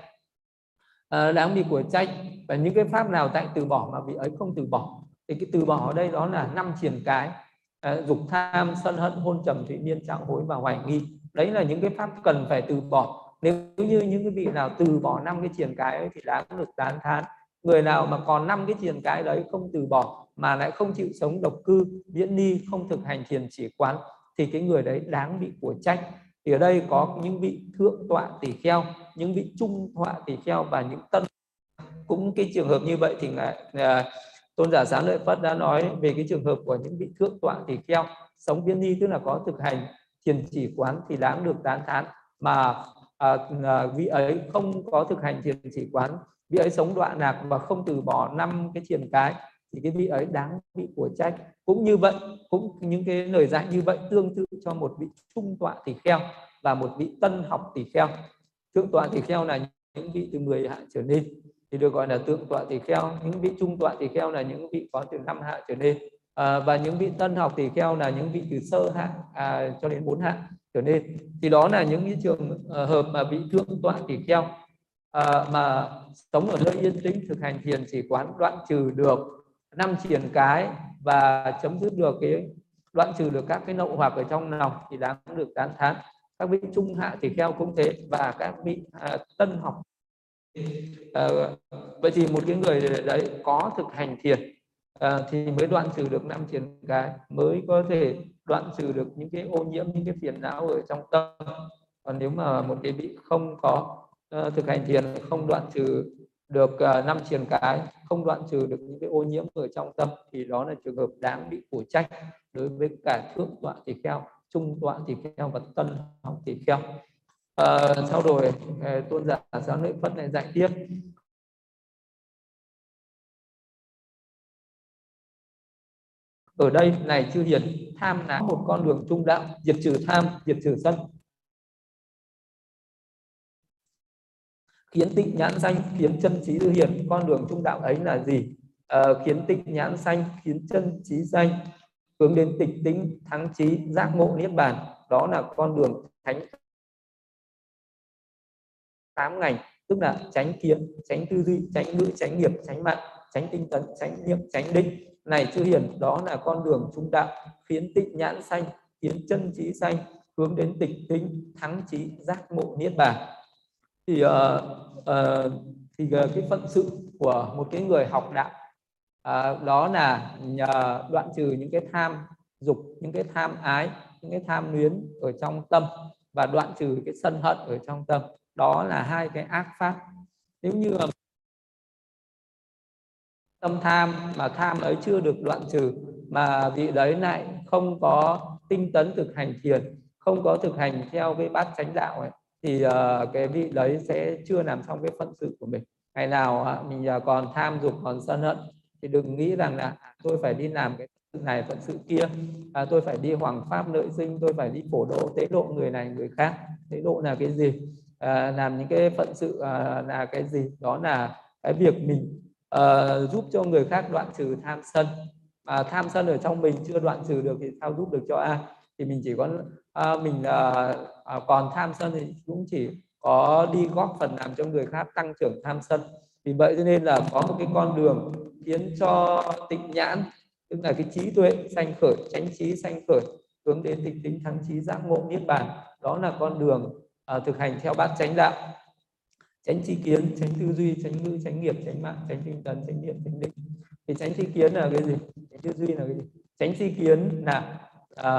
S1: À, đáng bị của trách và những cái pháp nào tại từ bỏ mà vị ấy không từ bỏ. Thì cái từ bỏ ở đây đó là năm triền cái à, dục tham sân hận hôn trầm thị niên trạng hối và hoài nghi. Đấy là những cái pháp cần phải từ bỏ nếu như những cái vị nào từ bỏ năm cái triển cái ấy thì đáng được tán thán. Người nào mà còn năm cái thiền cái đấy không từ bỏ mà lại không chịu sống độc cư viễn ni không thực hành thiền chỉ quán thì cái người đấy đáng bị của trách. Thì ở đây có những vị thượng tọa tỷ kheo, những vị trung tọa tỷ kheo và những tân. Cũng cái trường hợp như vậy thì lại à, tôn giả sáng lợi phất đã nói về cái trường hợp của những vị thượng tọa tỷ kheo, sống biến ni tức là có thực hành thiền chỉ quán thì đáng được tán thán. Mà à, à, vị ấy không có thực hành thiền chỉ quán. Vị ấy sống đoạn lạc và không từ bỏ năm cái thiền cái thì cái vị ấy đáng bị của trách. Cũng như vậy cũng những cái lời dạy như vậy tương tự cho một vị trung tọa tỷ kheo và một vị tân học tỷ kheo. Thượng tọa tỷ kheo là những vị từ 10 hạ trở lên thì được gọi là tượng tọa tỷ kheo. Những vị trung tọa tỷ kheo là những vị có từ năm hạ trở lên. À, và những vị tân học tỷ kheo là những vị từ sơ hạ à, cho đến bốn hạ trở nên thì đó là những cái trường ờ, hợp mà vị thượng tọa tỷ kheo à, ờ, mà sống ở nơi yên tĩnh thực hành thiền chỉ quán đoạn trừ được năm triển cái và chấm dứt được cái đoạn trừ được các cái nậu hoặc ở trong lòng thì đáng được tán thán. Các vị trung hạ tỷ kheo cũng thế và các vị à, tân học. À, vậy thì một cái người đấy có thực hành thiền à, thì mới đoạn trừ được năm triển cái mới có thể đoạn trừ được những cái ô nhiễm những cái phiền não ở trong tâm. Còn nếu mà một cái vị không có uh, thực hành thiền không đoạn trừ được à, uh, năm triển cái không đoạn trừ được những cái ô nhiễm ở trong tâm thì đó là trường hợp đáng bị của trách đối với cả thượng tọa thì kheo trung tọa thì kheo và tân học thì kheo. À, sau rồi ờ, tôn giả giáo lợi phật này dạy tiếp. Ở đây này chư hiền tham là một con đường trung đạo diệt trừ tham diệt trừ sân. Khiến tịnh nhãn xanh khiến chân trí dư hiền con đường trung đạo ấy là gì? Ờ, à, khiến tịnh nhãn xanh khiến chân trí xanh hướng đến tịch tính thắng trí giác ngộ niết bàn. Đó là con đường thánh tám ngành tức là tránh kiến tránh tư duy tránh ngữ tránh nghiệp tránh mạng tránh tinh tấn tránh niệm tránh định này chư hiền đó là con đường trung đạo khiến tịnh nhãn xanh khiến chân trí xanh hướng đến tịch tính thắng trí giác ngộ niết bàn. Thì uh, uh, thì uh, cái phận sự của một cái người học đạo uh, đó là nhờ đoạn trừ những cái tham dục những cái tham ái những cái tham luyến ở trong tâm và đoạn trừ cái sân hận ở trong tâm. Đó là hai cái ác pháp. Nếu như mà tâm tham mà tham ấy chưa được đoạn trừ mà vị đấy lại không có tinh tấn thực hành thiền không có thực hành theo cái bát chánh đạo ấy thì uh, cái vị đấy sẽ chưa làm xong cái phận sự của mình. Ngày nào uh, mình uh, còn tham dục còn sân hận thì đừng nghĩ rằng là à, tôi phải đi làm cái sự này phận sự kia à, tôi phải đi hoàng pháp lợi sinh tôi phải đi phổ độ tế độ người này người khác. Tế độ là cái gì? À, làm những cái phận sự à, là cái gì? Đó là cái việc mình uh, giúp cho người khác đoạn trừ tham sân. Mà tham sân ở trong mình chưa đoạn trừ được thì sao giúp được cho ai? Thì mình chỉ có uh, mình uh, còn tham sân thì cũng chỉ có đi góp phần làm cho người khác tăng trưởng tham sân. Vì vậy cho nên là có một cái con đường khiến cho tịnh nhãn tức là cái trí tuệ sanh khởi tránh trí sanh khởi hướng đến tịch tính thắng trí giác ngộ niết bàn. Đó là con đường uh, thực hành theo bát chánh đạo tránh tri kiến tránh tư duy tránh ngữ tránh nghiệp tránh mạng tránh tinh tấn tránh niệm tránh định. Thì tránh tri kiến là cái gì? Tránh tư duy là cái gì? Tránh tri kiến là à,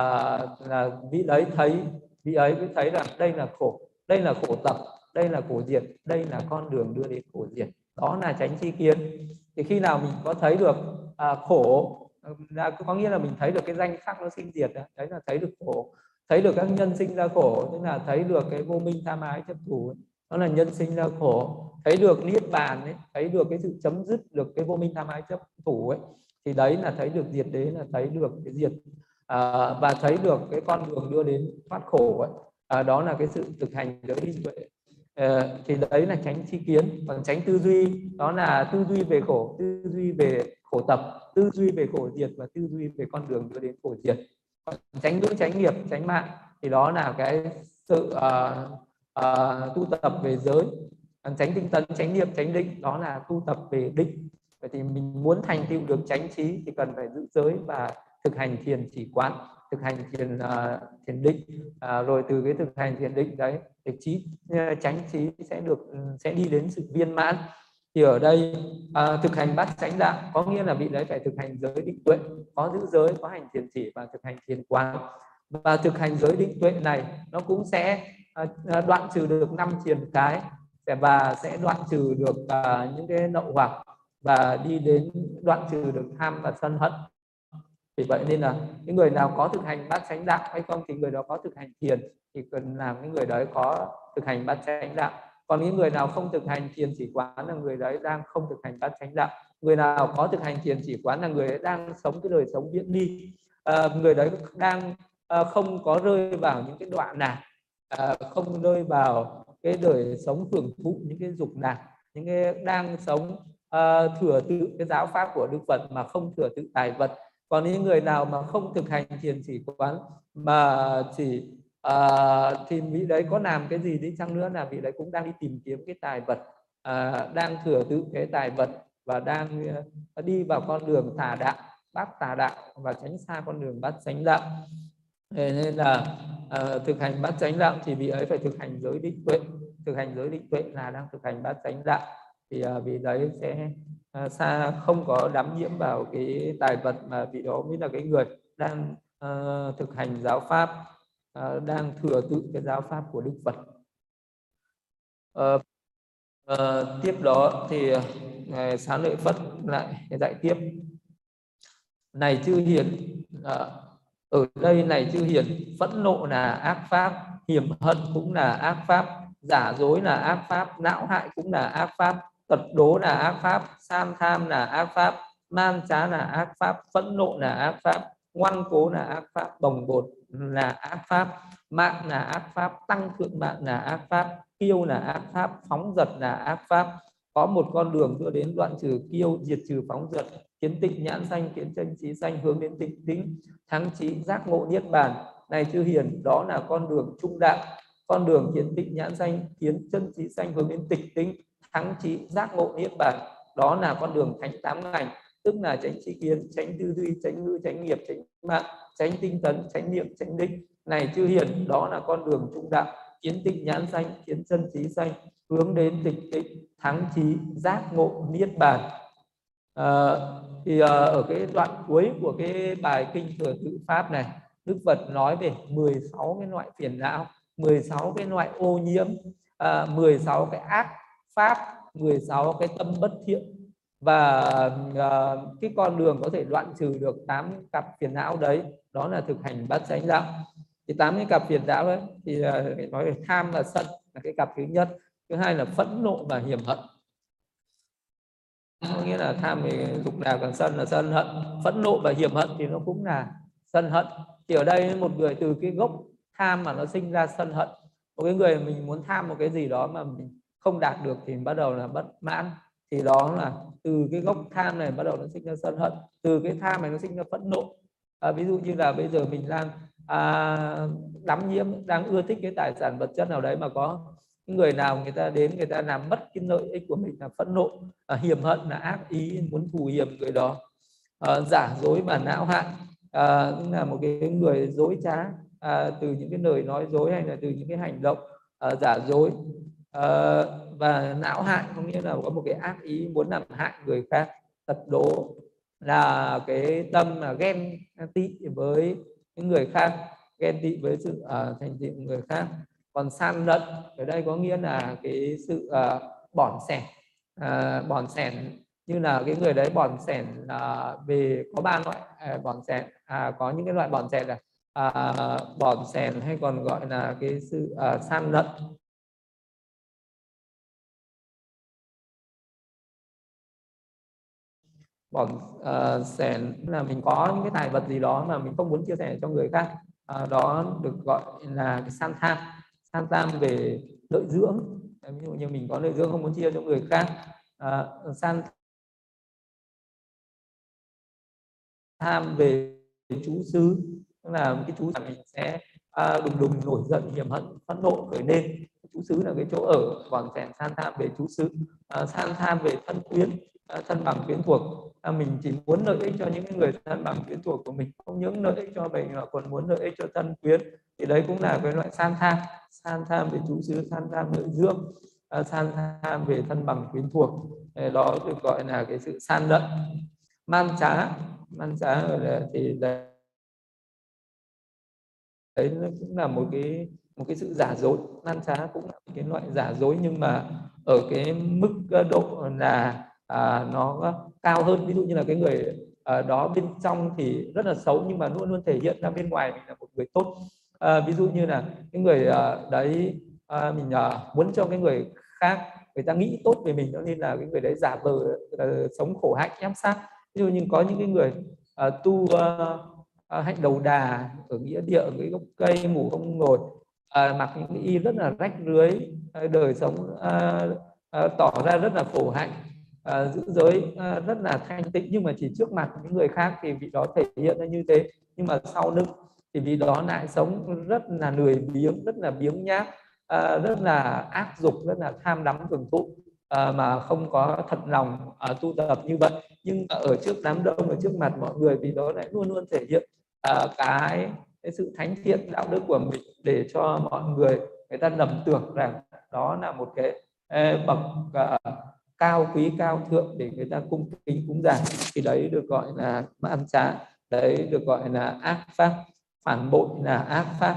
S1: là vị đấy thấy vị ấy mới thấy rằng đây là khổ đây là khổ tập đây là khổ diệt đây là con đường đưa đến khổ diệt. Đó là tránh tri kiến. Thì khi nào mình có thấy được à, khổ là có nghĩa là mình thấy được cái danh sắc nó sinh diệt đấy là thấy được khổ. Thấy được các nhân sinh ra khổ tức là thấy được cái vô minh tham ái chấp thủ ấy đó là nhân sinh ra khổ. Thấy được niết bàn ấy thấy được cái sự chấm dứt được cái vô minh tham ái chấp thủ ấy thì đấy là thấy được diệt đế là thấy được cái diệt à, và thấy được cái con đường đưa đến thoát khổ ấy. À, đó là cái sự thực hành giới định tuệ. Ờ, thì đấy là tránh chi kiến. Còn tránh tư duy đó là tư duy về khổ tư duy về khổ tập tư duy về khổ diệt và tư duy về con đường đưa đến khổ diệt. Tránh ngữ tránh nghiệp tránh mạng thì đó là cái sự uh, uh, tu tập về giới à, tránh tinh tấn tránh niệm tránh định đó là tu tập về định. Vậy thì mình muốn thành tựu được tránh trí thì cần phải giữ giới và thực hành thiền chỉ quán thực hành thiền uh, thiền định. Uh, rồi từ cái thực hành thiền định đấy thì trí uh, trí sẽ được ừ, sẽ đi đến sự viên mãn. Thì ở đây uh, thực hành bát chánh đạo có nghĩa là vị đấy phải thực hành giới định tuệ có giữ giới có hành thiền chỉ và thực hành thiền quán và thực hành giới định tuệ này nó cũng sẽ ờ, ờ, đoạn trừ được năm triền cái và sẽ đoạn trừ được ờ, những cái nậu hoặc và đi đến đoạn trừ được tham và sân hận. Vì vậy nên là những người nào có thực hành bát chánh đạo hay không thì người đó có thực hành thiền thì cần làm những người đấy có thực hành bát chánh đạo. Còn những người nào không thực hành thiền chỉ quán là người đấy đang không thực hành bát chánh đạo. Người nào có thực hành thiền chỉ quán là người ấy đang sống cái đời sống viễn ly. À, người đấy đang Ờ, không có rơi vào những cái đoạn nào. Ờ, không rơi vào cái đời sống hưởng thụ những cái dục lạc những cái đang sống uh, thừa tự cái giáo pháp của đức phật mà không thừa tự tài vật. Còn những người nào mà không thực hành thiền chỉ quán mà chỉ uh, thì vị đấy có làm cái gì đi chăng nữa là vị đấy cũng đang đi tìm kiếm cái tài vật uh, đang thừa tự cái tài vật và đang uh, đi vào con đường tà đạo bát tà đạo và tránh xa con đường bát chánh đạo thế nên là à, thực hành bát chánh đạo thì vị ấy phải thực hành giới định tuệ. Thực hành giới định tuệ là đang thực hành bát chánh đạo. Thì à, vị đấy sẽ ờ, à, xa không có đắm nhiễm vào cái tài vật mà vị đó mới là cái người đang à, thực hành giáo pháp à, đang thừa tự cái giáo pháp của đức phật. À, à, tiếp đó thì ngài sáng lợi phật lại dạy tiếp. Này chư hiền à, ở đây này chư hiền phẫn nộ là ác pháp hiểm hận cũng là ác pháp giả dối là ác pháp não hại cũng là ác pháp tật đố là ác pháp sam tham là ác pháp man trá là ác pháp phẫn nộ là ác pháp ngoan cố là ác pháp bồng bột là ác pháp mạng là ác pháp tăng thượng mạng là ác pháp kiêu là ác pháp phóng dật là ác pháp có một con đường đưa đến đoạn trừ kiêu diệt trừ phóng dật kiến tịnh nhãn xanh kiến chân trí xanh hướng đến tịnh tĩnh, thắng trí, giác ngộ, niết bàn. Này chư hiền, đó là con đường trung đạo con đường kiến tịnh nhãn xanh kiến chân trí xanh hướng đến tịch tĩnh, thắng trí, giác ngộ, niết bàn. Đó là con đường thánh tám ngành, tức là tránh tri kiến tránh tư duy tránh ngữ tránh nghiệp tránh mạng tránh tinh tấn tránh niệm tránh định. Này chư hiền, đó là con đường trung đạo kiến tịnh nhãn xanh kiến chân trí xanh hướng đến tịch tịnh thắng trí, giác ngộ, niết bàn à, thì à, ở cái đoạn cuối của cái bài kinh thừa tự pháp này đức phật nói về 16 cái loại phiền não 16 cái loại ô nhiễm ờ, à, 16 cái ác pháp 16 cái tâm bất thiện. Và à, cái con đường có thể đoạn trừ được 8 cặp phiền não đấy đó là thực hành bát chánh đạo. Thì tám cái cặp phiền não đấy thì à, nói về tham và sân là cái cặp thứ nhất thứ hai là phẫn nộ và hiểm hận có nghĩa là tham về dục nào càng sân là sân hận phẫn nộ và hiểm hận thì nó cũng là sân hận. Thì ở đây một người từ cái gốc tham mà nó sinh ra sân hận một cái người mình muốn tham một cái gì đó mà mình không đạt được thì bắt đầu là bất mãn thì đó là từ cái gốc tham này bắt đầu nó sinh ra sân hận từ cái tham này nó sinh ra phẫn nộ. À, ví dụ như là bây giờ mình đang à, đắm nhiễm đang ưa thích cái tài sản vật chất nào đấy mà có người nào người ta đến người ta làm mất cái lợi ích của mình là phẫn nộ à, hiểm hận là ác ý muốn thù hiểm người đó. À, giả dối và não hạn ờ, à, là một cái người dối trá à, từ những cái lời nói dối hay là từ những cái hành động à, giả dối. À, và não hại có nghĩa là có một cái ác ý muốn làm hại người khác. Tật đố là cái tâm là ghen tị với những người khác ghen tị với sự uh, thành tựu người khác còn san lận ở đây có nghĩa là cái sự uh, bỏn sẻn uh, bỏn sẻn như là cái người đấy bỏn sẻn uh, về có ba loại uh, bỏn sẻn à, có những cái loại bỏn sẻn là uh, bỏn sẻn hay còn gọi là cái sự uh, san lận. Bỏn uh, sẻn là mình có những cái tài vật gì đó mà mình không muốn chia sẻ cho người khác uh, đó được gọi là cái san tham san tam về lợi dưỡng. Ví dụ như mình có lợi dưỡng không muốn chia cho người khác. À, san tham về chú xứ. Tức là cái chú mình sẽ à, đùng đùng nổi giận hiểm hận phẫn nộ khởi lên. Chú xứ là cái chỗ ở còn sẽ san tham về chú xứ. À, san tham về thân quyến thân bằng quyến thuộc. À, mình chỉ muốn lợi ích cho những người thân bằng quyến thuộc của mình không những lợi ích cho mình mà còn muốn lợi ích cho thân quyến. Thì đấy cũng là cái loại san tham san tham về chú xứ san tham lợi dưỡng à, san tham về thân bằng quyến thuộc. Đó được gọi là cái sự san lận. Man trá. Man trá thì đấy đấy nó cũng là một cái một cái sự giả dối. Man trá cũng là cái loại giả dối nhưng mà ở cái mức độ là à, nó cao hơn. Ví dụ như là cái người à, đó bên trong thì rất là xấu nhưng mà luôn luôn thể hiện ra bên ngoài mình là một người tốt. À, ví dụ như là cái người à, đấy à, mình à, muốn cho cái người khác người ta nghĩ tốt về mình cho nên là cái người đấy giả vờ uh, sống khổ hạnh ép sát. Ví dụ như có những cái người à, tu à, à hạnh đầu đà ở nghĩa địa ở cái gốc cây ngủ không ngồi à, mặc những y rất là rách rưới à, đời sống à, à, tỏ ra rất là khổ hạnh uh, giữ giới uh, rất là thanh tịnh. Nhưng mà chỉ trước mặt những người khác thì vị đó thể hiện ra như thế. Nhưng mà sau lưng thì vị đó lại sống rất là lười biếng rất là biếng nhác uh, rất là ác dục rất là tham đắm hưởng thụ uh, mà không có thật lòng uh, tu tập như vậy. Nhưng ở trước đám đông ở trước mặt mọi người thì đó lại luôn luôn thể hiện uh, cái cái sự thánh thiện đạo đức của mình để cho mọi người người ta lầm tưởng rằng đó là một cái bậc uh, cao quý cao thượng để người ta cung kính cúng dường. Thì đấy được gọi là ăn trá đấy được gọi là ác pháp phản bội là ác pháp.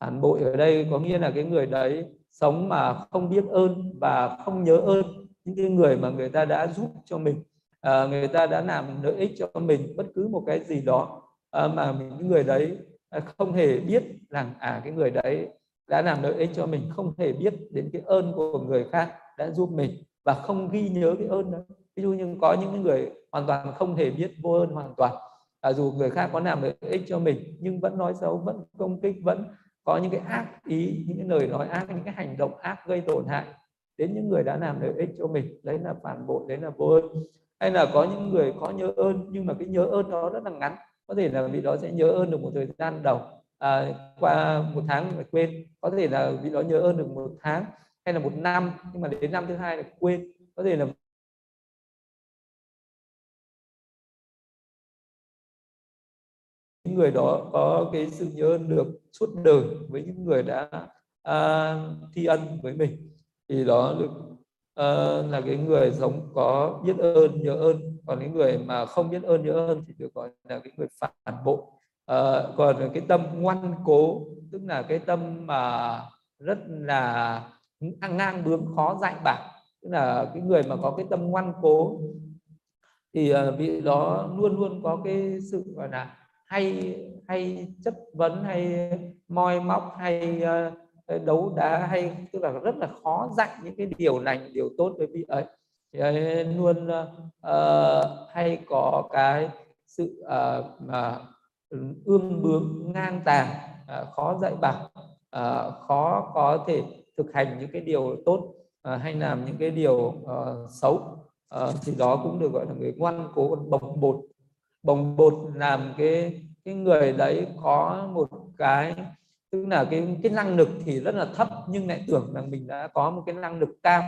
S1: Phản bội ở đây có nghĩa là cái người đấy sống mà không biết ơn và không nhớ ơn những cái người mà người ta đã giúp cho mình à, người ta đã làm lợi ích cho mình bất cứ một cái gì đó à, mà những người đấy à, không hề biết rằng à cái người đấy đã làm lợi ích cho mình không hề biết đến cái ơn của người khác đã giúp mình và không ghi nhớ cái ơn đó. Ví dụ như có những người hoàn toàn không hề biết vô ơn hoàn toàn à, dù người khác có làm lợi ích cho mình nhưng vẫn nói xấu vẫn công kích vẫn có những cái ác ý những cái lời nói ác những cái hành động ác gây tổn hại đến những người đã làm lợi ích cho mình. Đấy là phản bội đấy là vô ơn. Hay là có những người có nhớ ơn nhưng mà cái nhớ ơn đó rất là ngắn có thể là vị đó sẽ nhớ ơn được một thời gian đầu à, qua một tháng phải quên có thể là vị đó nhớ ơn được một tháng hay là một năm nhưng mà đến năm thứ hai là quên. Có thể là những người đó có cái sự nhớ ơn được suốt đời với những người đã uh, thi ân với mình. Thì đó được uh, à, là cái người sống có biết ơn nhớ ơn. Còn những người mà không biết ơn nhớ ơn thì được gọi là cái người phản bội. Uh, còn cái tâm ngoan cố tức là cái tâm mà rất là ngang bướng khó dạy bảo. Tức là cái người mà có cái tâm ngoan cố thì ờ, vị đó luôn luôn có cái sự gọi là hay hay chất vấn hay moi móc hay ờ, ờ, đấu đá hay tức là rất là khó dạy những cái điều lành điều tốt với vị ấy. Thì ấy luôn uh, hay có cái sự uh, mà ừ, ương bướng ngang tàng uh, khó dạy bảo uh, khó có thể thực hành những cái điều tốt uh, hay làm những cái điều uh, xấu uh, thì đó cũng được gọi là người ngoan cố còn bồng bột. Bồng bột làm cái cái người đấy có một cái tức là cái cái năng lực thì rất là thấp nhưng lại tưởng rằng mình đã có một cái năng lực cao.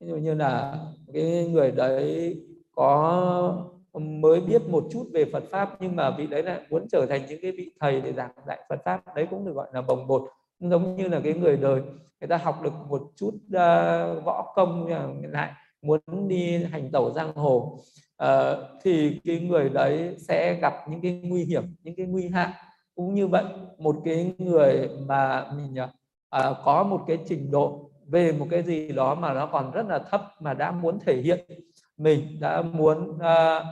S1: Ví dụ như là cái người đấy có mới biết một chút về Phật pháp nhưng mà vị đấy lại muốn trở thành những cái vị thầy để giảng dạy Phật pháp đấy cũng được gọi là bồng bột. Giống như là cái người đời người ta học được một chút uh, võ công lại muốn đi hành tẩu giang hồ. Uh, thì cái người đấy sẽ gặp những cái nguy hiểm những cái nguy hại. Cũng như vậy một cái người mà mình uh, có một cái trình độ về một cái gì đó mà nó còn rất là thấp mà đã muốn thể hiện mình đã muốn uh,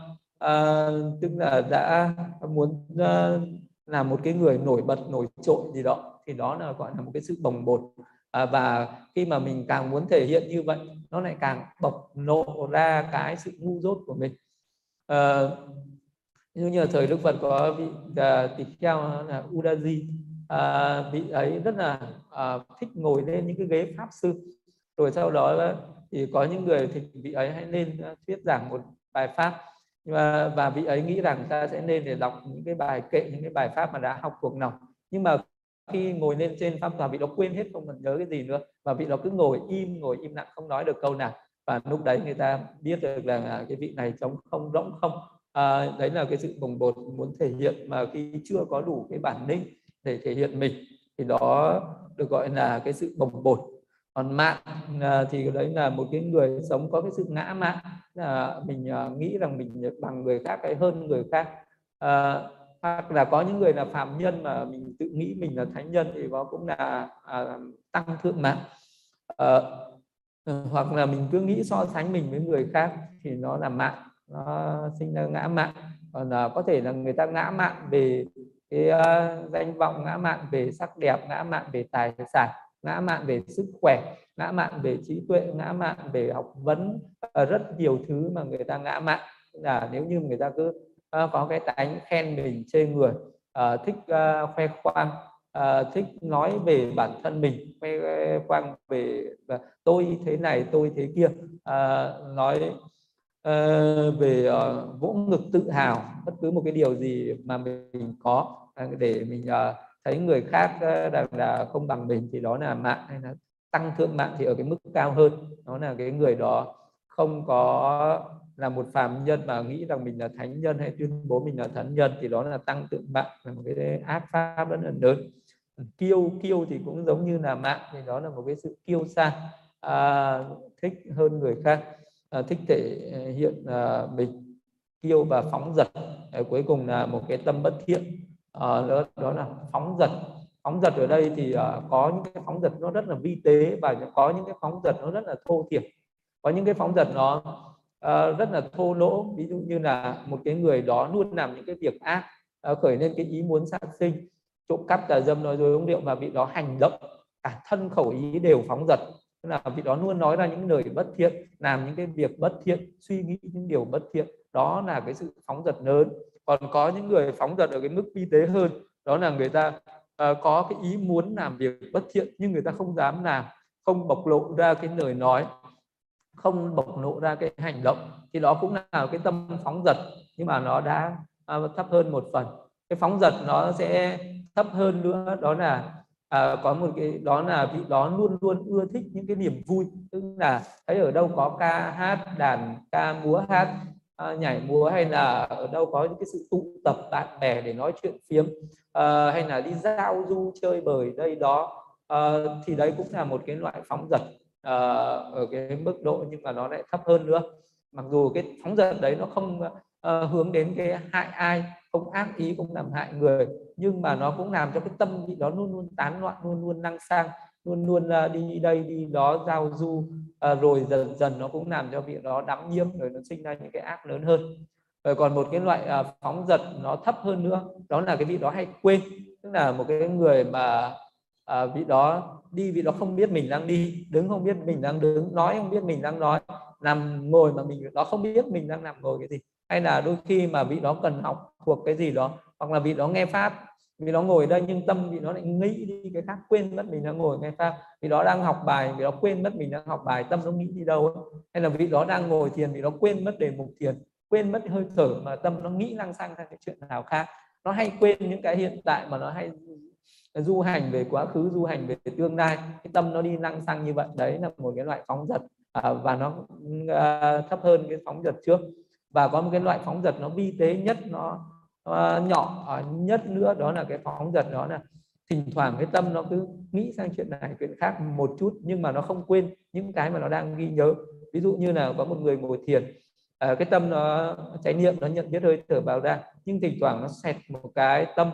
S1: uh, tức là đã muốn uh, là một cái người nổi bật nổi trội gì đó thì đó là gọi là một cái sự bồng bột à, và khi mà mình càng muốn thể hiện như vậy nó lại càng bộc lộ ra cái sự ngu dốt của mình. À, như như thời Đức Phật có vị à, tỳ kheo là Udaji à, vị ấy rất là à, thích ngồi lên những cái ghế pháp sư. Rồi sau đó thì có những người thì vị ấy hãy lên à, thuyết giảng một bài pháp. Và, và vị ấy nghĩ rằng ta sẽ nên để đọc những cái bài kệ những cái bài pháp mà đã học thuộc lòng. Nhưng mà khi ngồi lên trên pháp tòa vị đó quên hết không còn nhớ cái gì nữa. Và vị đó cứ ngồi im ngồi im lặng không nói được câu nào. Và lúc đấy người ta biết được là cái vị này trống không rỗng không. À, đấy là cái sự bồng bột muốn thể hiện mà khi chưa có đủ cái bản lĩnh để thể hiện mình thì đó được gọi là cái sự bồng bột. Còn mạng à, thì đấy là một cái người sống có cái sự ngã mạn là mình à, nghĩ rằng mình bằng người khác hay hơn người khác. À, hoặc là có những người là phạm nhân mà mình tự nghĩ mình là thánh nhân thì đó cũng là à, tăng thượng mạng. À, hoặc là mình cứ nghĩ so sánh mình với người khác thì nó là mạng nó sinh ra ngã mạng. Còn là có thể là người ta ngã mạng về cái uh, danh vọng ngã mạng về sắc đẹp ngã mạng về tài sản ngã mạng về sức khỏe ngã mạng về trí tuệ ngã mạng về học vấn uh, rất nhiều thứ mà người ta ngã mạng. Là nếu như người ta cứ uh, có cái tánh khen mình chê người uh, thích uh, khoe khoang uh, thích nói về bản thân mình khoe khoang về uh, tôi thế này tôi thế kia uh, nói uh, về uh, vỗ ngực tự hào bất cứ một cái điều gì mà mình có uh, để mình uh, thấy người khác uh, là, là không bằng mình thì đó là mạng hay là tăng thượng mạng thì ở cái mức cao hơn. Đó là cái người đó không có là một phàm nhân mà nghĩ rằng mình là thánh nhân hay tuyên bố mình là thánh nhân thì đó là tăng tượng mạng là một cái ác pháp rất là lớn. Kiêu kiêu thì cũng giống như là mạng thì đó là một cái sự kiêu sa à, thích hơn người khác à, thích thể hiện à, mình. Kiêu và phóng dật à, cuối cùng là một cái tâm bất thiện à, đó, đó là phóng dật. Phóng dật ở đây thì à, có những cái phóng dật nó rất là vi tế và có những cái phóng dật nó rất là thô thiển. Có những cái phóng dật nó uh, rất là thô lỗ. Ví dụ như là một cái người đó luôn làm những cái việc ác uh, khởi lên cái ý muốn sát sinh trộm cắp tà dâm nói dối uống rượu và vị đó hành động cả thân khẩu ý đều phóng dật. Tức là vị đó luôn nói ra những lời bất thiện làm những cái việc bất thiện suy nghĩ những điều bất thiện. Đó là cái sự phóng dật lớn. Còn có những người phóng dật ở cái mức vi tế hơn đó là người ta uh, có cái ý muốn làm việc bất thiện nhưng người ta không dám làm không bộc lộ ra cái lời nói không bộc lộ ra cái hành động thì đó cũng là cái tâm phóng dật nhưng mà nó đã uh, thấp hơn một phần. Cái phóng dật nó sẽ thấp hơn nữa đó là à, có một cái đó là vị đó luôn luôn ưa thích những cái niềm vui. Tức là thấy ở đâu có ca hát đàn ca múa hát à, nhảy múa hay là ở đâu có những cái sự tụ tập bạn bè để nói chuyện phiếm à, hay là đi giao du chơi bời đây đó à, thì đấy cũng là một cái loại phóng dật à, ở cái mức độ nhưng mà nó lại thấp hơn nữa. Mặc dù cái phóng dật đấy nó không uh, hướng đến cái hại ai không ác ý không làm hại người nhưng mà nó cũng làm cho cái tâm vị đó luôn luôn tán loạn luôn luôn năng sang luôn luôn uh, đi đây đi đó giao du uh, rồi dần dần nó cũng làm cho vị đó đắm nhiễm rồi nó sinh ra những cái ác lớn hơn. Rồi còn một cái loại uh, phóng dật nó thấp hơn nữa đó là cái vị đó hay quên. Tức là một cái người mà uh, vị đó đi vì nó không biết mình đang đi, đứng không biết mình đang đứng, nói không biết mình đang nói, nằm ngồi mà mình đó không biết mình đang nằm ngồi cái gì. Hay là đôi khi mà vị đó cần học thuộc cái gì đó, hoặc là vị đó nghe pháp vì nó ngồi đây nhưng tâm vị nó lại nghĩ đi cái khác, quên mất mình đang ngồi nghe pháp. Vì đó đang học bài vì đó quên mất mình đang học bài, tâm nó nghĩ đi đâu ấy. hay là vị đó đang ngồi thiền vì nó quên mất đề mục thiền, quên mất hơi thở mà tâm nó nghĩ năng sang sang cái chuyện nào khác. Nó hay quên những cái hiện tại mà nó hay du hành về quá khứ du hành về tương lai. Cái tâm nó đi năng sang như vậy. Đấy là một cái loại phóng dật à, và nó à, thấp hơn cái phóng dật trước. Và có một cái loại phóng dật nó vi tế nhất nó à, nhỏ nhất nữa đó là cái phóng dật đó là thỉnh thoảng cái tâm nó cứ nghĩ sang chuyện này chuyện khác một chút nhưng mà nó không quên những cái mà nó đang ghi nhớ. Ví dụ như là có một người ngồi thiền à, cái tâm nó chánh niệm nó nhận biết hơi thở vào ra nhưng thỉnh thoảng nó xẹt một cái tâm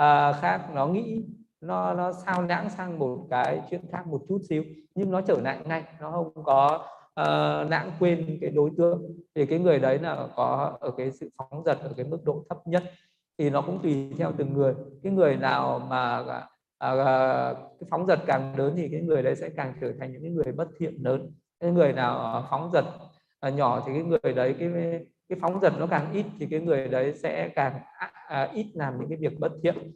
S1: à, khác nó nghĩ nó nó sao nhãng sang một cái chuyện khác một chút xíu nhưng nó trở lại ngay nó không có uh, lãng quên cái đối tượng. Thì cái người đấy là có ở cái sự phóng dật ở cái mức độ thấp nhất thì nó cũng tùy theo từng người. Cái người nào mà uh, cái phóng dật càng lớn thì cái người đấy sẽ càng trở thành những cái người bất thiện lớn. Cái người nào phóng dật uh, nhỏ thì cái người đấy cái cái phóng dật nó càng ít thì cái người đấy sẽ càng à, à, ít làm những cái việc bất thiện.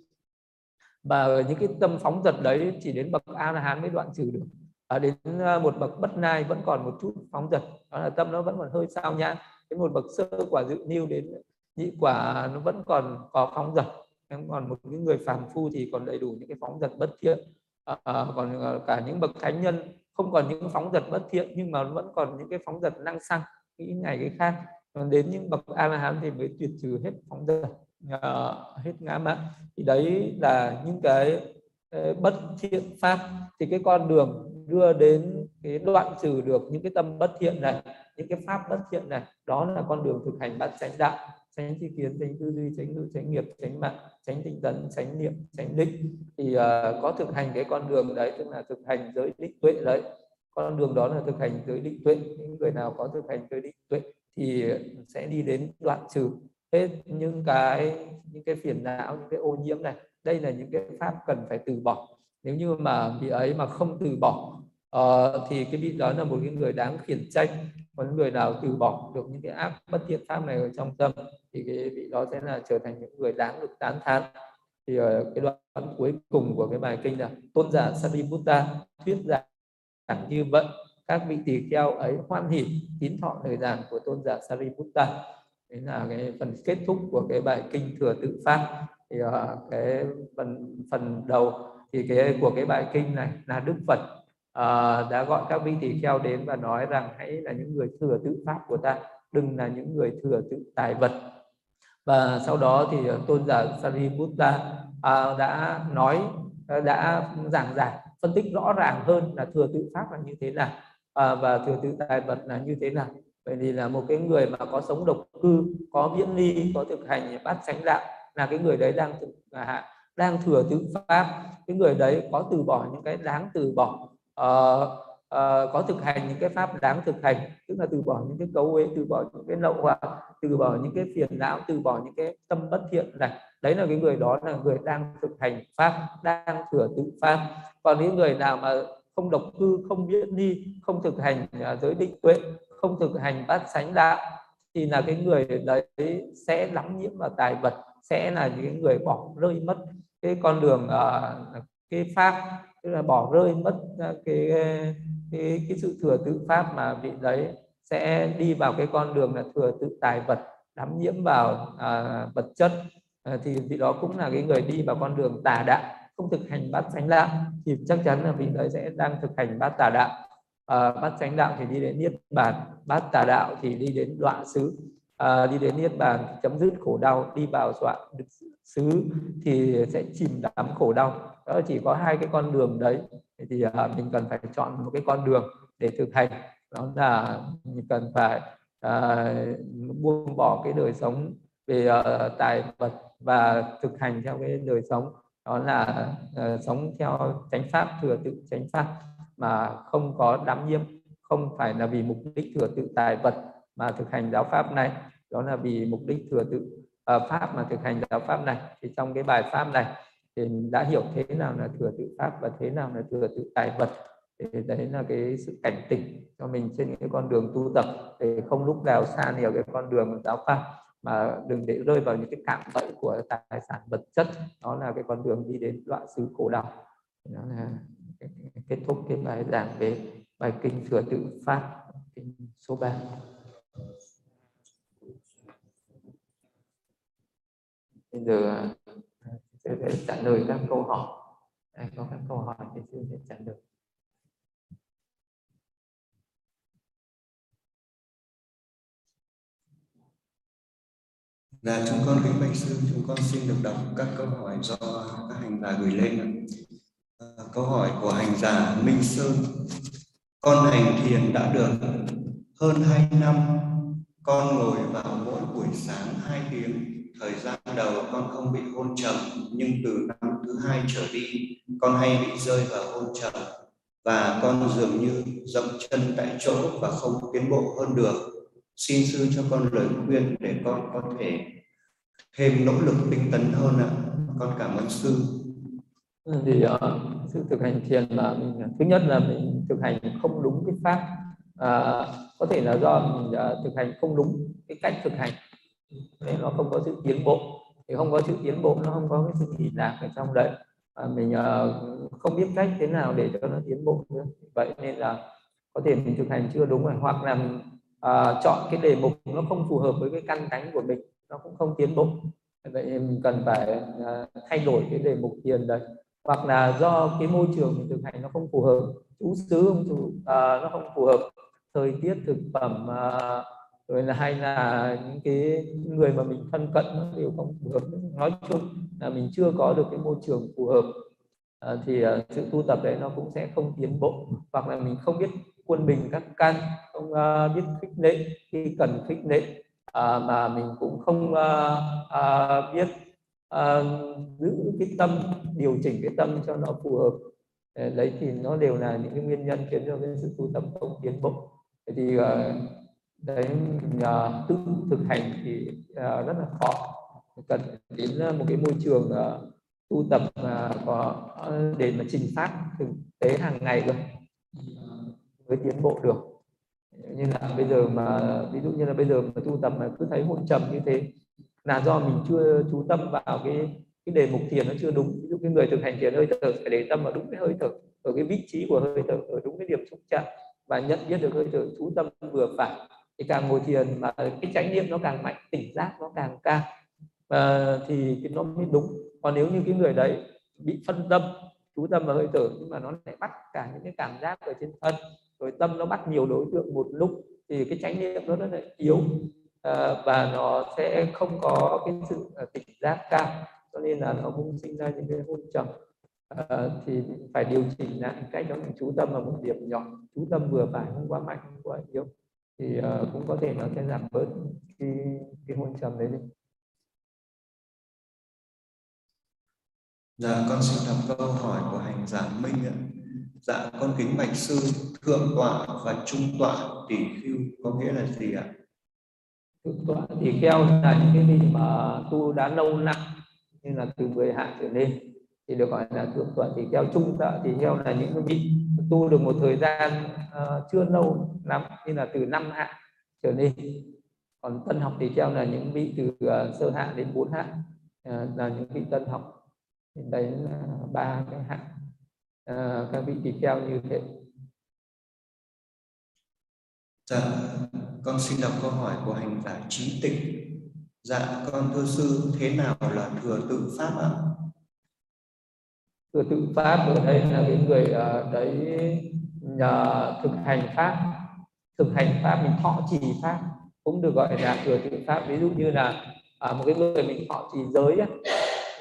S1: Và những cái tâm phóng dật đấy chỉ đến bậc a la hán mới đoạn trừ được. Ở đến à, một bậc bất nai vẫn còn một chút phóng dật. Đó là tâm nó vẫn còn hơi sao nhãn. Đến một bậc sơ quả dự niu đến nhị quả nó vẫn còn có phóng dật. Em còn một cái người phàm phu thì còn đầy đủ những cái phóng dật bất thiện. À, à còn cả những bậc thánh nhân không còn những phóng dật bất thiện nhưng mà vẫn còn những cái phóng dật năng xăng nghĩ ngày cái khác còn đến những bậc a la hán thì mới tuyệt trừ hết phóng dật hết ngã mạn thì đấy là những cái ờ, bất thiện pháp. Thì cái con đường đưa đến cái đoạn trừ được những cái tâm bất thiện này những cái pháp bất thiện này đó là con đường thực hành bát chánh đạo. Tránh tri kiến tránh tư duy tránh ngữ tránh nghiệp tránh mạng tránh tinh tấn tránh niệm tránh định. Thì uh, có thực hành cái con đường đấy tức là thực hành giới định tuệ đấy. Con đường đó là thực hành giới định tuệ. Những người nào có thực hành giới định tuệ thì sẽ đi đến đoạn trừ. Hết những cái những cái phiền não những cái ô nhiễm này đây là những cái pháp cần phải từ bỏ. Nếu như mà vị ấy mà không từ bỏ uh, thì cái vị đó là một cái người đáng khiển trách. Còn người nào từ bỏ được những cái ác bất thiện pháp này ở trong tâm thì cái vị đó sẽ là trở thành những người đáng được tán thán. Thì ở cái đoạn cuối cùng của cái bài kinh là tôn giả Sariputta thuyết giảng như vậy các vị tỳ kheo ấy hoan hỉ tín thọ lời giảng của tôn giả Sariputta. Đấy là cái phần kết thúc của cái bài kinh thừa tự pháp. Thì uh, cái phần phần đầu thì cái của cái bài kinh này là Đức Phật. Uh, đã gọi các vị tỳ kheo đến và nói rằng hãy là những người thừa tự pháp của ta đừng là những người thừa tự tài vật. Và sau đó thì tôn giả Sariputta uh, đã nói đã giảng giải phân tích rõ ràng hơn là thừa tự pháp là như thế nào à, và thừa tự tài vật là như thế nào? Vậy thì là một cái người mà có sống độc cư có viễn ly có thực hành bát chánh đạo là cái người đấy đang thực à, đang thừa tự pháp. Cái người đấy có từ bỏ những cái đáng từ bỏ à, à, có thực hành những cái pháp đáng thực hành tức là từ bỏ những cái cấu uế từ bỏ những cái lậu hoặc từ bỏ những cái phiền não từ bỏ những cái tâm bất thiện này. Đấy là cái người đó là người đang thực hành pháp đang thừa tự pháp. Còn những người nào mà không độc cư không viễn ni không thực hành à, giới định tuệ không thực hành bát sánh đạo thì là cái người đấy sẽ lắm nhiễm vào tài vật sẽ là những người bỏ rơi mất cái con đường à, cái pháp tức là bỏ rơi mất à, cái cái cái sự thừa tự pháp mà vị đấy sẽ đi vào cái con đường là thừa tự tài vật đắm nhiễm vào à, vật chất. À, thì vị đó cũng là cái người đi vào con đường tà đạo không thực hành bát chánh đạo thì chắc chắn là vị đấy sẽ đang thực hành bát tà đạo. À, bát chánh đạo thì đi đến niết bàn bát tà đạo thì đi đến đoạn xứ. À, đi đến niết bàn chấm dứt khổ đau đi vào đoạn xứ thì sẽ chìm đắm khổ đau. Đó chỉ có hai cái con đường đấy thì à, mình cần phải chọn một cái con đường để thực hành. Đó là mình cần phải à, buông bỏ cái đời sống về uh, tài vật và thực hành theo cái đời sống đó là ờ, uh, sống theo chánh pháp thừa tự chánh pháp mà không có đắm nhiễm không phải là vì mục đích thừa tự tài vật mà thực hành giáo pháp này. Đó là vì mục đích thừa tự uh, pháp mà thực hành giáo pháp này. Thì trong cái bài pháp này thì đã hiểu thế nào là thừa tự pháp và thế nào là thừa tự tài vật. Thì đấy là cái sự cảnh tỉnh cho mình trên cái con đường tu tập để không lúc nào xa nhiều cái con đường giáo pháp mà đừng để rơi vào những cái cạm bẫy của tài sản vật chất. Đó là cái con đường đi đến loại xứ khổ đau đó là kết thúc cái bài giảng về bài kinh sửa tự phát, kinh số 3 bây giờ à, sẽ trả lời các câu hỏi. Có các câu hỏi thì sư sẽ trả lời.
S2: Dạ, chúng con kính bạch sư, chúng con xin được đọc các câu hỏi do các hành giả gửi lên. À, câu hỏi của hành giả Minh Sơn. Con hành thiền đã được hơn 2 năm. Con ngồi vào mỗi buổi sáng 2 tiếng thời gian đầu con không bị hôn trầm nhưng từ năm thứ hai trở đi con hay bị rơi vào hôn trầm và con dường như dậm chân tại chỗ và không tiến bộ hơn được xin sư cho con lời khuyên để con có thể thêm nỗ lực tinh tấn hơn ạ. Con cảm ơn sư.
S1: Vâng, thì ờ, uh, sự thực hành thiền là mình ờ, thứ nhất là mình thực hành không đúng cái pháp à, có thể là do mình uh, thực hành không đúng cái cách thực hành. Nên nó không có sự tiến bộ. Thì không có sự tiến bộ nó không có cái sự nghỉ lạc ở trong đấy. Và mình uh, không biết cách thế nào để cho nó tiến bộ nữa. Vậy nên là có thể mình thực hành chưa đúng rồi hoặc là mình uh, chọn cái đề mục nó không phù hợp với cái căn cánh của mình nó cũng không tiến bộ. Vậy mình cần phải uh, thay đổi cái đề mục thiền đấy. Hoặc là do cái môi trường mình thực hành nó không phù hợp chú xứ không phù, uh, nó không phù hợp thời tiết thực phẩm uh, rồi là hay là những cái người mà mình thân cận nó đều không phù hợp. Nói chung là mình chưa có được cái môi trường phù hợp thì uh, sự tu tập đấy nó cũng sẽ không tiến bộ. Hoặc là mình không biết quân bình các căn không uh, biết khích lệ khi cần khích lệ uh, mà mình cũng không uh, uh, biết uh, giữ cái tâm điều chỉnh cái tâm cho nó phù hợp. Đấy thì nó đều là những cái nguyên nhân khiến cho cái sự tu tập không tiến bộ. Thì uh, đấy uh, tự thực hành thì uh, rất là khó. Cần đến một cái môi trường uh, tu tập uh, có để mà trình phát thực tế hàng ngày rồi mới tiến bộ được. Như là bây giờ mà ví dụ như là bây giờ mà tu tập mà cứ thấy hôn trầm như thế là do mình chưa chú tâm vào cái cái đề mục thiền nó chưa đúng. Ví dụ cái người thực hành thiền hơi thở phải để tâm vào đúng cái hơi thở ở cái vị trí của hơi thở ở đúng cái điểm xúc chạm và nhận biết được hơi thở chú tâm vừa phải. Thì càng ngồi thiền mà cái chánh niệm nó càng mạnh tỉnh giác nó càng cao à, thì cái nó mới đúng. Còn nếu như cái người đấy bị phân tâm chú tâm vào hơi thở nhưng mà nó lại bắt cả những cái cảm giác ở trên thân rồi tâm nó bắt nhiều đối tượng một lúc thì cái chánh niệm nó rất là yếu à, và nó sẽ không có cái sự à, tỉnh giác cao cho nên là nó cũng sinh ra những cái hôn trầm à, thì phải điều chỉnh lại cách đó mình chú tâm vào một điểm nhỏ chú tâm vừa phải không quá mạnh không quá yếu thì uh, cũng có thể nó sẽ giảm bớt cái cái hôn trầm đấy đi.
S2: Dạ con xin đọc câu hỏi của hành giả Minh ạ. Dạ con kính bạch sư thượng tọa và trung tọa tỷ khưu có nghĩa là gì ạ?
S1: Thượng tọa tỷ kheo là những cái vị mà tu đã lâu năm như là từ 10 hạ trở lên thì được gọi là thượng tọa tỷ kheo. Trung tọa tỷ kheo là những cái vị tu được một thời gian uh, chưa lâu lắm như là từ năm hạ trở lên. Còn tân học tỷ kheo là những vị từ uh, sơ hạ đến bốn hạ uh, là những vị tân học. Thì đấy là ba cái hạng à, các vị tỳ kheo như thế.
S2: Dạ con xin đọc câu hỏi của hành giả trí tịch dạ con thưa sư thế nào là thừa tự pháp ạ?
S1: Thừa tự pháp ở đây là cái người uh, đấy nhờ thực hành pháp. Thực hành pháp mình thọ trì pháp cũng được gọi là thừa tự pháp. Ví dụ như là à, một cái người mình thọ trì giới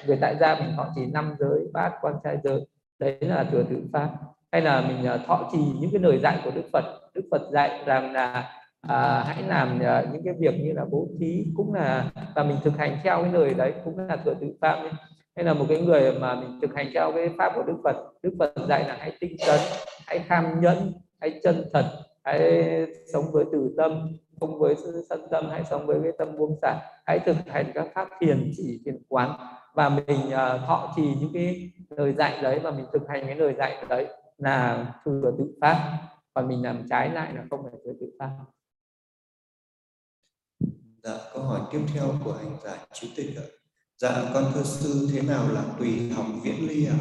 S1: người tại gia mình thọ trì năm giới bát quan trai giới đấy là thừa tự pháp. Hay là mình à, thọ trì những cái lời dạy của đức phật. Đức phật dạy rằng là à, hãy làm à, những cái việc như là bố thí cũng là và mình thực hành theo cái lời đấy cũng là thừa tự pháp ấy. hay là một cái người mà mình thực hành theo cái pháp của đức phật đức phật dạy là hãy tinh tấn hãy tham nhẫn hãy chân thật hãy sống với từ tâm không với sân tâm hãy sống với cái tâm buông xả hãy thực hành các pháp thiền chỉ thiền quán và mình uh, thọ trì những cái lời dạy đấy và mình thực hành cái lời dạy đấy là thừa tự pháp còn mình làm trái lại là không phải thừa tự pháp
S2: dạ câu hỏi tiếp theo của hành giả trí tịch ạ. Dạ con thưa sư thế nào là tùy học viễn ly ạ?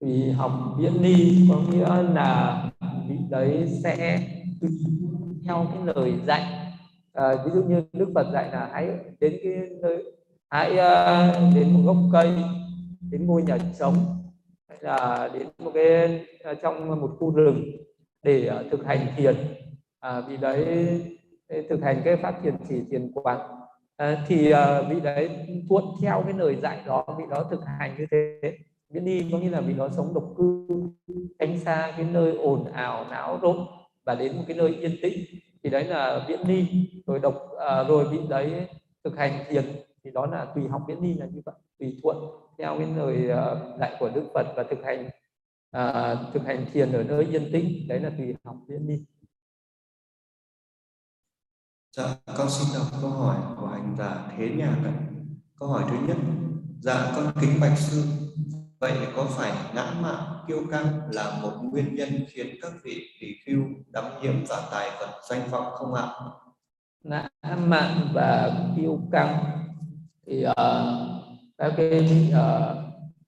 S1: Tùy học viễn ly có nghĩa là vị đấy sẽ tùy theo cái lời dạy. À, ví dụ như đức phật dạy là hãy đến cái nơi hãy ờ, đến một gốc cây đến ngôi nhà sống hay là đến một cái ờ, trong một khu rừng để ờ, thực hành thiền. À, vì đấy thực hành cái pháp thiền chỉ thiền quán. À, thì vị đấy thuận theo cái lời dạy đó vị đó thực hành như thế. Biến đi có nghĩa là vị đó sống độc cư tránh xa cái nơi ồn ào náo rộn và đến một cái nơi yên tĩnh. Thì đấy là viễn đi. Rồi độc à, rồi vị đấy thực hành thiền thì đó là tùy học viễn ly là như vậy tùy thuận theo cái lời uh, dạy của đức phật và thực hành uh, thực hành thiền ở nơi yên tĩnh. Đấy là tùy học viễn ly
S2: dạ con xin đọc câu hỏi của hành giả thế nhạc này câu hỏi thứ nhất dạ con kính bạch sư vậy có phải ngã mạn kiêu căng là một nguyên nhân khiến các vị tỷ khưu đắm nhiễm vào tài vật danh vọng không ạ?
S1: Ngã mạn và kiêu căng thì uh, cái uh,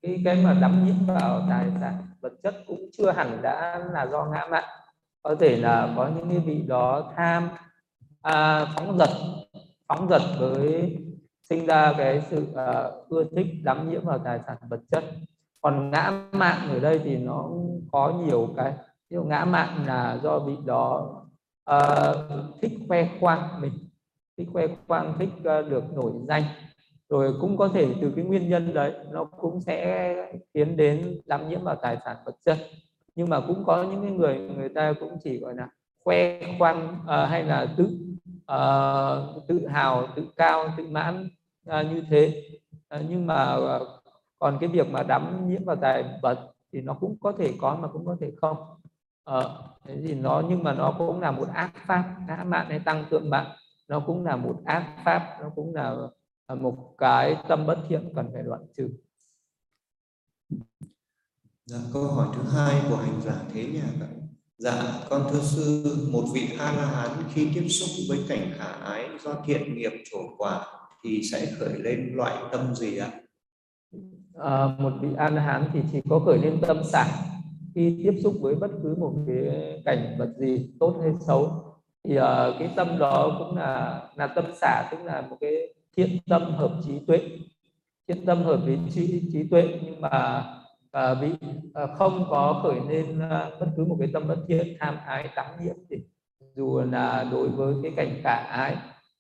S1: cái cái mà đắm nhiễm vào tài sản vật chất cũng chưa hẳn đã là do ngã mạn. Có thể là có những cái vị đó tham à, phóng dật phóng dật với sinh ra cái sự uh, ưa thích đắm nhiễm vào tài sản vật chất. Còn ngã mạn ở đây thì nó có nhiều cái. Ví dụ ngã mạn là do vị đó uh, thích khoe khoang mình thích khoe khoang thích uh, được nổi danh rồi cũng có thể từ cái nguyên nhân đấy nó cũng sẽ tiến đến đắm nhiễm vào tài sản vật chất. Nhưng mà cũng có những người người ta cũng chỉ gọi là khoe khoang à, hay là tự à, tự hào tự cao tự mãn à, như thế. À, nhưng mà à, còn cái việc mà đắm nhiễm vào tài vật thì nó cũng có thể có mà cũng có thể không. À, thế thì nó nhưng mà nó cũng là một ác pháp ngã mạn hay tăng thượng mạng nó cũng là một ác pháp nó cũng là một cái tâm bất thiện cần phải đoạn trừ
S2: Dạ, câu hỏi thứ hai của hành giả thế nhà ạ. Dạ, con thưa sư, một vị A La Hán khi tiếp xúc với cảnh khả ái do thiện nghiệp trổ quả thì sẽ khởi lên loại tâm gì ạ?
S1: À, một vị A La Hán thì chỉ có khởi lên tâm xả khi tiếp xúc với bất cứ một cái cảnh vật gì tốt hay xấu thì uh, cái tâm đó cũng là là tâm xả tức là một cái thiện tâm hợp trí tuệ. Thiện tâm hợp với trí, trí tuệ nhưng mà à, bị à, không có khởi lên à, bất cứ một cái tâm bất thiện tham ái tắm nhiễm thì dù là đối với cái cảnh cả ái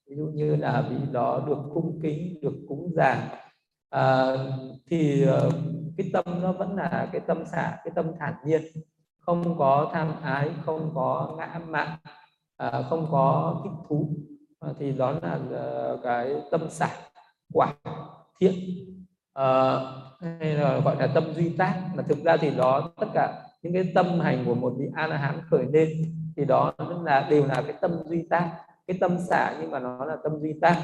S1: ví dụ như là vị đó được cung kính được cúng dường à, thì à, cái tâm nó vẫn là cái tâm xả cái tâm thản nhiên. Không có tham ái không có ngã mạn à, không có thích thú. Ờ, thì đó là ờ, cái tâm xả quả thiện à, hay là gọi là tâm duy tác. Mà thực ra thì đó tất cả những cái tâm hành của một vị a la hán khởi lên thì đó là đều là cái tâm duy tác. Cái tâm xả nhưng mà nó là tâm duy tác.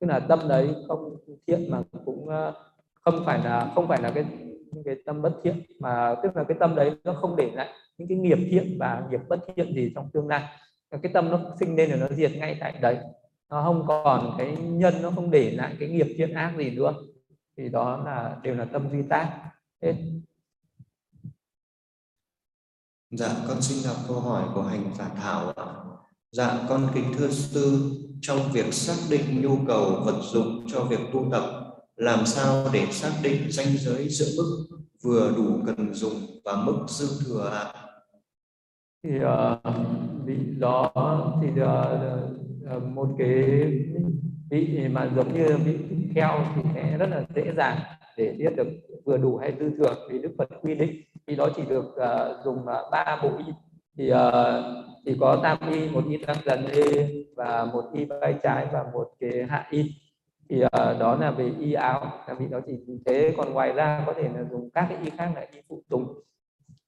S1: Tức là tâm đấy không thiện mà cũng không phải là không phải là cái những cái tâm bất thiện mà tức là cái tâm đấy nó không để lại những cái nghiệp thiện và nghiệp bất thiện gì trong tương lai. Cái tâm nó sinh lên rồi nó diệt ngay tại đấy nó không còn cái nhân nó không để lại cái nghiệp thiện ác gì nữa. Thì đó là đều là tâm duy tác. Hết
S2: dạ con xin đọc câu hỏi của hành giả thảo ạ. Dạ con kính thưa sư trong việc xác định nhu cầu vật dụng cho việc tu tập làm sao để xác định ranh giới giữa mức vừa đủ cần dùng và mức dư thừa ạ?
S1: Thì uh, đó thì uh, Ờ, một cái vị mà giống như vị keo thì sẽ rất là dễ dàng để biết được vừa đủ hay dư thừa vì đức phật quy định. Khi đó chỉ được uh, dùng ờ, ba uh, bộ y. Thì uh, thì có tam y một y tăng dần y và một y vai trái và một cái hạ y. Thì uh, đó là về y áo. Là vì đó chỉ thế còn ngoài ra có thể là dùng các cái y khác là y phụ tùng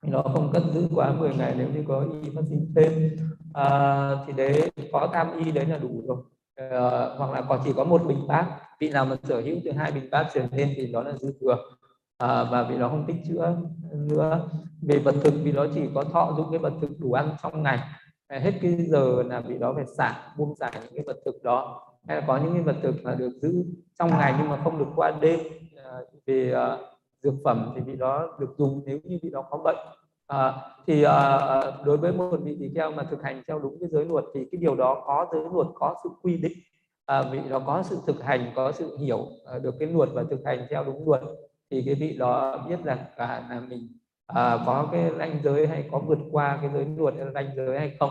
S1: nó không cất giữ quá 10 ngày nếu như có y phát sinh thêm. À, thì đấy có tam y đấy là đủ rồi. À, hoặc là còn chỉ có một bình bát. Vị nào mà sở hữu từ hai bình bát trở lên thì đó là dư thừa. À, và vì nó không tích chữa nữa về vật thực vì nó chỉ có thọ dụng cái vật thực đủ ăn trong ngày. Hết cái giờ là bị đó phải xả buông xả những cái vật thực đó. Hay là có những cái vật thực là được giữ trong ngày nhưng mà không được qua đêm. À, về à, dược phẩm thì vị đó được dùng nếu như vị đó có bệnh. À, thì à, đối với một vị tỳ kheo mà thực hành theo đúng cái giới luật thì cái điều đó có giới luật có sự quy định. À, vị đó có sự thực hành có sự hiểu à, được cái luật và thực hành theo đúng luật thì cái vị đó biết rằng là, là mình à, có cái ranh giới hay có vượt qua cái giới luật hay ranh giới hay không.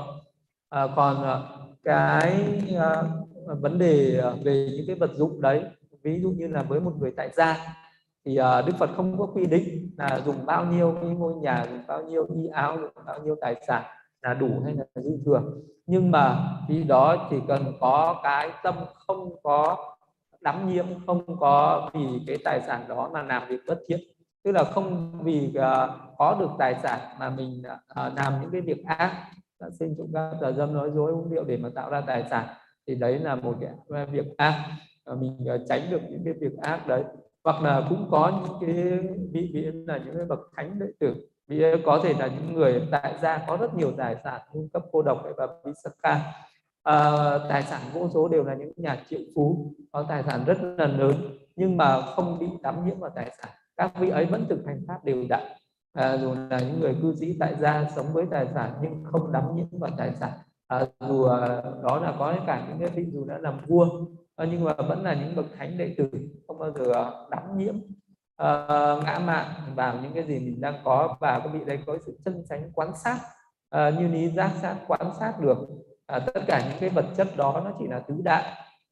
S1: À, còn à, cái à, vấn đề về những cái vật dụng đấy ví dụ như là với một người tại gia thì uh, Đức Phật không có quy định là dùng bao nhiêu cái ngôi nhà dùng bao nhiêu y áo dùng bao nhiêu tài sản là đủ hay là dư thừa. Nhưng mà khi đó chỉ cần có cái tâm không có đắm nhiễm không có vì cái tài sản đó mà làm việc bất thiện. Tức là không vì uh, có được tài sản mà mình uh, làm những cái việc ác. Dạ, Đã sinh chúng ta tà dâm nói dối uống rượu để mà tạo ra tài sản thì đấy là một cái việc ác. Mình tránh được những cái việc ác đấy hoặc là cũng có những cái vị vị là những cái bậc thánh đệ tử. Vì có thể là những người tại gia có rất nhiều tài sản cung cấp cô độc và Visakha à, ờ, tài sản vô số đều là những nhà triệu phú có tài sản rất là lớn nhưng mà không bị đắm nhiễm vào tài sản. Các vị ấy vẫn thực hành pháp đều đặn. À, dù là những người cư sĩ tại gia sống với tài sản nhưng không đắm nhiễm vào tài sản. À, dù đó là có cả những cái vị dù đã làm vua à, nhưng mà vẫn là những bậc thánh đệ tử không bao giờ ờ, đắm nhiễm. Uh, ngã mạn vào những cái gì mình đang có và các vị đây có sự chân chánh quan sát uh, như lý giác sát quan sát được. Uh, tất cả những cái vật chất đó nó chỉ là tứ đại.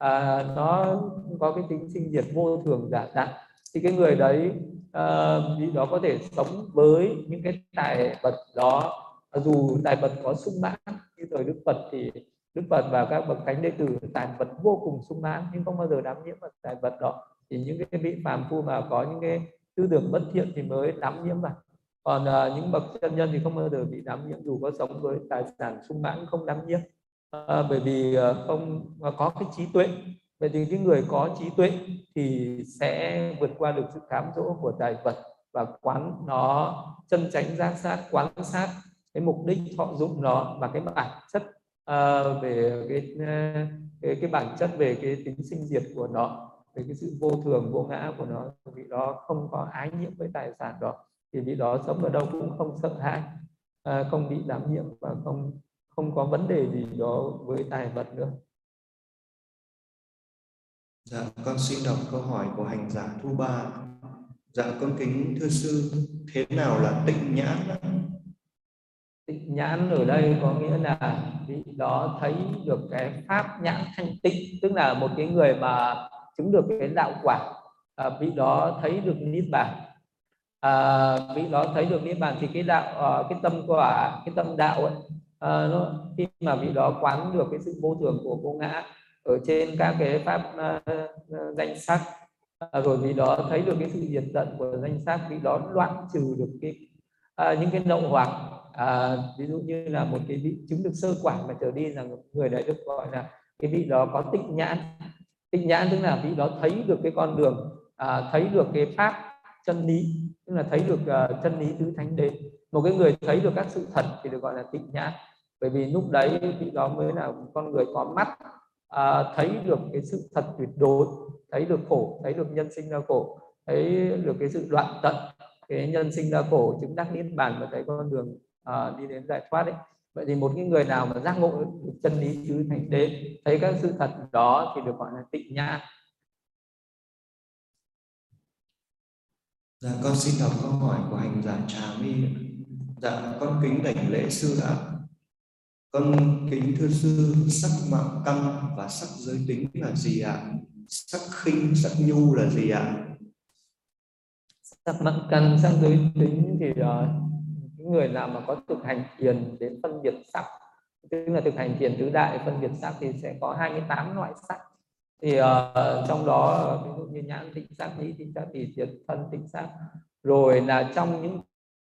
S1: Uh, nó có cái tính sinh diệt vô thường giả tạm thì cái người đấy uh, đó có thể sống với những cái tài vật đó. Dù tài vật có sung mãn như thời đức phật thì đức phật và các bậc thánh đệ tử tài vật vô cùng sung mãn nhưng không bao giờ đắm nhiễm vào tài vật đó. Thì những cái vị phàm phu mà có những cái tư tưởng bất thiện thì mới đắm nhiễm vào còn uh, những bậc chân nhân thì không bao giờ bị đắm nhiễm dù có sống với tài sản sung mãn không đắm nhiễm uh, ờ, bởi vì uh, không uh, có cái trí tuệ. Vậy thì cái người có trí tuệ thì sẽ vượt qua được sự cám dỗ của tài vật và quán nó chân tránh giác sát quán sát cái mục đích thọ dụng nó và cái bản chất à, về cái, ờ, cái cái bản chất về cái tính sinh diệt của nó về cái sự vô thường vô ngã của nó vị đó không có ái nhiễm với tài sản đó thì vị đó sống ở đâu cũng không sợ hãi à, không bị đảm nhiễm và không không có vấn đề gì đó với tài vật nữa
S2: Dạ, con xin đọc câu hỏi của hành giả Thu Ba. Dạ, con kính thưa sư, thế nào là tịnh nhãn?
S1: Tịnh nhãn ở đây có nghĩa là vị đó thấy được cái pháp nhãn thanh tịnh, tức là một cái người mà chứng được cái đạo quả, à, vị đó thấy được niết bàn. À, vị đó thấy được niết bàn thì cái đạo, à, cái tâm quả, cái tâm đạo ấy, à, nó khi mà vị đó quán được cái sự vô thường của vô ngã ở trên các cái pháp à, à danh sắc à, rồi vị đó thấy được cái sự diệt tận của danh sắc vị đó đoạn trừ được cái à, những cái nậu hoặc à, ví dụ như là một cái vị chứng được sơ quản mà trở đi là người đấy được gọi là cái vị đó có tịnh nhãn. Tịnh nhãn tức là vị đó thấy được cái con đường à, thấy được cái pháp chân lý tức là thấy được uh, chân lý tứ thánh đế. Một cái người thấy được các sự thật thì được gọi là tịnh nhãn. Bởi vì lúc đấy vị đó mới là con người có mắt à, thấy được cái sự thật tuyệt đối thấy được khổ thấy được nhân sinh ra khổ thấy được cái sự đoạn tận. Cái nhân sinh ra khổ chứng đắc niết bàn và thấy con đường à, đi đến giải thoát đấy vậy thì một cái người nào mà giác ngộ được chân lý tứ thánh đế thấy các sự thật đó thì được gọi là tịnh nhã
S2: Dạ con xin đọc câu hỏi của hành giả Trà My. Dạ con kính đảnh lễ sư ạ. Con kính thưa sư, sắc mạng căn và sắc giới tính là gì ạ? Sắc khinh, sắc nhu là gì ạ?
S1: Sắc mạng căn, sắc giới tính thì uh, những người nào mà có thực hành thiền đến phân biệt sắc, tức là thực hành thiền tứ đại phân biệt sắc thì sẽ có 28 loại sắc. Thì uh, trong đó ví dụ như nhãn tịnh sắc, nhĩ tịnh sắc, thì thiệt thân tịnh sắc. Rồi là trong những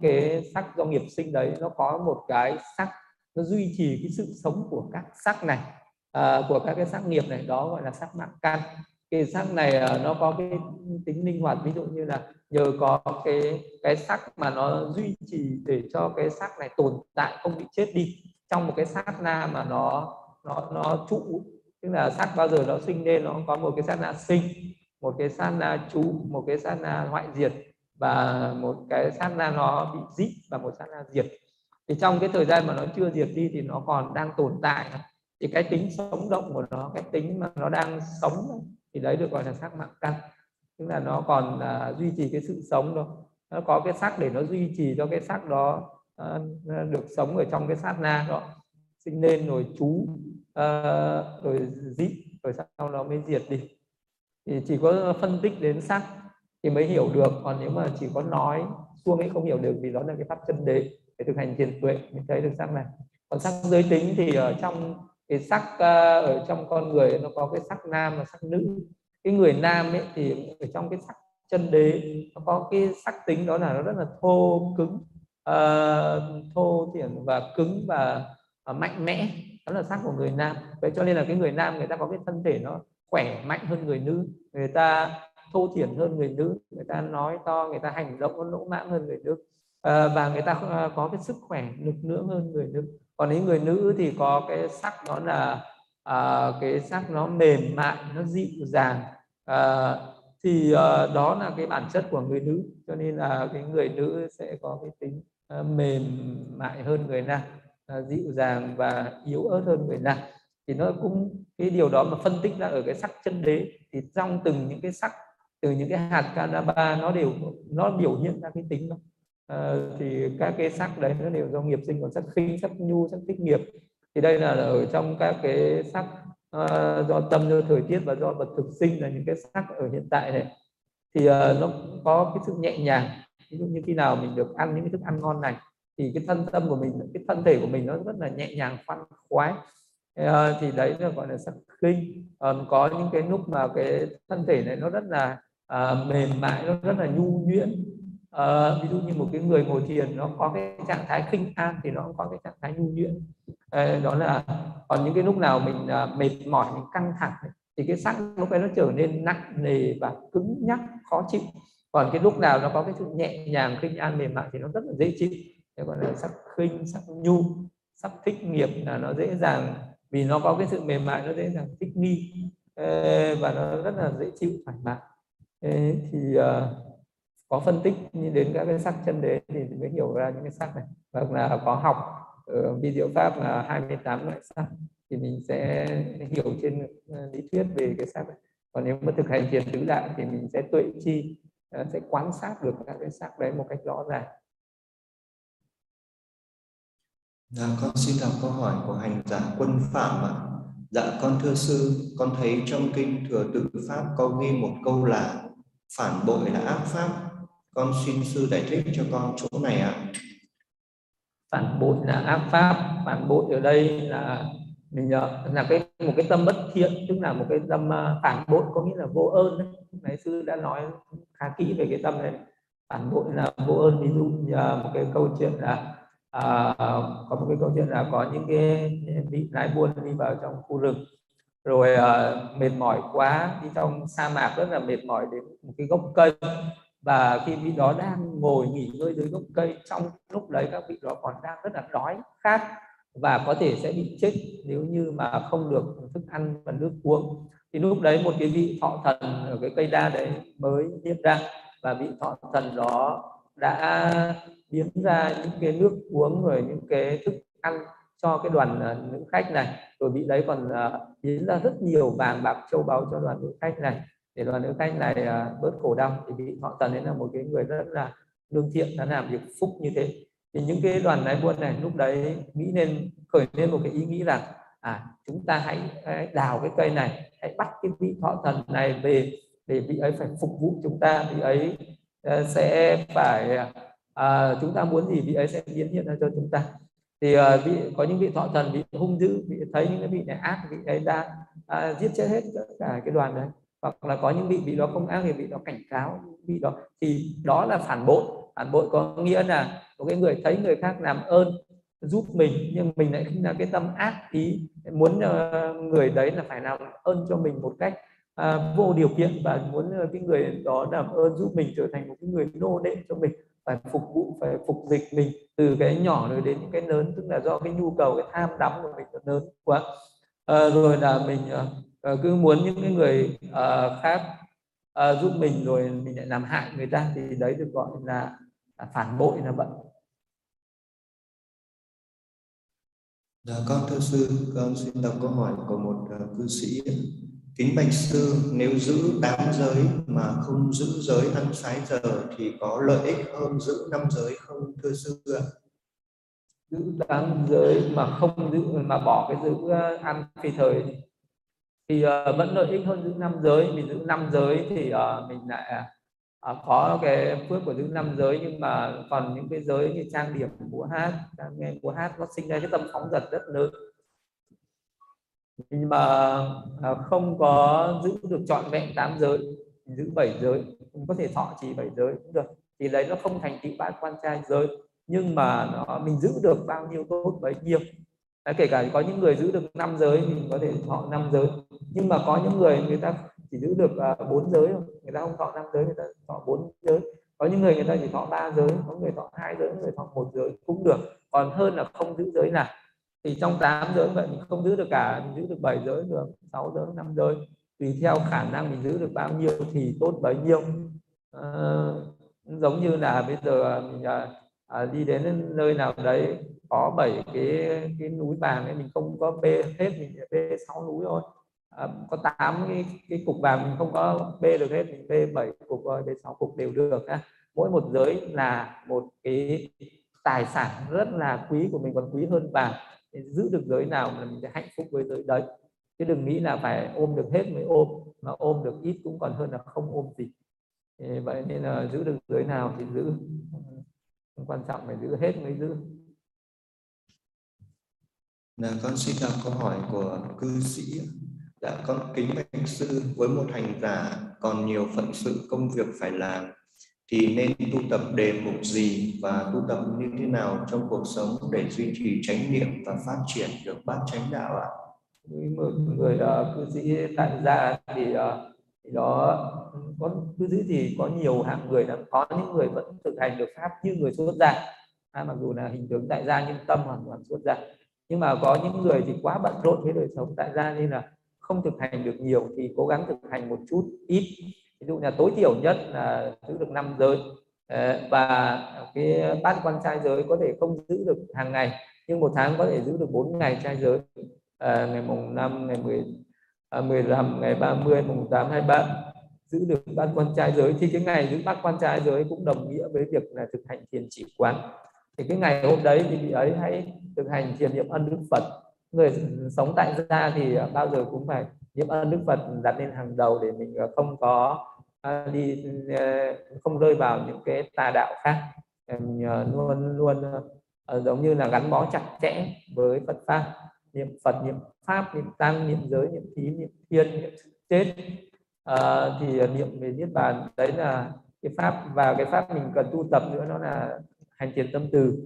S1: cái sắc do nghiệp sinh đấy nó có một cái sắc nó duy trì cái sự sống của các sắc này uh, của các cái sắc nghiệp này đó gọi là sắc mạng căn cái sắc này ờ, nó có cái tính linh hoạt, ví dụ như là nhờ có cái cái sắc mà nó duy trì để cho cái sắc này tồn tại, không bị chết đi. Trong một cái sát na mà nó nó nó trụ, tức là sắc bao giờ nó sinh lên nó có một cái sát na sinh, một cái sát na trụ, một cái sát na hoại diệt và một cái sát na nó bị dít và một sát na diệt. Thì trong cái thời gian mà nó chưa diệt đi thì nó còn đang tồn tại. Thì cái tính sống động của nó, cái tính mà nó đang sống thì đấy được gọi là sắc mạng căn. Tức là nó còn uh, duy trì cái sự sống đó. Nó có cái sắc để nó duy trì cho cái sắc đó uh, được sống ở trong cái sát na đó. Sinh lên rồi chú uh, ờ, rồi dị rồi sau đó mới diệt đi. Thì chỉ có phân tích đến sắc thì mới hiểu được. Còn nếu mà chỉ có nói xuông ấy không hiểu được vì đó là cái pháp chân đế để thực hành thiền tuệ mới thấy được sắc này. Còn sắc giới tính thì ở trong cái sắc uh, ở trong con người nó có cái sắc nam và sắc nữ. Cái người nam ấy thì ở trong cái sắc chân đế nó có cái sắc tính đó là nó rất là thô cứng uh, thô thiển và cứng và uh, mạnh mẽ. Đó là sắc của người nam. Vậy cho nên là cái người nam người ta có cái thân thể nó khỏe mạnh hơn người nữ. Người ta thô thiển hơn người nữ người ta nói to người ta hành động nó lỗ mãng hơn người nữ. Uh, và người ta có cái sức khỏe lực lưỡng hơn người nữ còn những người nữ thì có cái sắc đó là à, cái sắc nó mềm mại nó dịu dàng. À, thì uh, đó là cái bản chất của người nữ cho nên là cái người nữ sẽ có cái tính uh, mềm mại hơn người nam uh, dịu dàng và yếu ớt hơn người nam. Thì nó cũng cái điều đó mà phân tích ra ở cái sắc chân đế thì trong từng những cái sắc từ những cái hạt canaba nó đều nó biểu hiện ra cái tính đó à, thì các cái sắc đấy nó đều do nghiệp sinh còn sắc khinh sắc nhu sắc tích nghiệp. Thì đây là ở trong các cái sắc uh, do tâm do thời tiết và do vật thực sinh là những cái sắc ở hiện tại này. Thì uh, nó có cái sự nhẹ nhàng. Ví dụ như khi nào mình được ăn những cái thức ăn ngon này thì cái thân tâm của mình cái thân thể của mình nó rất là nhẹ nhàng khoan khoái. Uh, thì đấy là gọi là sắc khinh. Còn có những cái lúc mà cái thân thể này nó rất là uh, mềm mại nó rất là nhu nhuyễn à, ví dụ như một cái người ngồi thiền nó có cái trạng thái khinh an thì nó cũng có cái trạng thái nhu nhuyễn. À, đó là còn những cái lúc nào mình à, mệt mỏi mình căng thẳng thì cái sắc lúc ấy nó trở nên nặng nề và cứng nhắc khó chịu. Còn cái lúc nào nó có cái sự nhẹ nhàng khinh an mềm mại thì nó rất là dễ chịu. Thế gọi là sắc khinh sắc nhu sắc thích nghiệp là nó dễ dàng vì nó có cái sự mềm mại nó dễ dàng thích nghi. Ờ, và nó rất là dễ chịu thoải mái. Thì uh, có phân tích đến các cái sắc chân đế thì mới hiểu ra những cái sắc này. Hoặc là có học ở video pháp là 28 loại sắc thì mình sẽ hiểu trên ờ, lý thuyết về cái sắc này. Còn nếu mà thực hành thiền tứ đại thì mình sẽ tuệ chi ờ, sẽ quan sát được các cái sắc đấy một cách rõ ràng.
S2: Dạ, con xin đọc câu hỏi của hành giả quân phạm ạ. Dạ, con thưa sư, con thấy trong kinh thừa tự pháp có ghi một câu là phản bội là ác pháp con xin sư giải thích cho con chỗ này ạ. À.
S1: phản bội là ác pháp phản bội ở đây là mình ờ, là cái một cái tâm bất thiện tức là một cái tâm ờ, phản bội có nghĩa là vô ơn đấy. Sư đã nói khá kỹ về cái tâm này. Phản bội là vô ơn ví dụ như một cái câu chuyện là à, có một cái câu chuyện là có những cái vị lái buôn đi vào trong khu rừng rồi à, mệt mỏi quá đi trong sa mạc rất là mệt mỏi đến một cái gốc cây và khi vị đó đang ngồi nghỉ ngơi dưới gốc cây, trong lúc đấy các vị đó còn đang rất là đói khát và có thể sẽ bị chết nếu như mà không được thức ăn và nước uống. Thì lúc đấy một cái vị thọ thần ở cái cây đa đấy mới hiện ra và vị thọ thần đó đã biến ra những cái nước uống rồi những cái thức ăn cho cái đoàn à, nữ khách này. Rồi vị đấy còn à, biến ra rất nhiều vàng, bạc, châu báu cho đoàn nữ khách này để đoàn nữ khách này bớt khổ đau thì vị thọ tần ấy là một cái người rất là lương thiện đã làm việc phúc như thế. Thì những cái đoàn lái buôn này lúc đấy nghĩ nên khởi lên một cái ý nghĩ rằng à chúng ta hãy, hãy đào cái cây này hãy bắt cái vị thọ thần này về để vị ấy phải phục vụ chúng ta vị ấy à, sẽ phải à, chúng ta muốn gì vị ấy sẽ biến hiện ra cho chúng ta. Thì à, vị có những vị thọ thần bị hung dữ vị thấy những cái vị này ác vị ấy đã à, giết chết hết tất cả cái đoàn đấy hoặc là có những vị bị đó không ác thì bị đó cảnh cáo bị đó thì đó là phản bội. Phản bội có nghĩa là một cái người thấy người khác làm ơn giúp mình nhưng mình lại là cái tâm ác ý muốn ờ, người đấy là phải làm ơn cho mình một cách à, vô điều kiện và muốn ờ, cái người đó làm ơn giúp mình trở thành một cái người nô lệ cho mình phải phục vụ phải phục dịch mình từ cái nhỏ rồi đến những cái lớn tức là do cái nhu cầu cái tham đắm của mình lớn quá. À, rồi là mình cứ muốn những cái người uh, khác uh, giúp mình rồi mình lại làm hại người ta thì đấy được gọi là, là phản bội là vậy
S2: Dạ con thưa sư, con xin đọc câu hỏi của một uh, cư sĩ. Kính bạch sư, nếu giữ tám giới mà không giữ giới ăn sái giờ thì có lợi ích hơn giữ năm giới không thưa sư ạ?
S1: Giữ tám giới mà không giữ mà bỏ cái giữ ăn phi thời thì uh, vẫn lợi ích hơn giữ năm giới. Mình giữ năm giới thì uh, mình lại uh, có cái phước của giữ năm giới. Nhưng mà còn những cái giới như trang điểm múa hát nghe múa hát nó sinh ra cái tâm phóng dật rất lớn. Nhưng mà uh, không có giữ được trọn vẹn tám giới giữ bảy giới. Cũng có thể thọ chỉ bảy giới cũng được. Thì đấy nó không thành tựu bát quan trai giới. Nhưng mà nó mình giữ được bao nhiêu tốt bấy nhiêu. Đấy, kể cả có những người giữ được năm giới thì có thể thọ năm giới. Nhưng mà có những người người ta chỉ giữ được à, bốn uh, giới thôi. Người ta không thọ năm giới người ta thọ bốn giới. Có những người người ta chỉ thọ ba giới có người thọ hai giới người thọ một giới cũng được. Còn hơn là không giữ giới nào. Thì trong tám giới vậy mình không giữ được cả mình giữ được bảy giới được sáu giới năm giới. Tùy theo khả năng mình giữ được bao nhiêu thì tốt bấy nhiêu. À, giống như là bây giờ mình à, à đi đến nơi nào đấy có bảy cái cái núi vàng ấy mình không có bê hết mình bê sáu núi thôi. À, có tám cái, cái cục vàng mình không có bê được hết mình bê bảy cục thôi bê sáu cục đều được ha mỗi một giới là một cái tài sản rất là quý của mình còn quý hơn vàng. Giữ được giới nào là mình sẽ hạnh phúc với giới đấy. Chứ đừng nghĩ là phải ôm được hết mới ôm mà ôm được ít cũng còn hơn là không ôm gì. Vậy nên là giữ được giới nào thì giữ. Quan trọng phải giữ hết mới giữ
S2: là con xin đọc câu hỏi của cư sĩ. Dạ con kính bạch sư với một hành giả còn nhiều phận sự công việc phải làm thì nên tu tập đề mục gì và tu tập như thế nào trong cuộc sống để duy trì chánh niệm và phát triển được bát chánh đạo ạ?
S1: Một người uh, cư sĩ tại gia thì, uh, thì đó có cư sĩ thì có nhiều hạng người là có những người vẫn thực hành được pháp như người xuất gia. À, mặc dù là hình tướng tại gia nhưng tâm hoàn toàn xuất gia nhưng mà có những người thì quá bận rộn với đời sống tại gia nên là không thực hành được nhiều thì cố gắng thực hành một chút ít. Ví dụ là tối thiểu nhất là giữ được năm giới. Ờ, và cái bát quan trai giới có thể không giữ được hàng ngày nhưng một tháng có thể giữ được 4 ngày trai giới. À, ngày mùng 5 ngày 10 à, 15 ngày 30 mùng 8 23 giữ được bát quan trai giới thì cái ngày giữ bát quan trai giới cũng đồng nghĩa với việc là thực hành thiền chỉ quán thì cái ngày hôm đấy thì vị ấy hãy thực hành thiền niệm ân đức Phật. Người sống tại gia thì bao giờ cũng phải niệm ân đức Phật đặt lên hàng đầu để mình ờ, không có ờ, đi ờ, không rơi vào những cái tà đạo khác. Mình luôn luôn giống như là gắn bó chặt chẽ với Phật pháp. Niệm Phật niệm pháp niệm tăng niệm giới niệm thí niệm thiên niệm chết. À, thì niệm về niết bàn đấy là cái pháp. Và cái pháp mình cần tu tập nữa nó là hành thiền tâm từ.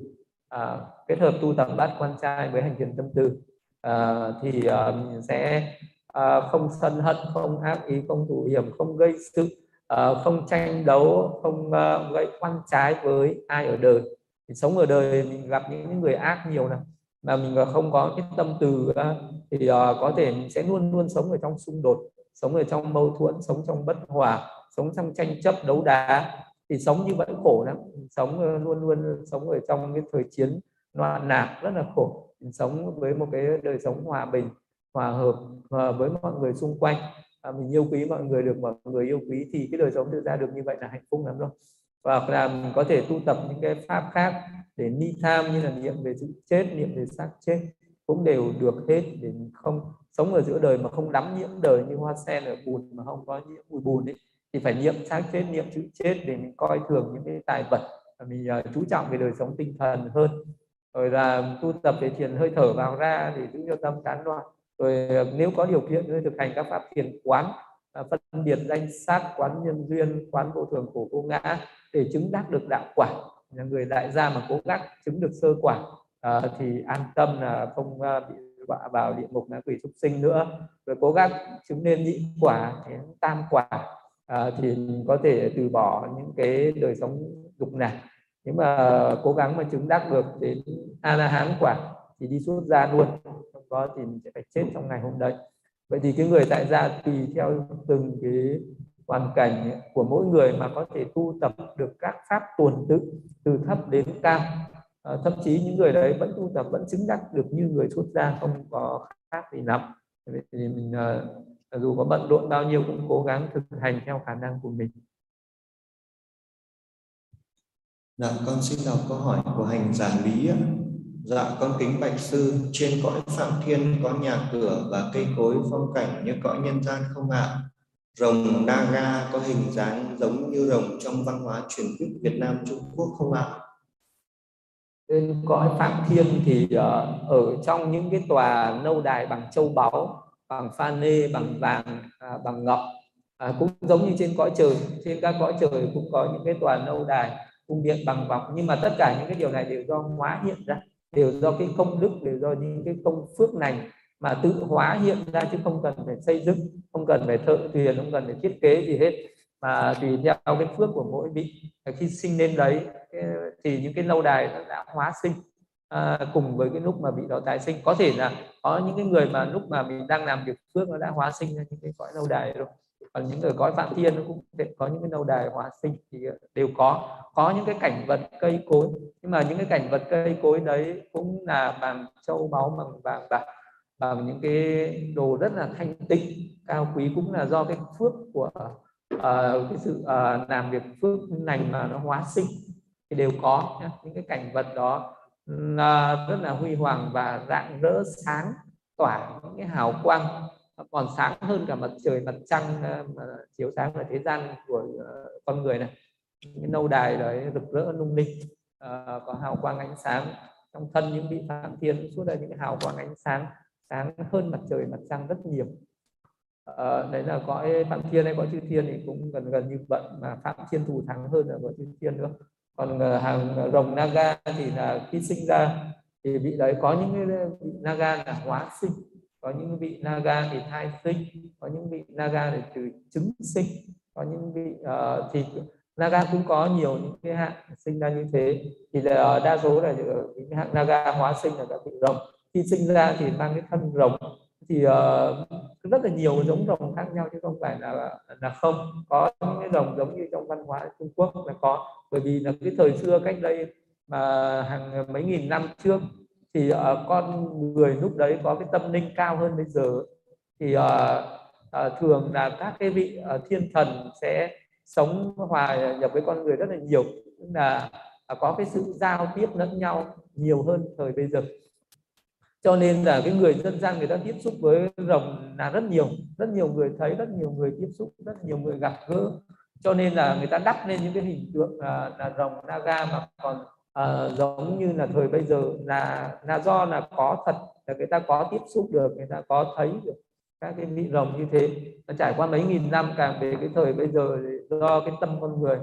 S1: À, kết hợp tu tập bát quan trai với hành thiền tâm từ. À, thì à, mình sẽ à, không sân hận không ác ý không thủ hiểm không gây sự uh, không tranh đấu không uh, gây quan trái với ai ở đời. Thì sống ở đời mình gặp những người ác nhiều này mà mình không có cái tâm từ thì uh, có thể mình sẽ luôn luôn sống ở trong xung đột sống ở trong mâu thuẫn sống trong bất hòa sống trong tranh chấp đấu đá thì sống như vậy khổ lắm. Sống ờ, luôn luôn sống ở trong cái thời chiến loạn lạc rất là khổ. Mình sống với một cái đời sống hòa bình hòa hợp với mọi người xung quanh. À, mình yêu quý mọi người được mọi người yêu quý thì cái đời sống tự ra được như vậy là hạnh phúc lắm rồi và là mình có thể tu tập những cái pháp khác để ni tham như là niệm về sự chết niệm về xác chết cũng đều được hết để không sống ở giữa đời mà không đắm nhiễm đời như hoa sen ở bùn mà không có nhiễm bụi bùn ấy thì phải niệm xác chết niệm chữ chết để mình coi thường những cái tài vật và mình uh, chú trọng về đời sống tinh thần hơn. Rồi là tu tập về thiền hơi thở vào ra để giữ cho tâm tán loạn. Rồi uh, nếu có điều kiện thì thực hành các pháp thiền quán uh, phân biệt danh sát quán nhân duyên quán vô thường khổ vô ngã để chứng đắc được đạo quả. Là người đại gia mà cố gắng chứng được sơ quả à, thì an tâm là không bị đọa vào địa ngục ngã quỷ súc sinh nữa. Rồi cố gắng chứng nên nhị quả đến tam quả à, thì mình có thể từ bỏ những cái đời sống dục này. Nếu mà cố gắng mà chứng đắc được đến a la hán quả thì đi xuất gia luôn. Không có thì mình sẽ phải chết trong ngày hôm đấy. Vậy thì cái người tại gia tùy theo từng cái hoàn cảnh của mỗi người mà có thể tu tập được các pháp tuần tự từ thấp đến cao. À, thậm chí những người đấy vẫn tu tập vẫn chứng đắc được như người xuất gia không có khác gì lắm. Vậy thì mình uh, dù có bận rộn bao nhiêu cũng cố gắng thực hành theo khả năng của mình
S2: Dạ, con xin đọc câu hỏi của hành giả Lý Dạ con kính bạch sư, trên cõi phạm thiên có nhà cửa và cây cối phong cảnh như cõi nhân gian không ạ? À? Rồng Naga có hình dáng giống như rồng trong văn hóa truyền thuyết Việt Nam Trung Quốc không ạ? À?
S1: Trên cõi phạm thiên thì uh, ở trong những cái tòa lâu đài bằng châu báu, bằng pha nê, bằng vàng, à, bằng ngọc. À, cũng giống như trên cõi trời, trên các cõi trời cũng có những cái tòa lâu đài cung điện bằng ngọc. Nhưng mà tất cả những cái điều này đều do hóa hiện ra đều do cái công đức đều do những cái công phước lành mà tự hóa hiện ra chứ không cần phải xây dựng không cần phải thợ thuyền không cần phải thiết kế gì hết. Mà tùy theo cái phước của mỗi vị khi sinh lên đấy thì những cái lâu đài nó đã hóa sinh à, cùng với cái lúc mà bị đó tái sinh có thể là có những cái người mà lúc mà mình đang làm việc phước nó đã hóa sinh ra những cái cõi lâu đài rồi còn những người cõi phạm thiên nó cũng có những cái lâu đài hóa sinh thì ờ, đều có có những cái cảnh vật cây cối nhưng mà những cái cảnh vật cây cối đấy cũng là bằng châu báu bằng vàng bạc bằng những cái đồ rất là thanh tịnh cao quý cũng là do cái phước của uh, cái sự uh, làm việc phước lành mà nó hóa sinh thì đều có nhá. những cái cảnh vật đó là rất là huy hoàng và rạng rỡ sáng tỏa những cái hào quang còn sáng hơn cả mặt trời mặt trăng ờ, mà chiếu sáng ở thế gian của ờ, con người này. Những lâu đài đấy rực rỡ lung linh ờ, có hào quang ánh sáng trong thân những vị phạm thiên. Suốt là những hào quang ánh sáng sáng hơn mặt trời mặt trăng rất nhiều. À, đấy là cõi phạm thiên hay cõi chư thiên thì cũng gần gần như vậy mà phạm thiên thù thắng hơn là cõi chư thiên nữa còn ờ, hàng rồng naga thì là khi sinh ra thì vị đấy có những ờ, vị naga là hóa sinh có những vị naga thì thai sinh có những vị naga thì từ trứng sinh có những vị uh, thì naga cũng có nhiều những cái hạng sinh ra như thế. Thì là đa số là những hạng naga hóa sinh là các vị rồng. Khi sinh ra thì mang cái thân rồng thì uh, rất là nhiều giống rồng khác nhau chứ không phải là là không. Có những cái rồng giống như trong văn hóa Trung Quốc là có. Bởi vì là cái thời xưa cách đây mà hàng mấy nghìn năm trước thì uh, con người lúc đấy có cái tâm linh cao hơn bây giờ. Thì uh, uh, thường là các cái vị uh, thiên thần sẽ sống hòa nhập với con người rất là nhiều. Tức là uh, có cái sự giao tiếp lẫn nhau nhiều hơn thời bây giờ cho nên là cái người dân gian người ta tiếp xúc với rồng là rất nhiều rất nhiều người thấy rất nhiều người tiếp xúc rất nhiều người gặp gỡ. Cho nên là người ta đắp lên những cái hình tượng là, là rồng naga mà còn à, giống như là thời bây giờ là là do là có thật là người ta có tiếp xúc được người ta có thấy được các cái vị rồng như thế. Nó trải qua mấy nghìn năm càng về cái thời bây giờ do cái tâm con người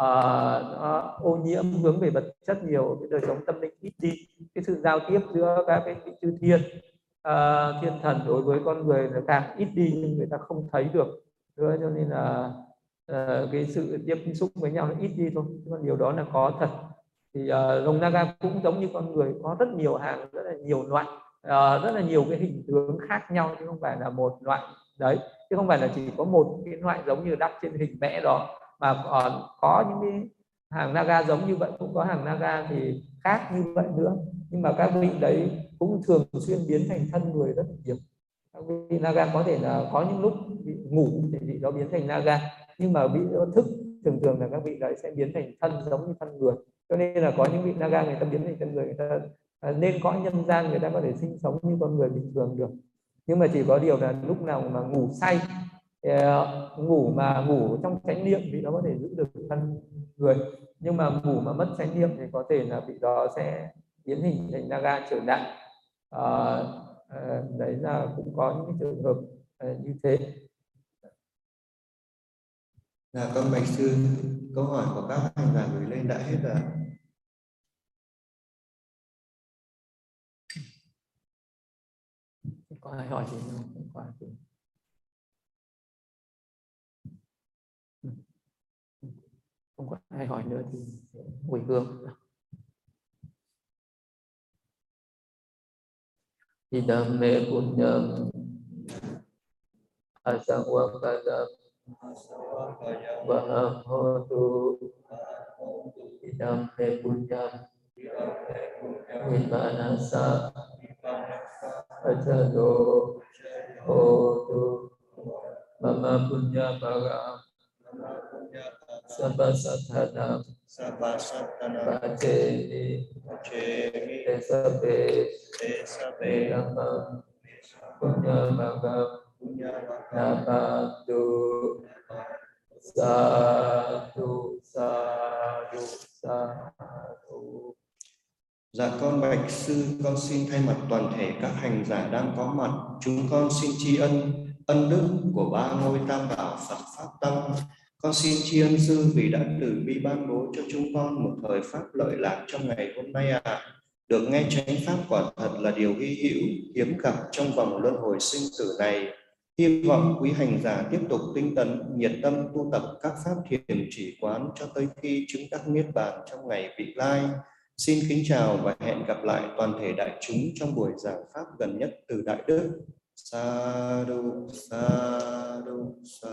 S1: uh, ô nhiễm hướng về vật chất nhiều cái đời sống tâm linh ít đi. Cái sự giao tiếp giữa các cái vị chư thiên uh, thiên thần đối với con người nó càng ít đi nhưng người ta không thấy được. Nữa cho nên là uh, cái sự tiếp xúc với nhau nó ít đi thôi. Còn điều đó là có thật. Thì uh, rồng naga cũng giống như con người có rất nhiều hàng rất là nhiều loại uh, rất là nhiều cái hình tướng khác nhau chứ không phải là một loại. Đấy chứ không phải là chỉ có một cái loại giống như đắp trên hình vẽ đó mà còn có những cái hàng naga giống như vậy, cũng có hàng naga thì khác như vậy nữa. Nhưng mà các vị đấy cũng thường xuyên biến thành thân người rất nhiều. Các vị naga có thể là có những lúc bị ngủ thì vị đó biến thành naga. Nhưng mà bị thức, thường thường là các vị đấy sẽ biến thành thân, giống như thân người. Cho nên là có những vị naga người ta biến thành thân người người ta à, nên có nhân gian người ta có thể sinh sống như con người bình thường được. Nhưng mà chỉ có điều là lúc nào mà ngủ say Ờ, ngủ mà ngủ trong chánh niệm thì nó có thể giữ được thân người. Nhưng mà ngủ mà mất chánh niệm thì có thể là bị đó sẽ biến hình thành naga trở nặng. À, à, đấy là cũng có những cái trường hợp à, như thế.
S2: Là con bạch sư câu hỏi của các hành giả gửi lên đã hết rồi
S1: có ai hỏi gì không? Có ai không có ai hỏi nữa thì hồi hương thì đam mê idame punyam asawakadam vahamotu idame punyam vimanasa ajado hotu mama punya bharam Sabasathanam
S2: Sabasathanam
S1: Bhajemi
S2: Bhajemi
S1: Desabe
S2: Desabe
S1: Namam Punyamagam Nabatu Sadu. Sadu. Sadu.
S2: Dạ con bạch sư, con xin thay mặt toàn thể các hành giả đang có mặt, chúng con xin tri ân ân đức của ba ngôi tam bảo Phật Pháp Tăng con xin tri ân sư vì đã từ bi ban bố cho chúng con một thời pháp lợi lạc trong ngày hôm nay ạ. À. Được nghe chánh pháp quả thật là điều hy hữu, hiếm gặp trong vòng luân hồi sinh tử này. Hy vọng quý hành giả tiếp tục tinh tấn, nhiệt tâm tu tập các pháp thiền chỉ quán cho tới khi chứng đắc niết bàn trong ngày vị lai. Xin kính chào và hẹn gặp lại toàn thể đại chúng trong buổi giảng pháp gần nhất từ Đại Đức. Sa đu, sa đu, sa